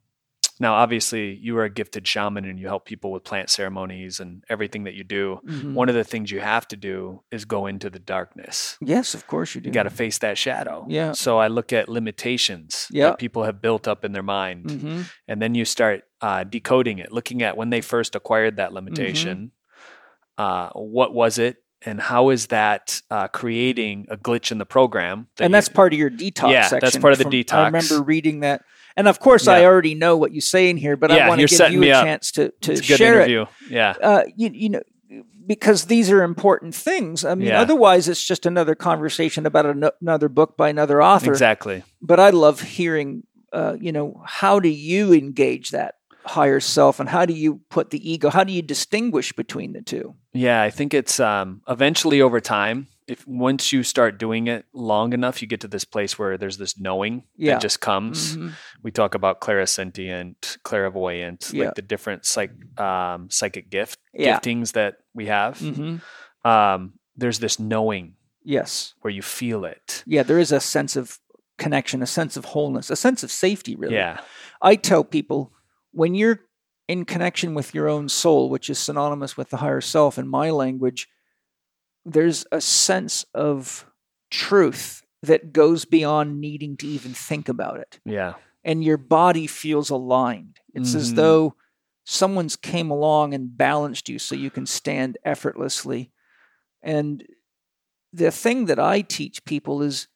now, obviously, you are a gifted shaman and you help people with plant ceremonies and everything that you do. Mhm. One of the things you have to do is go into the darkness. Yes, of course you do. You got to face that shadow. Yeah. So I look at limitations Yeah. that people have built up in their mind, hmm and then you start uh, decoding it, looking at when they first acquired that limitation. Uh, what was it, and how is that uh, creating a glitch in the program? that And you- that's part of your detox Yeah, section. that's part of the from- I remember reading that. And of course, I already know what you say in here, but I want to give you a up. chance to, to it's a good share it. Yeah. uh, you, you know, because these are important things. I mean, Yeah. otherwise it's just another conversation about an- another book by another author. Exactly. But I love hearing, uh, you know, how do you engage that higher self, and how do you put the ego? How do you distinguish between the two? Yeah, I think it's um, eventually over time. If once you start doing it long enough, you get to this place where there's this knowing Yeah. that just comes. Mhm. We talk about clairsentient, clairvoyant, Yeah. like the different psych, um, psychic gift Yeah. giftings that we have. Mhm. Um, there's this knowing Yes. where you feel it. Yeah, there is a sense of connection, a sense of wholeness, a sense of safety. Really. Yeah, I tell people when you're in connection with your own soul, which is synonymous with the higher self in my language, there's a sense of truth that goes beyond needing to even think about it. yeah, And your body feels aligned. It's as Mhm. though someone's came along and balanced you so you can stand effortlessly. And the thing that I teach people is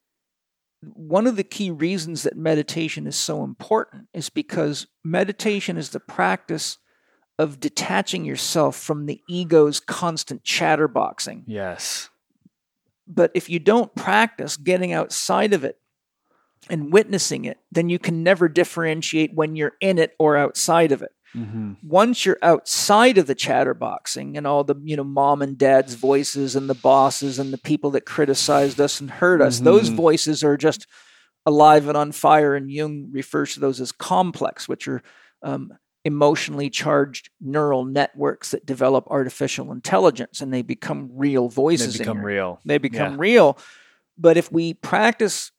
one of the key reasons that meditation is so important is because meditation is the practice of detaching yourself from the ego's constant chatterboxing. yes, But if you don't practice getting outside of it and witnessing it, then you can never differentiate when you're in it or outside of it. hmm Once you're outside of the chatterboxing and all the, you know, mom and dad's voices and the bosses and the people that criticized us and hurt us, those Mhm. voices are just alive and on fire. And Jung refers to those as complex, which are um, emotionally charged neural networks that develop artificial intelligence and they become real voices. in become real. they become Yeah. real. But if we practice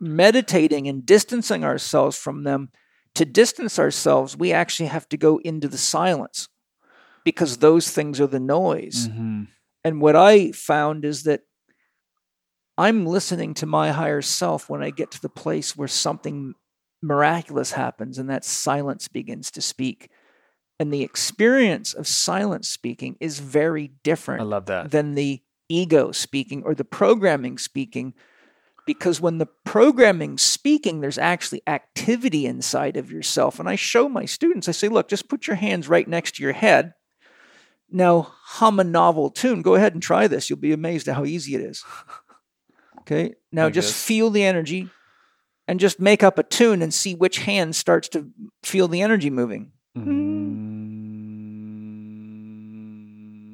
meditating and distancing ourselves from them, to distance ourselves, we actually have to go into the silence because those things are the noise. Mhm. And what I found is that I'm listening to my higher self when I get to the place where something miraculous happens and that silence begins to speak. And the experience of silence speaking is very different I love that. than the ego speaking or the programming speaking. Because when the programming speaking, there's actually activity inside of yourself. And I show my students, I say, look, just put your hands right next to your head. Now hum a novel tune. Go ahead and try this. You'll be amazed at how easy it is. Okay. Now Like just this? feel the energy and just make up a tune and see which hand starts to feel the energy moving. Mm.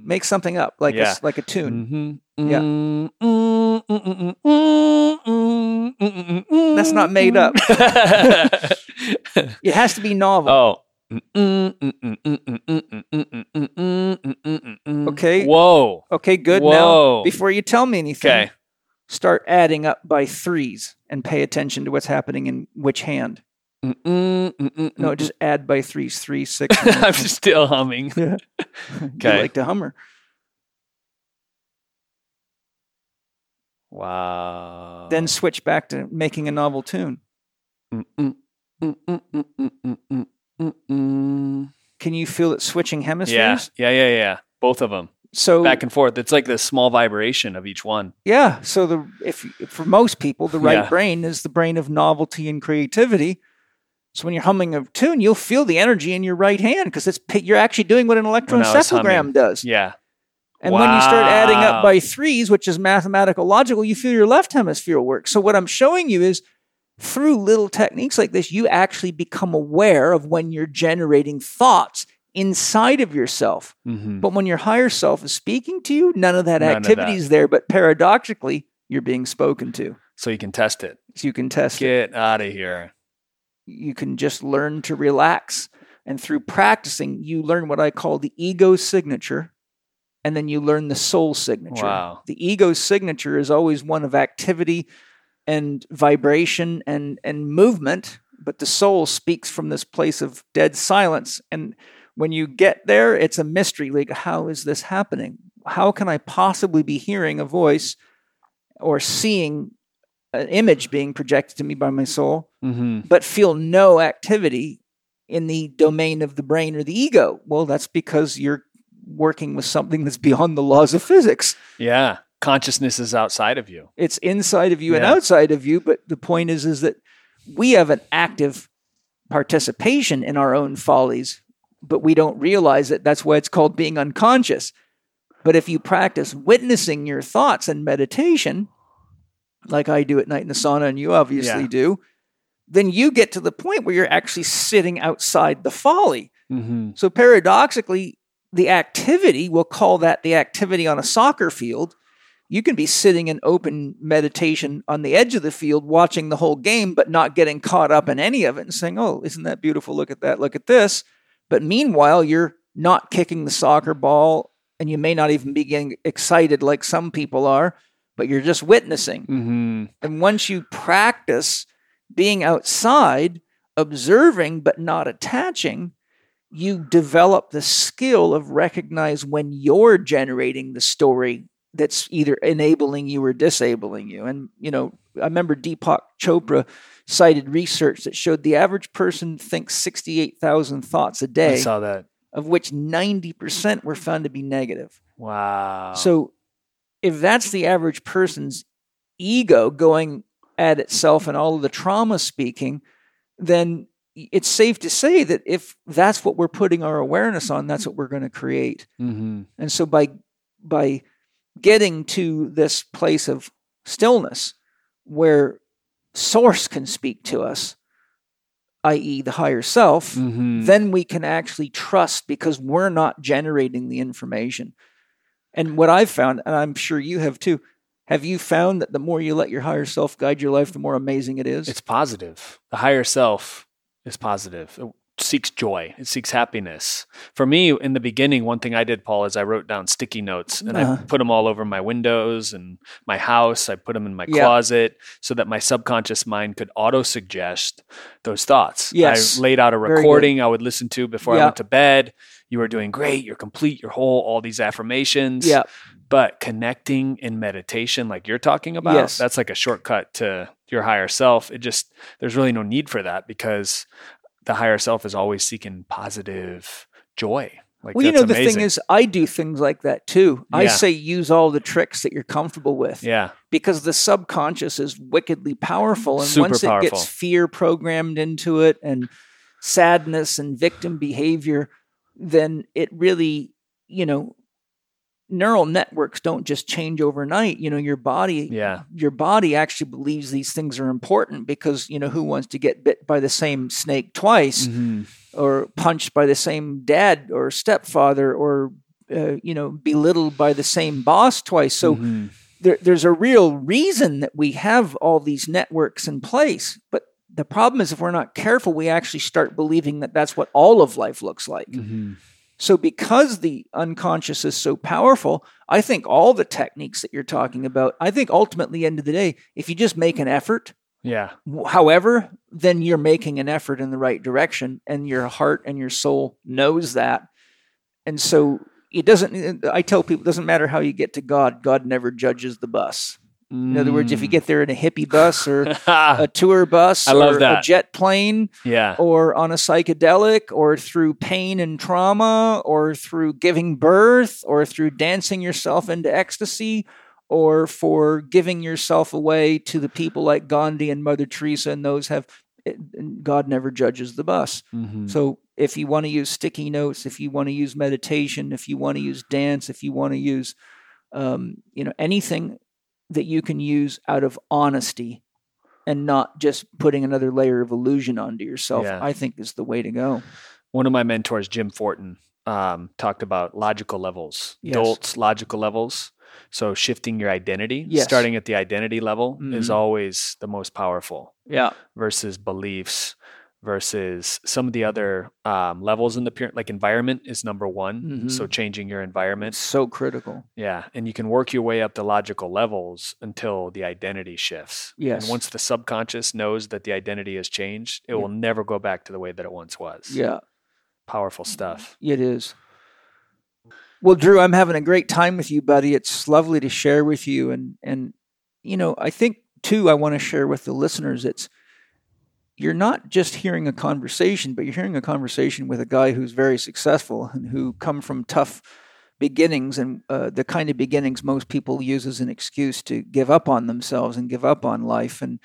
Make something up like a, Yeah. s- like a tune. Mhm. Yeah. That's not made up. It has to be novel. oh. Okay. Okay. Whoa. Okay, good. Whoa. Now, before you tell me anything, Okay. Start adding up by threes and pay attention to what's happening in which hand. No, No, just add by threes. Three, six. I'm still humming. yeah. Okay. You like the Hummer. Wow. Then switch back to making a novel tune. Can you feel it switching hemispheres? yeah, yeah, yeah, yeah. Both of them So back and forth. It's like this small vibration of each one. Yeah. So the if for most people, the right Yeah. brain is the brain of novelty and creativity. So when you're humming a tune, you'll feel the energy in your right hand because it's you're actually doing what an electroencephalogram does. Yeah. And when you start adding up by threes, which is mathematical logical, you feel your left hemisphere work. So what I'm showing you is through little techniques like this, you actually become aware of when you're generating thoughts inside of yourself. Mhm. But when your higher self is speaking to you, none of that None of activity that. is there. But paradoxically, you're being spoken to. So you can test it. So you can test it. Get out of here. You can just learn to relax. And through practicing, you learn what I call the ego signature. And then you learn the soul signature. Wow. The ego signature is always one of activity and vibration and, and movement. But the soul speaks from this place of dead silence. And when you get there, it's a mystery. Like, how is this happening? How can I possibly be hearing a voice or seeing an image being projected to me by my soul, Mm-hmm. but feel no activity in the domain of the brain or the ego? Well, that's because you're working with something that's beyond the laws of physics. Yeah. Consciousness is outside of you. It's inside of you and outside of you, but the point is is that we have an active participation in our own follies, but we don't realize it. That's why it's called being unconscious. But if you practice witnessing your thoughts and meditation, like I do at night in the sauna and you obviously Yeah. do, then you get to the point where you're actually sitting outside the folly. Mm-hmm. So paradoxically, the activity, we'll call that the activity on a soccer field. You can be sitting in open meditation on the edge of the field watching the whole game, but not getting caught up in any of it and saying, Oh, isn't that beautiful? Look at that. Look at this. But meanwhile, you're not kicking the soccer ball and you may not even be getting excited like some people are, but you're just witnessing. Mm-hmm. And once you practice being outside, observing but not attaching, you develop the skill of recognize when you're generating the story that's either enabling you or disabling you. And you know, I remember Deepak Chopra cited research that showed the average person thinks 68,000 thoughts a day, I saw that. of which 90% were found to be negative. Wow. So if that's the average person's ego going at itself and all of the trauma speaking, then it's safe to say that if that's what we're putting our awareness on, that's what we're going to create. mm-hmm. And so by by getting to this place of stillness where source can speak to us, i.e. the higher self, Mm-hmm. then we can actually trust because we're not generating the information. And what I've found, and I'm sure you have too, have you found that the more you let your higher self guide your life, the more amazing it is? It's positive. The higher self is positive. Seeks joy. It seeks happiness. For me, in the beginning, one thing I did, Paul, is I wrote down sticky notes and Uh-huh. I put them all over my windows and my house. I put them in my Yeah. closet so that my subconscious mind could auto suggest those thoughts. Yes. I laid out a recording I would listen to before Yeah. I went to bed. You are doing great. You're complete. You're whole. All these affirmations. Yeah. But connecting in meditation, like you're talking about, Yes. that's like a shortcut to your higher self. It just, there's really no need for that because the higher self is always seeking positive joy. Like, Well, you know, the amazing. thing is, I do things like that too. I say use all the tricks that you're comfortable with yeah, because the subconscious is wickedly powerful. And Super once it gets fear programmed into it and sadness and victim behavior, then it really, you know, neural networks don't just change overnight. You know, your body yeah, your body actually believes these things are important because you know who wants to get bit by the same snake twice Mhm. or punched by the same dad or stepfather or uh, you know belittled by the same boss twice so Mhm. there, there's a real reason that we have all these networks in place but the problem is if we're not careful we actually start believing that that's what all of life looks like Mhm. So, because the unconscious is so powerful, I think all the techniques that you're talking about, I think ultimately, end of the day, if you just make an effort, yeah, however, then you're making an effort in the right direction, and your heart and your soul knows that. And so, it doesn't. I tell people, it doesn't matter how you get to God. God never judges the bus. In other words, if you get there in a hippie bus or a tour bus Mm. I love or a jet plane, yeah, or on a psychedelic or through pain and trauma or through giving birth or through dancing yourself into ecstasy or for giving yourself away to the people like Gandhi and Mother Teresa and those have God never judges the bus. Mhm. So if you want to use sticky notes, if you want to use meditation, if you want to use dance, if you want to use um, you know anything that you can use out of honesty and not just putting another layer of illusion onto yourself, Yeah. I think is the way to go. one of my mentors, Jim Fortin, um, talked about logical levels, Yes. Dilts' logical levels. So shifting your identity, Yes. starting at the identity level, is Mhm. always the most powerful Yeah. versus beliefs versus some of the other um, levels in the pyramid. Like environment is number one. Mhm. So changing your environment, It's so critical. yeah, and you can work your way up the logical levels until the identity shifts. Yes. And once the subconscious knows that the identity has changed, it Yeah. will never go back to the way that it once was. Yeah, Powerful stuff. it is. Well, Drew, I'm having a great time with you, buddy. It's lovely to share with you, and and you know, I think too, I want to share with the listeners. It's you're not just hearing a conversation, but you're hearing a conversation with a guy who's very successful and who come from tough beginnings and uh, the kind of beginnings most people use as an excuse to give up on themselves and give up on life. And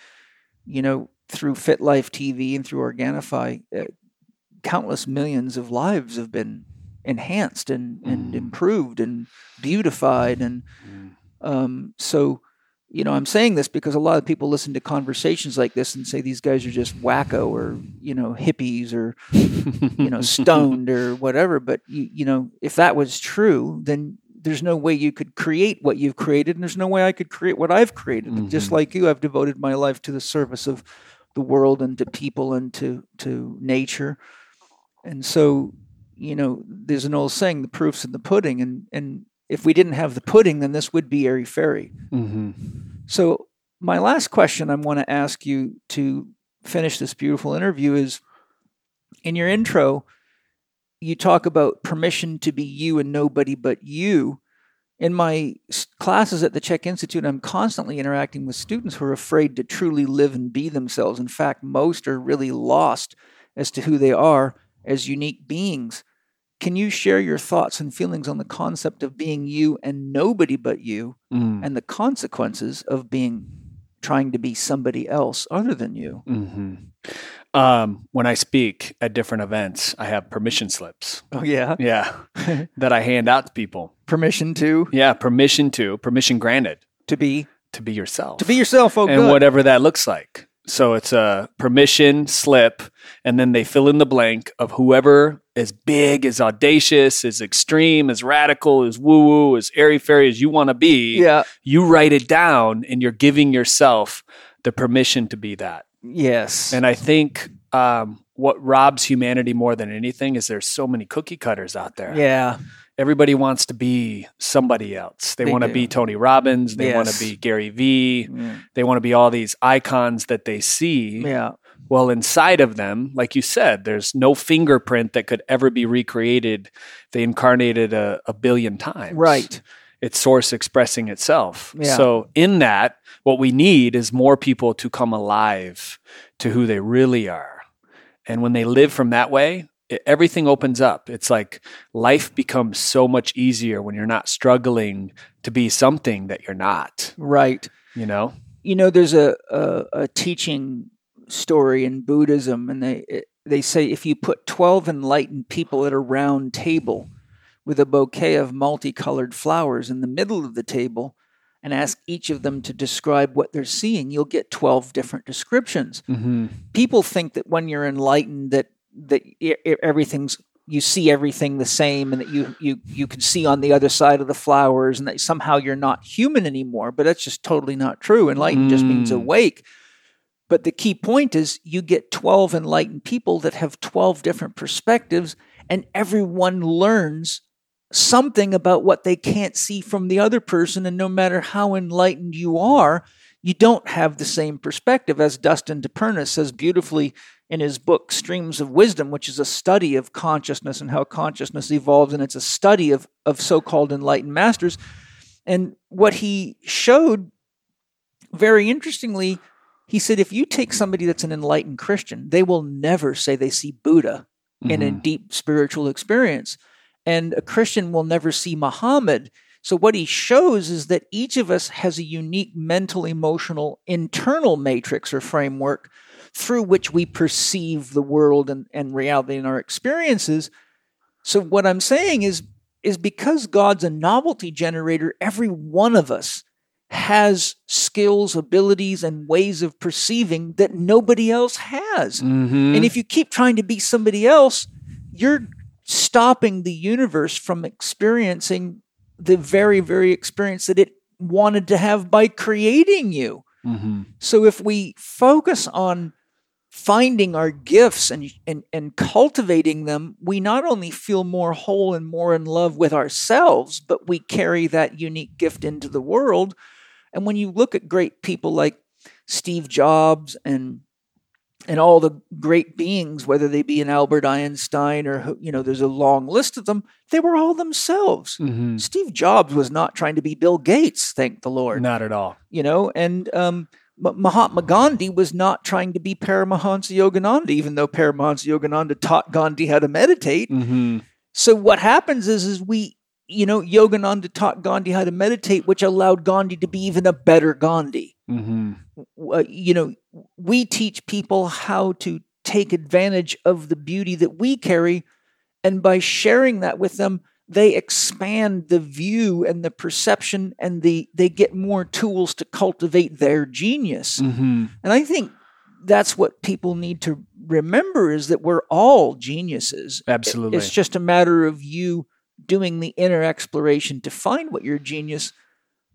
you know, through Fit Life TV and through Organifi, uh, countless millions of lives have been enhanced and, and Mm. improved and beautified and Mm. um, so you know i'm saying this because a lot of people listen to conversations like this and say these guys are just wacko or you know hippies or you know stoned or whatever. But you, you know if that was true then there's no way you could create what you've created. And there's no way i could create what i've created. Just Mhm. like you i've devoted my life to the service of the world and to people and to to nature. And so you know there's an old saying the proof's in the pudding. And and if we didn't have the pudding then this would be airy fairy hmm so, my last question I want to ask you to finish this beautiful interview is in your intro, you talk about permission to be you and nobody but you. In my classes at the Chek Institute, I'm constantly interacting with students who are afraid to truly live and be themselves. In fact, most are really lost as to who they are as unique beings. Can you share your thoughts and feelings on the concept of being you and nobody but you? Mm. and the consequences of being trying to be somebody else other than you. hmm Um, when I speak at different events, I have permission slips. Oh yeah, Yeah, that I hand out to people. permission to Yeah, permission to, permission granted to be to be yourself. to be yourself. Oh, and good. whatever that looks like. So it's a permission slip, and then they fill in the blank of whoever as big, as audacious, as extreme, as radical, as woo woo, as airy fairy as you want to be. yeah. You write it down, and you're giving yourself the permission to be that. Yes. And I think um, what robs humanity more than anything is there's so many cookie cutters out there. Yeah. Everybody wants to be somebody else. They, They want to be Tony Robbins. They want to be Gary Vee. Yeah. They want to be all these icons that they see. Yeah. Well, inside of them, like you said, there's no fingerprint that could ever be recreated. They incarnated a, a billion times. Right. It's source expressing itself. Yeah. So, in that, what we need is more people to come alive to who they really are. And when they live from that way, everything opens up. It's like life becomes so much easier when you're not struggling to be something that you're not, Right. you know? you know there's a, a a teaching story in buddhism and they they say if you put 12 enlightened people at a round table with a bouquet of multicolored flowers in the middle of the table and ask each of them to describe what they're seeing you'll get 12 different descriptions Mm-hmm. people think that when you're enlightened that that everything's you see everything the same and that you you you can see on the other side of the flowers and that somehow you're not human anymore but that's just totally not true. Enlightened just means Mm. awake. But the key point is you get 12 enlightened people that have 12 different perspectives and everyone learns something about what they can't see from the other person. And no matter how enlightened you are you don't have the same perspective. As Dustin DiPerna says beautifully in his book Streams of Wisdom, which is a study of consciousness and how consciousness evolves, and it's a study of, of so called enlightened masters. And what he showed very interestingly, he said if you take somebody that's an enlightened Christian, they will never say they see Buddha in a mm-hmm. deep spiritual experience. And a Christian will never see Muhammad. So, what he shows is that each of us has a unique mental, emotional, internal matrix or framework through which we perceive the world and, and reality in our experiences. So, what I'm saying is, is because God's a novelty generator, every one of us has skills, abilities, and ways of perceiving that nobody else has. Mm-hmm. And if you keep trying to be somebody else, you're stopping the universe from experiencing the very, very experience that it wanted to have by creating you. mm-hmm. So if we focus on finding our gifts and, and, and cultivating them, we not only feel more whole and more in love with ourselves, but we carry that unique gift into the world. And when you look at great people like Steve Jobs and and all the great beings, whether they be an Albert Einstein or you know, there's a long list of them. They were all themselves. Mm-hmm. Steve Jobs was not trying to be Bill Gates, thank the Lord Not at all. you know, and um, Mahatma Gandhi was not trying to be Paramahansa Yogananda, even though Paramahansa Yogananda taught Gandhi how to meditate. Mm-hmm. So what happens is, is we, you know, Yogananda taught Gandhi how to meditate, which allowed Gandhi to be even a better Gandhi. Mm-hmm. Uh, you know, we teach people how to take advantage of the beauty that we carry, and by sharing that with them, they expand the view and the perception, and the they get more tools to cultivate their genius. Mm-hmm. And I think that's what people need to remember is that we're all geniuses. Absolutely. It's just a matter of you doing the inner exploration to find what your genius.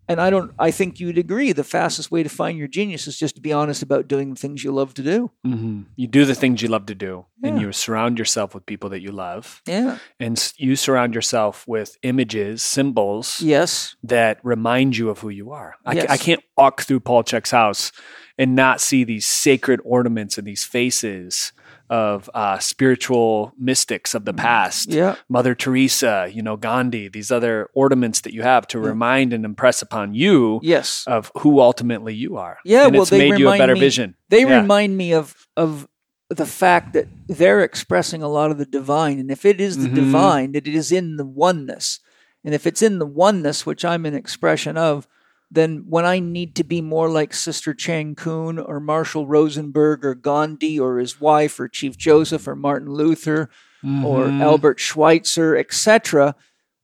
And I don't. I think you'd agree. The fastest way to find your genius is just to be honest about doing the things you love to do. Mm-hmm. You do the things you love to do, and you surround yourself with people that you love, Yeah. and you surround yourself with images, symbols Yes. that remind you of who you are. I, Yes. I can't walk through Paul Chek's house and not see these sacred ornaments and these faces of uh, spiritual mystics of the past. Yeah. Mother Teresa, you know, Gandhi, these other ornaments that you have to remind and impress upon you Yes. of who ultimately you are. Yeah, and well, it's they made you a better me- vision. They Yeah. remind me of of the fact that they're expressing a lot of the divine, and if it is the Mhm. divine, that it is in the oneness, and if it's in the oneness, which I'm an expression of, then when I need to be more like Sister Chan Khong or Marshall Rosenberg or Gandhi or his wife or Chief Joseph or Martin Luther or Mhm. Albert Schweitzer, etc.,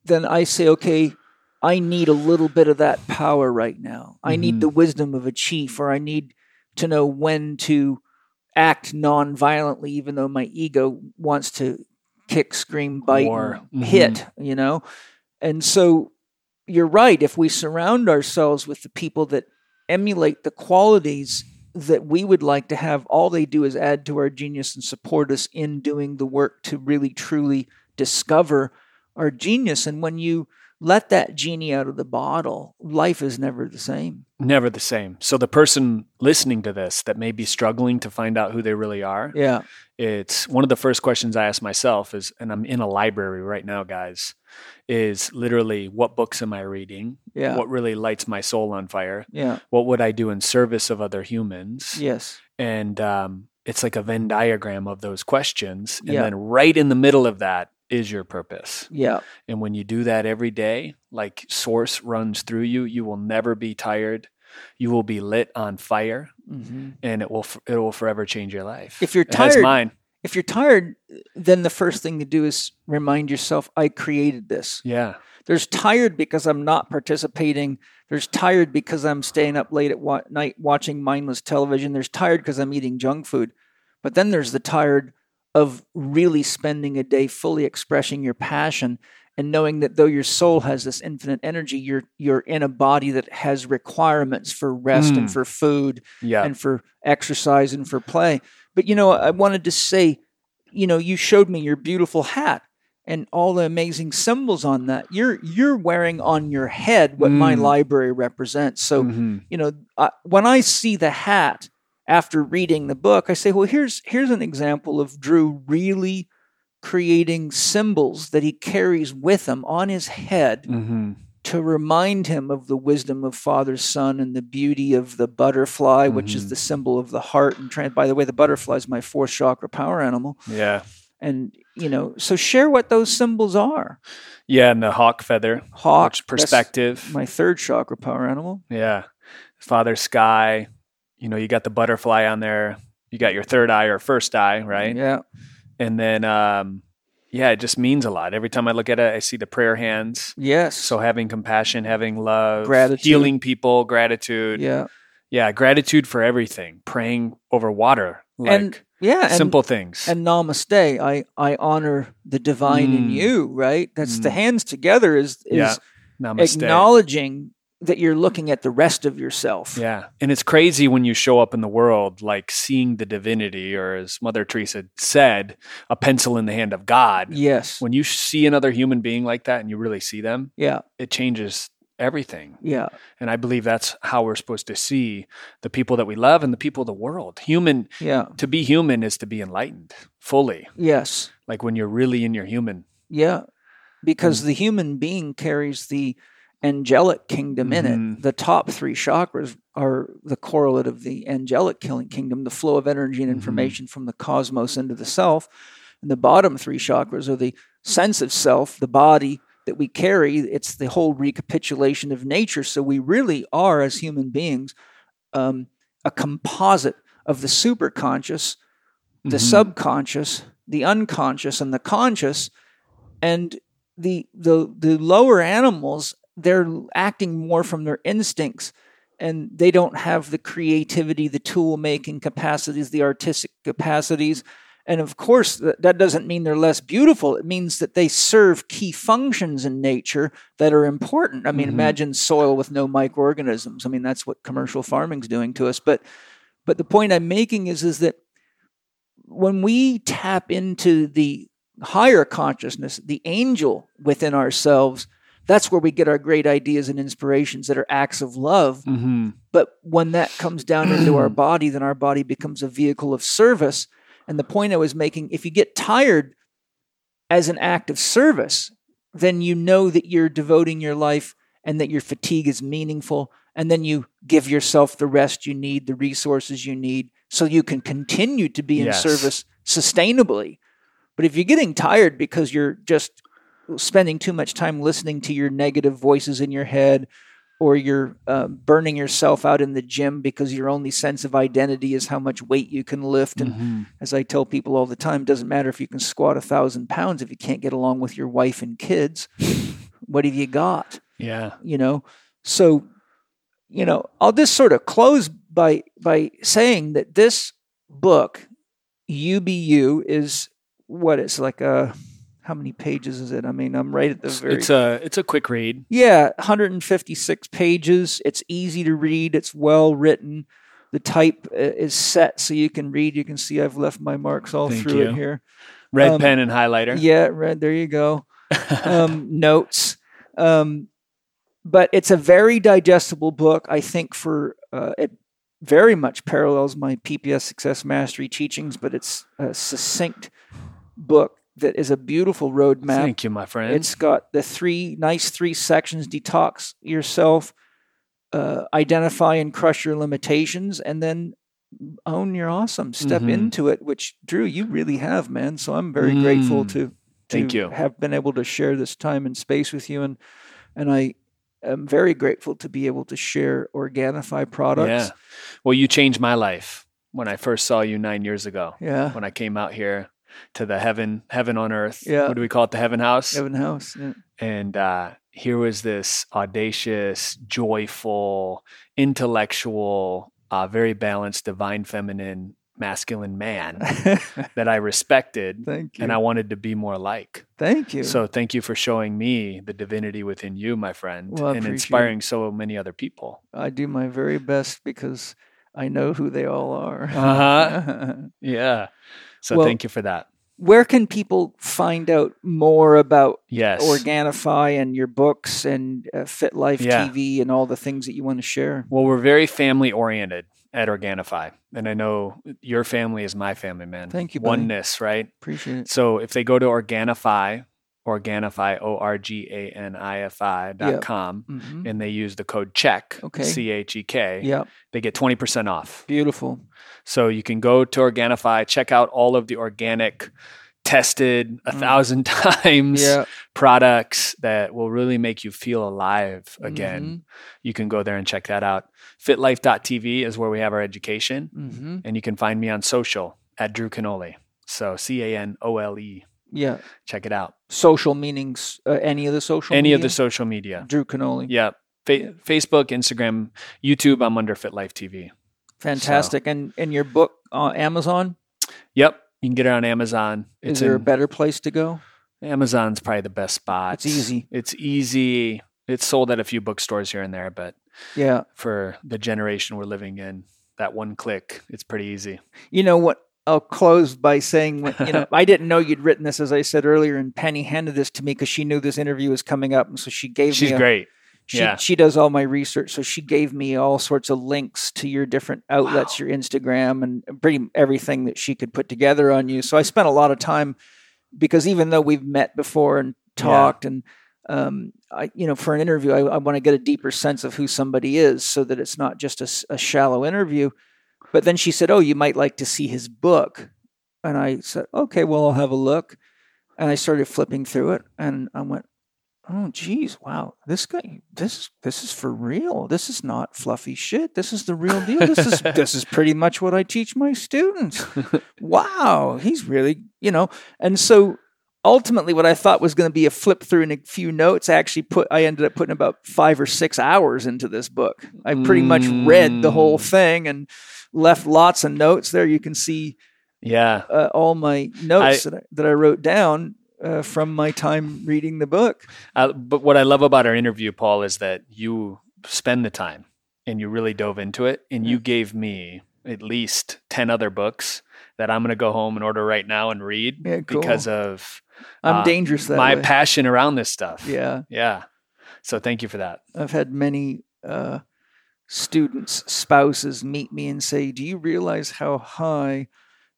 then I say, okay, I need a little bit of that power right now. I need Mhm. the wisdom of a chief, or I need to know when to act non-violently, even though my ego wants to kick, scream, bite, and Mhm. hit. You know, and so you're right. If we surround ourselves with the people that emulate the qualities that we would like to have, all they do is add to our genius and support us in doing the work to really truly discover our genius. And when you let that genie out of the bottle, life is never the same. Never the same. So the person listening to this that may be struggling to find out who they really are, Yeah. it's one of the first questions I ask myself is, and I'm in a library right now, guys, is literally what books am I reading? Yeah. What really lights my soul on fire? Yeah. What would I do in service of other humans? Yes. And um, it's like a Venn diagram of those questions. And Yeah. then right in the middle of that is your purpose. Yeah. And when you do that every day, like source runs through you, you will never be tired. You will be lit on fire hmm and it will it will forever change your life. If you're tired- mine. If you're tired, then the first thing to do is remind yourself, I created this. Yeah. There's tired because I'm not participating. There's tired because I'm staying up late at wa- night watching mindless television. There's tired because I'm eating junk food. But then there's the tired of really spending a day fully expressing your passion and knowing that though your soul has this infinite energy, you're you're in a body that has requirements for rest and Mm. for food Yeah. and for exercise and for play. But you know, I wanted to say, you know, you showed me your beautiful hat and all the amazing symbols on that. You're you're wearing on your head what my Mm. library represents. So Mhm. you know, I, when I see the hat after reading the book, I say, well, here's here's an example of Drew really creating symbols that he carries with him on his head Mhm. to remind him of the wisdom of Father, Son, and the beauty of the butterfly, which is Mhm. the symbol of the heart. And trans- by the way, the butterfly is my fourth chakra power animal. Yeah. And you know, so share what those symbols are. Yeah, and the hawk feather, Hawk, perspective. my third chakra power animal. Yeah. Father sky, you know, you got the butterfly on there. You got your third eye or first eye, right? Yeah, And then um yeah, it just means a lot. Every time I look at it, I see the prayer hands. yes. So having compassion, having love, Gratitude. healing people, gratitude. yeah, Yeah, gratitude for everything. Praying over water, like and yeah, and, simple things. And namaste. I I honor the divine in Mm. you. Right. That's the Mm. hands together is is Yeah. Namaste. acknowledging that you're looking at the rest of yourself. Yeah. And it's crazy when you show up in the world, like seeing the divinity, or as Mother Teresa said, a pencil in the hand of God. Yes. When you see another human being like that and you really see them, Yeah. it changes everything. Yeah. And I believe that's how we're supposed to see the people that we love and the people of the world. Human, Yeah. to be human is to be enlightened fully. Yes. Like when you're really in your human. Yeah. Because the human being carries the angelic kingdom in it. Mhm. The top three chakras are the correlate of the angelic killing kingdom, the flow of energy and Mhm. information from the cosmos into the self. And the bottom three chakras are the sense of self, the body that we carry. It's the whole recapitulation of nature. So we really are, as human beings, um, a composite of the superconscious, the Mhm. subconscious, the unconscious, and the conscious. And the the the lower animals, they're acting more from their instincts and they don't have the creativity, the tool making capacities, the artistic capacities. And of course, that, doesn't mean they're less beautiful. It means that they serve key functions in nature that are important. I mean, Mhm. imagine soil with no microorganisms. I mean, that's what commercial farming's doing to us. But but the point I'm making is is that when we tap into the higher consciousness, the angel within ourselves, that's where we get our great ideas and inspirations that are acts of love. Mhm. But when that comes down into our body, then our body becomes a vehicle of service. And the point I was making if you get tired as an act of service, then you know that you're devoting your life and that your fatigue is meaningful. And then you give yourself the rest you need, the resources you need, so you can continue to be in Yes. service sustainably. But if you're getting tired because you're just spending too much time listening to your negative voices in your head, or you're uh, burning yourself out in the gym because your only sense of identity is how much weight you can lift. And Mhm. as I tell people all the time, it doesn't matter if you can squat a thousand pounds if you can't get along with your wife and kids. what have you got? Yeah. You know. So, you know, I'll just sort of close by by saying that this book, UBU, is what it's like a. How many pages is it? I mean, I'm right at the very. It's a it's a quick read. Yeah, 156 pages. It's easy to read. It's well written. the type uh, is set so you can read. You can see I've left my marks all Thank through you. it here. Red Um, pen and highlighter. Yeah, red. There you go. um, notes. Um, but it's a very digestible book. I think for uh, it very much parallels my PPS Success Mastery teachings, but it's a succinct book that is a beautiful roadmap. Thank you, my friend. It's got the three nice three sections: detox yourself, uh, identify and crush your limitations, and then own your awesome. Step Mhm. into it, which Drew, you really have, man. So I'm very grateful Mm. to, to Thank you. have been able to share this time and space with you, and and I am very grateful to be able to share Organifi products. Yeah. Well, you changed my life when I first saw you nine years ago. Yeah. When I came out here to the heaven, heaven on earth. Yeah. What do we call it? The heaven house. Evan House. Yeah. And uh, here was this audacious, joyful, intellectual, uh, very balanced, divine, feminine, masculine man that I respected Thank you. and I wanted to be more like. Thank you. So thank you for showing me the divinity within you, my friend, Well, and inspiring so many other people. I do my very best because I know who they all are. Uh-huh. Yeah. So Well- thank you for that. Where can people find out more about Yes. Organifi and your books and uh, Fit Life Yeah. TV and all the things that you want to share? Well, we're very family oriented at Organifi. And I know your family is my family, man. Thank you, buddy. Oneness, right? Appreciate it. So if they go to Organifi, Organifi, O R G A N I F I dot Yep. com, hmm and they use the code CHEK, Okay. C H E K, Yep. they get 20% off. Beautiful. So you can go to Organifi, check out all of the organic, tested a Mm. thousand times Yeah. products that will really make you feel alive again. Mm-hmm. You can go there and check that out. Fitlife.tv is where we have our education. hmm And you can find me on social at Drew Canole. So C A N O L E. Yeah. Check it out. Social meanings. Uh, any of the social. Any of the social media. Drew Canole. Yeah. Fa- Facebook, Instagram, YouTube. I'm under FitLife TV. Fantastic. And and your book on Amazon. Yep. You can get it on Amazon. Is It's there a better place to go? Amazon's probably the best spot. It's easy. It's easy. It's sold at a few bookstores here and there, but Yeah. for the generation we're living in, that one click, it's pretty easy. You know what? I'll close by saying, you know, I didn't know you'd written this, as I said earlier, and Penny handed this to me because she knew this interview was coming up, and so she gave She's me. A, great. She, Yeah. she does all my research, so she gave me all sorts of links to your different outlets, Wow. your Instagram, and pretty everything that she could put together on you. So I spent a lot of time because even though we've met before and talked, and um, I, you know, for an interview, I, I want to get a deeper sense of who somebody is, so that it's not just a shallow interview. But then she said, "Oh, you might like to see his book," and I said, "Okay, well, I'll have a look." And I started flipping through it, and I went, oh geez wow this guy this this is for real. This is not fluffy shit. This is the real deal. This is this is pretty much what i teach my students. Wow he's really you know and so ultimately what i thought was going to be a flip through and a few notes i actually put i ended up putting about five or six hours into this book. I pretty much read the whole Mm. thing and left lots of notes there you can see Yeah. uh, all my notes that, I, that i wrote down uh, from my time reading the book Uh, but what I love about our interview, Paul, is that you spend the time and you really dove into it, and you gave me at least ten other books that I'm going to go home and order right now and read Yeah, cool. because of i'm uh, dangerous that my way. passion around this stuff. Yeah, Yeah. So thank you for that. I've had many uh, students, spouses meet me and say, "Do you realize how high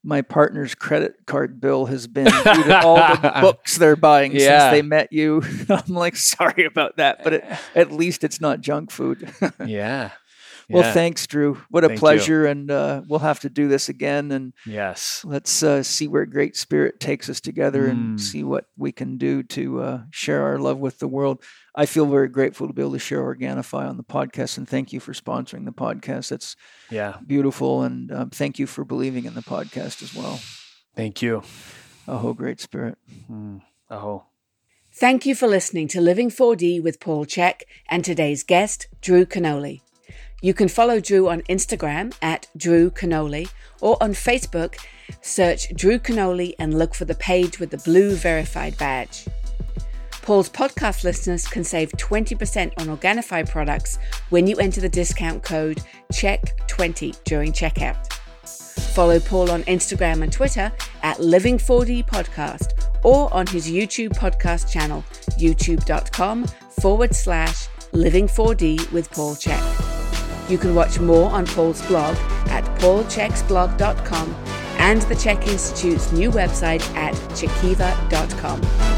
my partner's credit card bill has been due to all the books they're buying Yeah. since they met you?" I'm like, "Sorry about that, but it, eh. at least it's not junk food." Yeah. Well, Yeah. thanks, Drew. What a Thank you. pleasure, and uh, we'll have to do this again and. Yes. Let's uh, see where Great Spirit takes us together and Mm. see what we can do to uh, share our love with the world. I feel very grateful to be able to share Organifi on the podcast, and thank you for sponsoring the podcast. That's Yeah. beautiful, and um, thank you for believing in the podcast as well. Thank you. Oh, Great Spirit. Mm. Oh. Thank you for listening to Living 4D with Paul Chek and today's guest, Drew Canole. You can follow Drew on Instagram at Drew Canole or on Facebook, search Drew Canole and look for the page with the blue verified badge. Paul's podcast listeners can save 20% on Organifi products when you enter the discount code CHEK20 during checkout. Follow Paul on Instagram and Twitter at Living4D Podcast or on his YouTube podcast channel, youtube.com forward slash Living4D with Paul Chek. You can watch more on Paul's blog at paulcheksblog.com and the Chek Institute's new website at chekiva.com.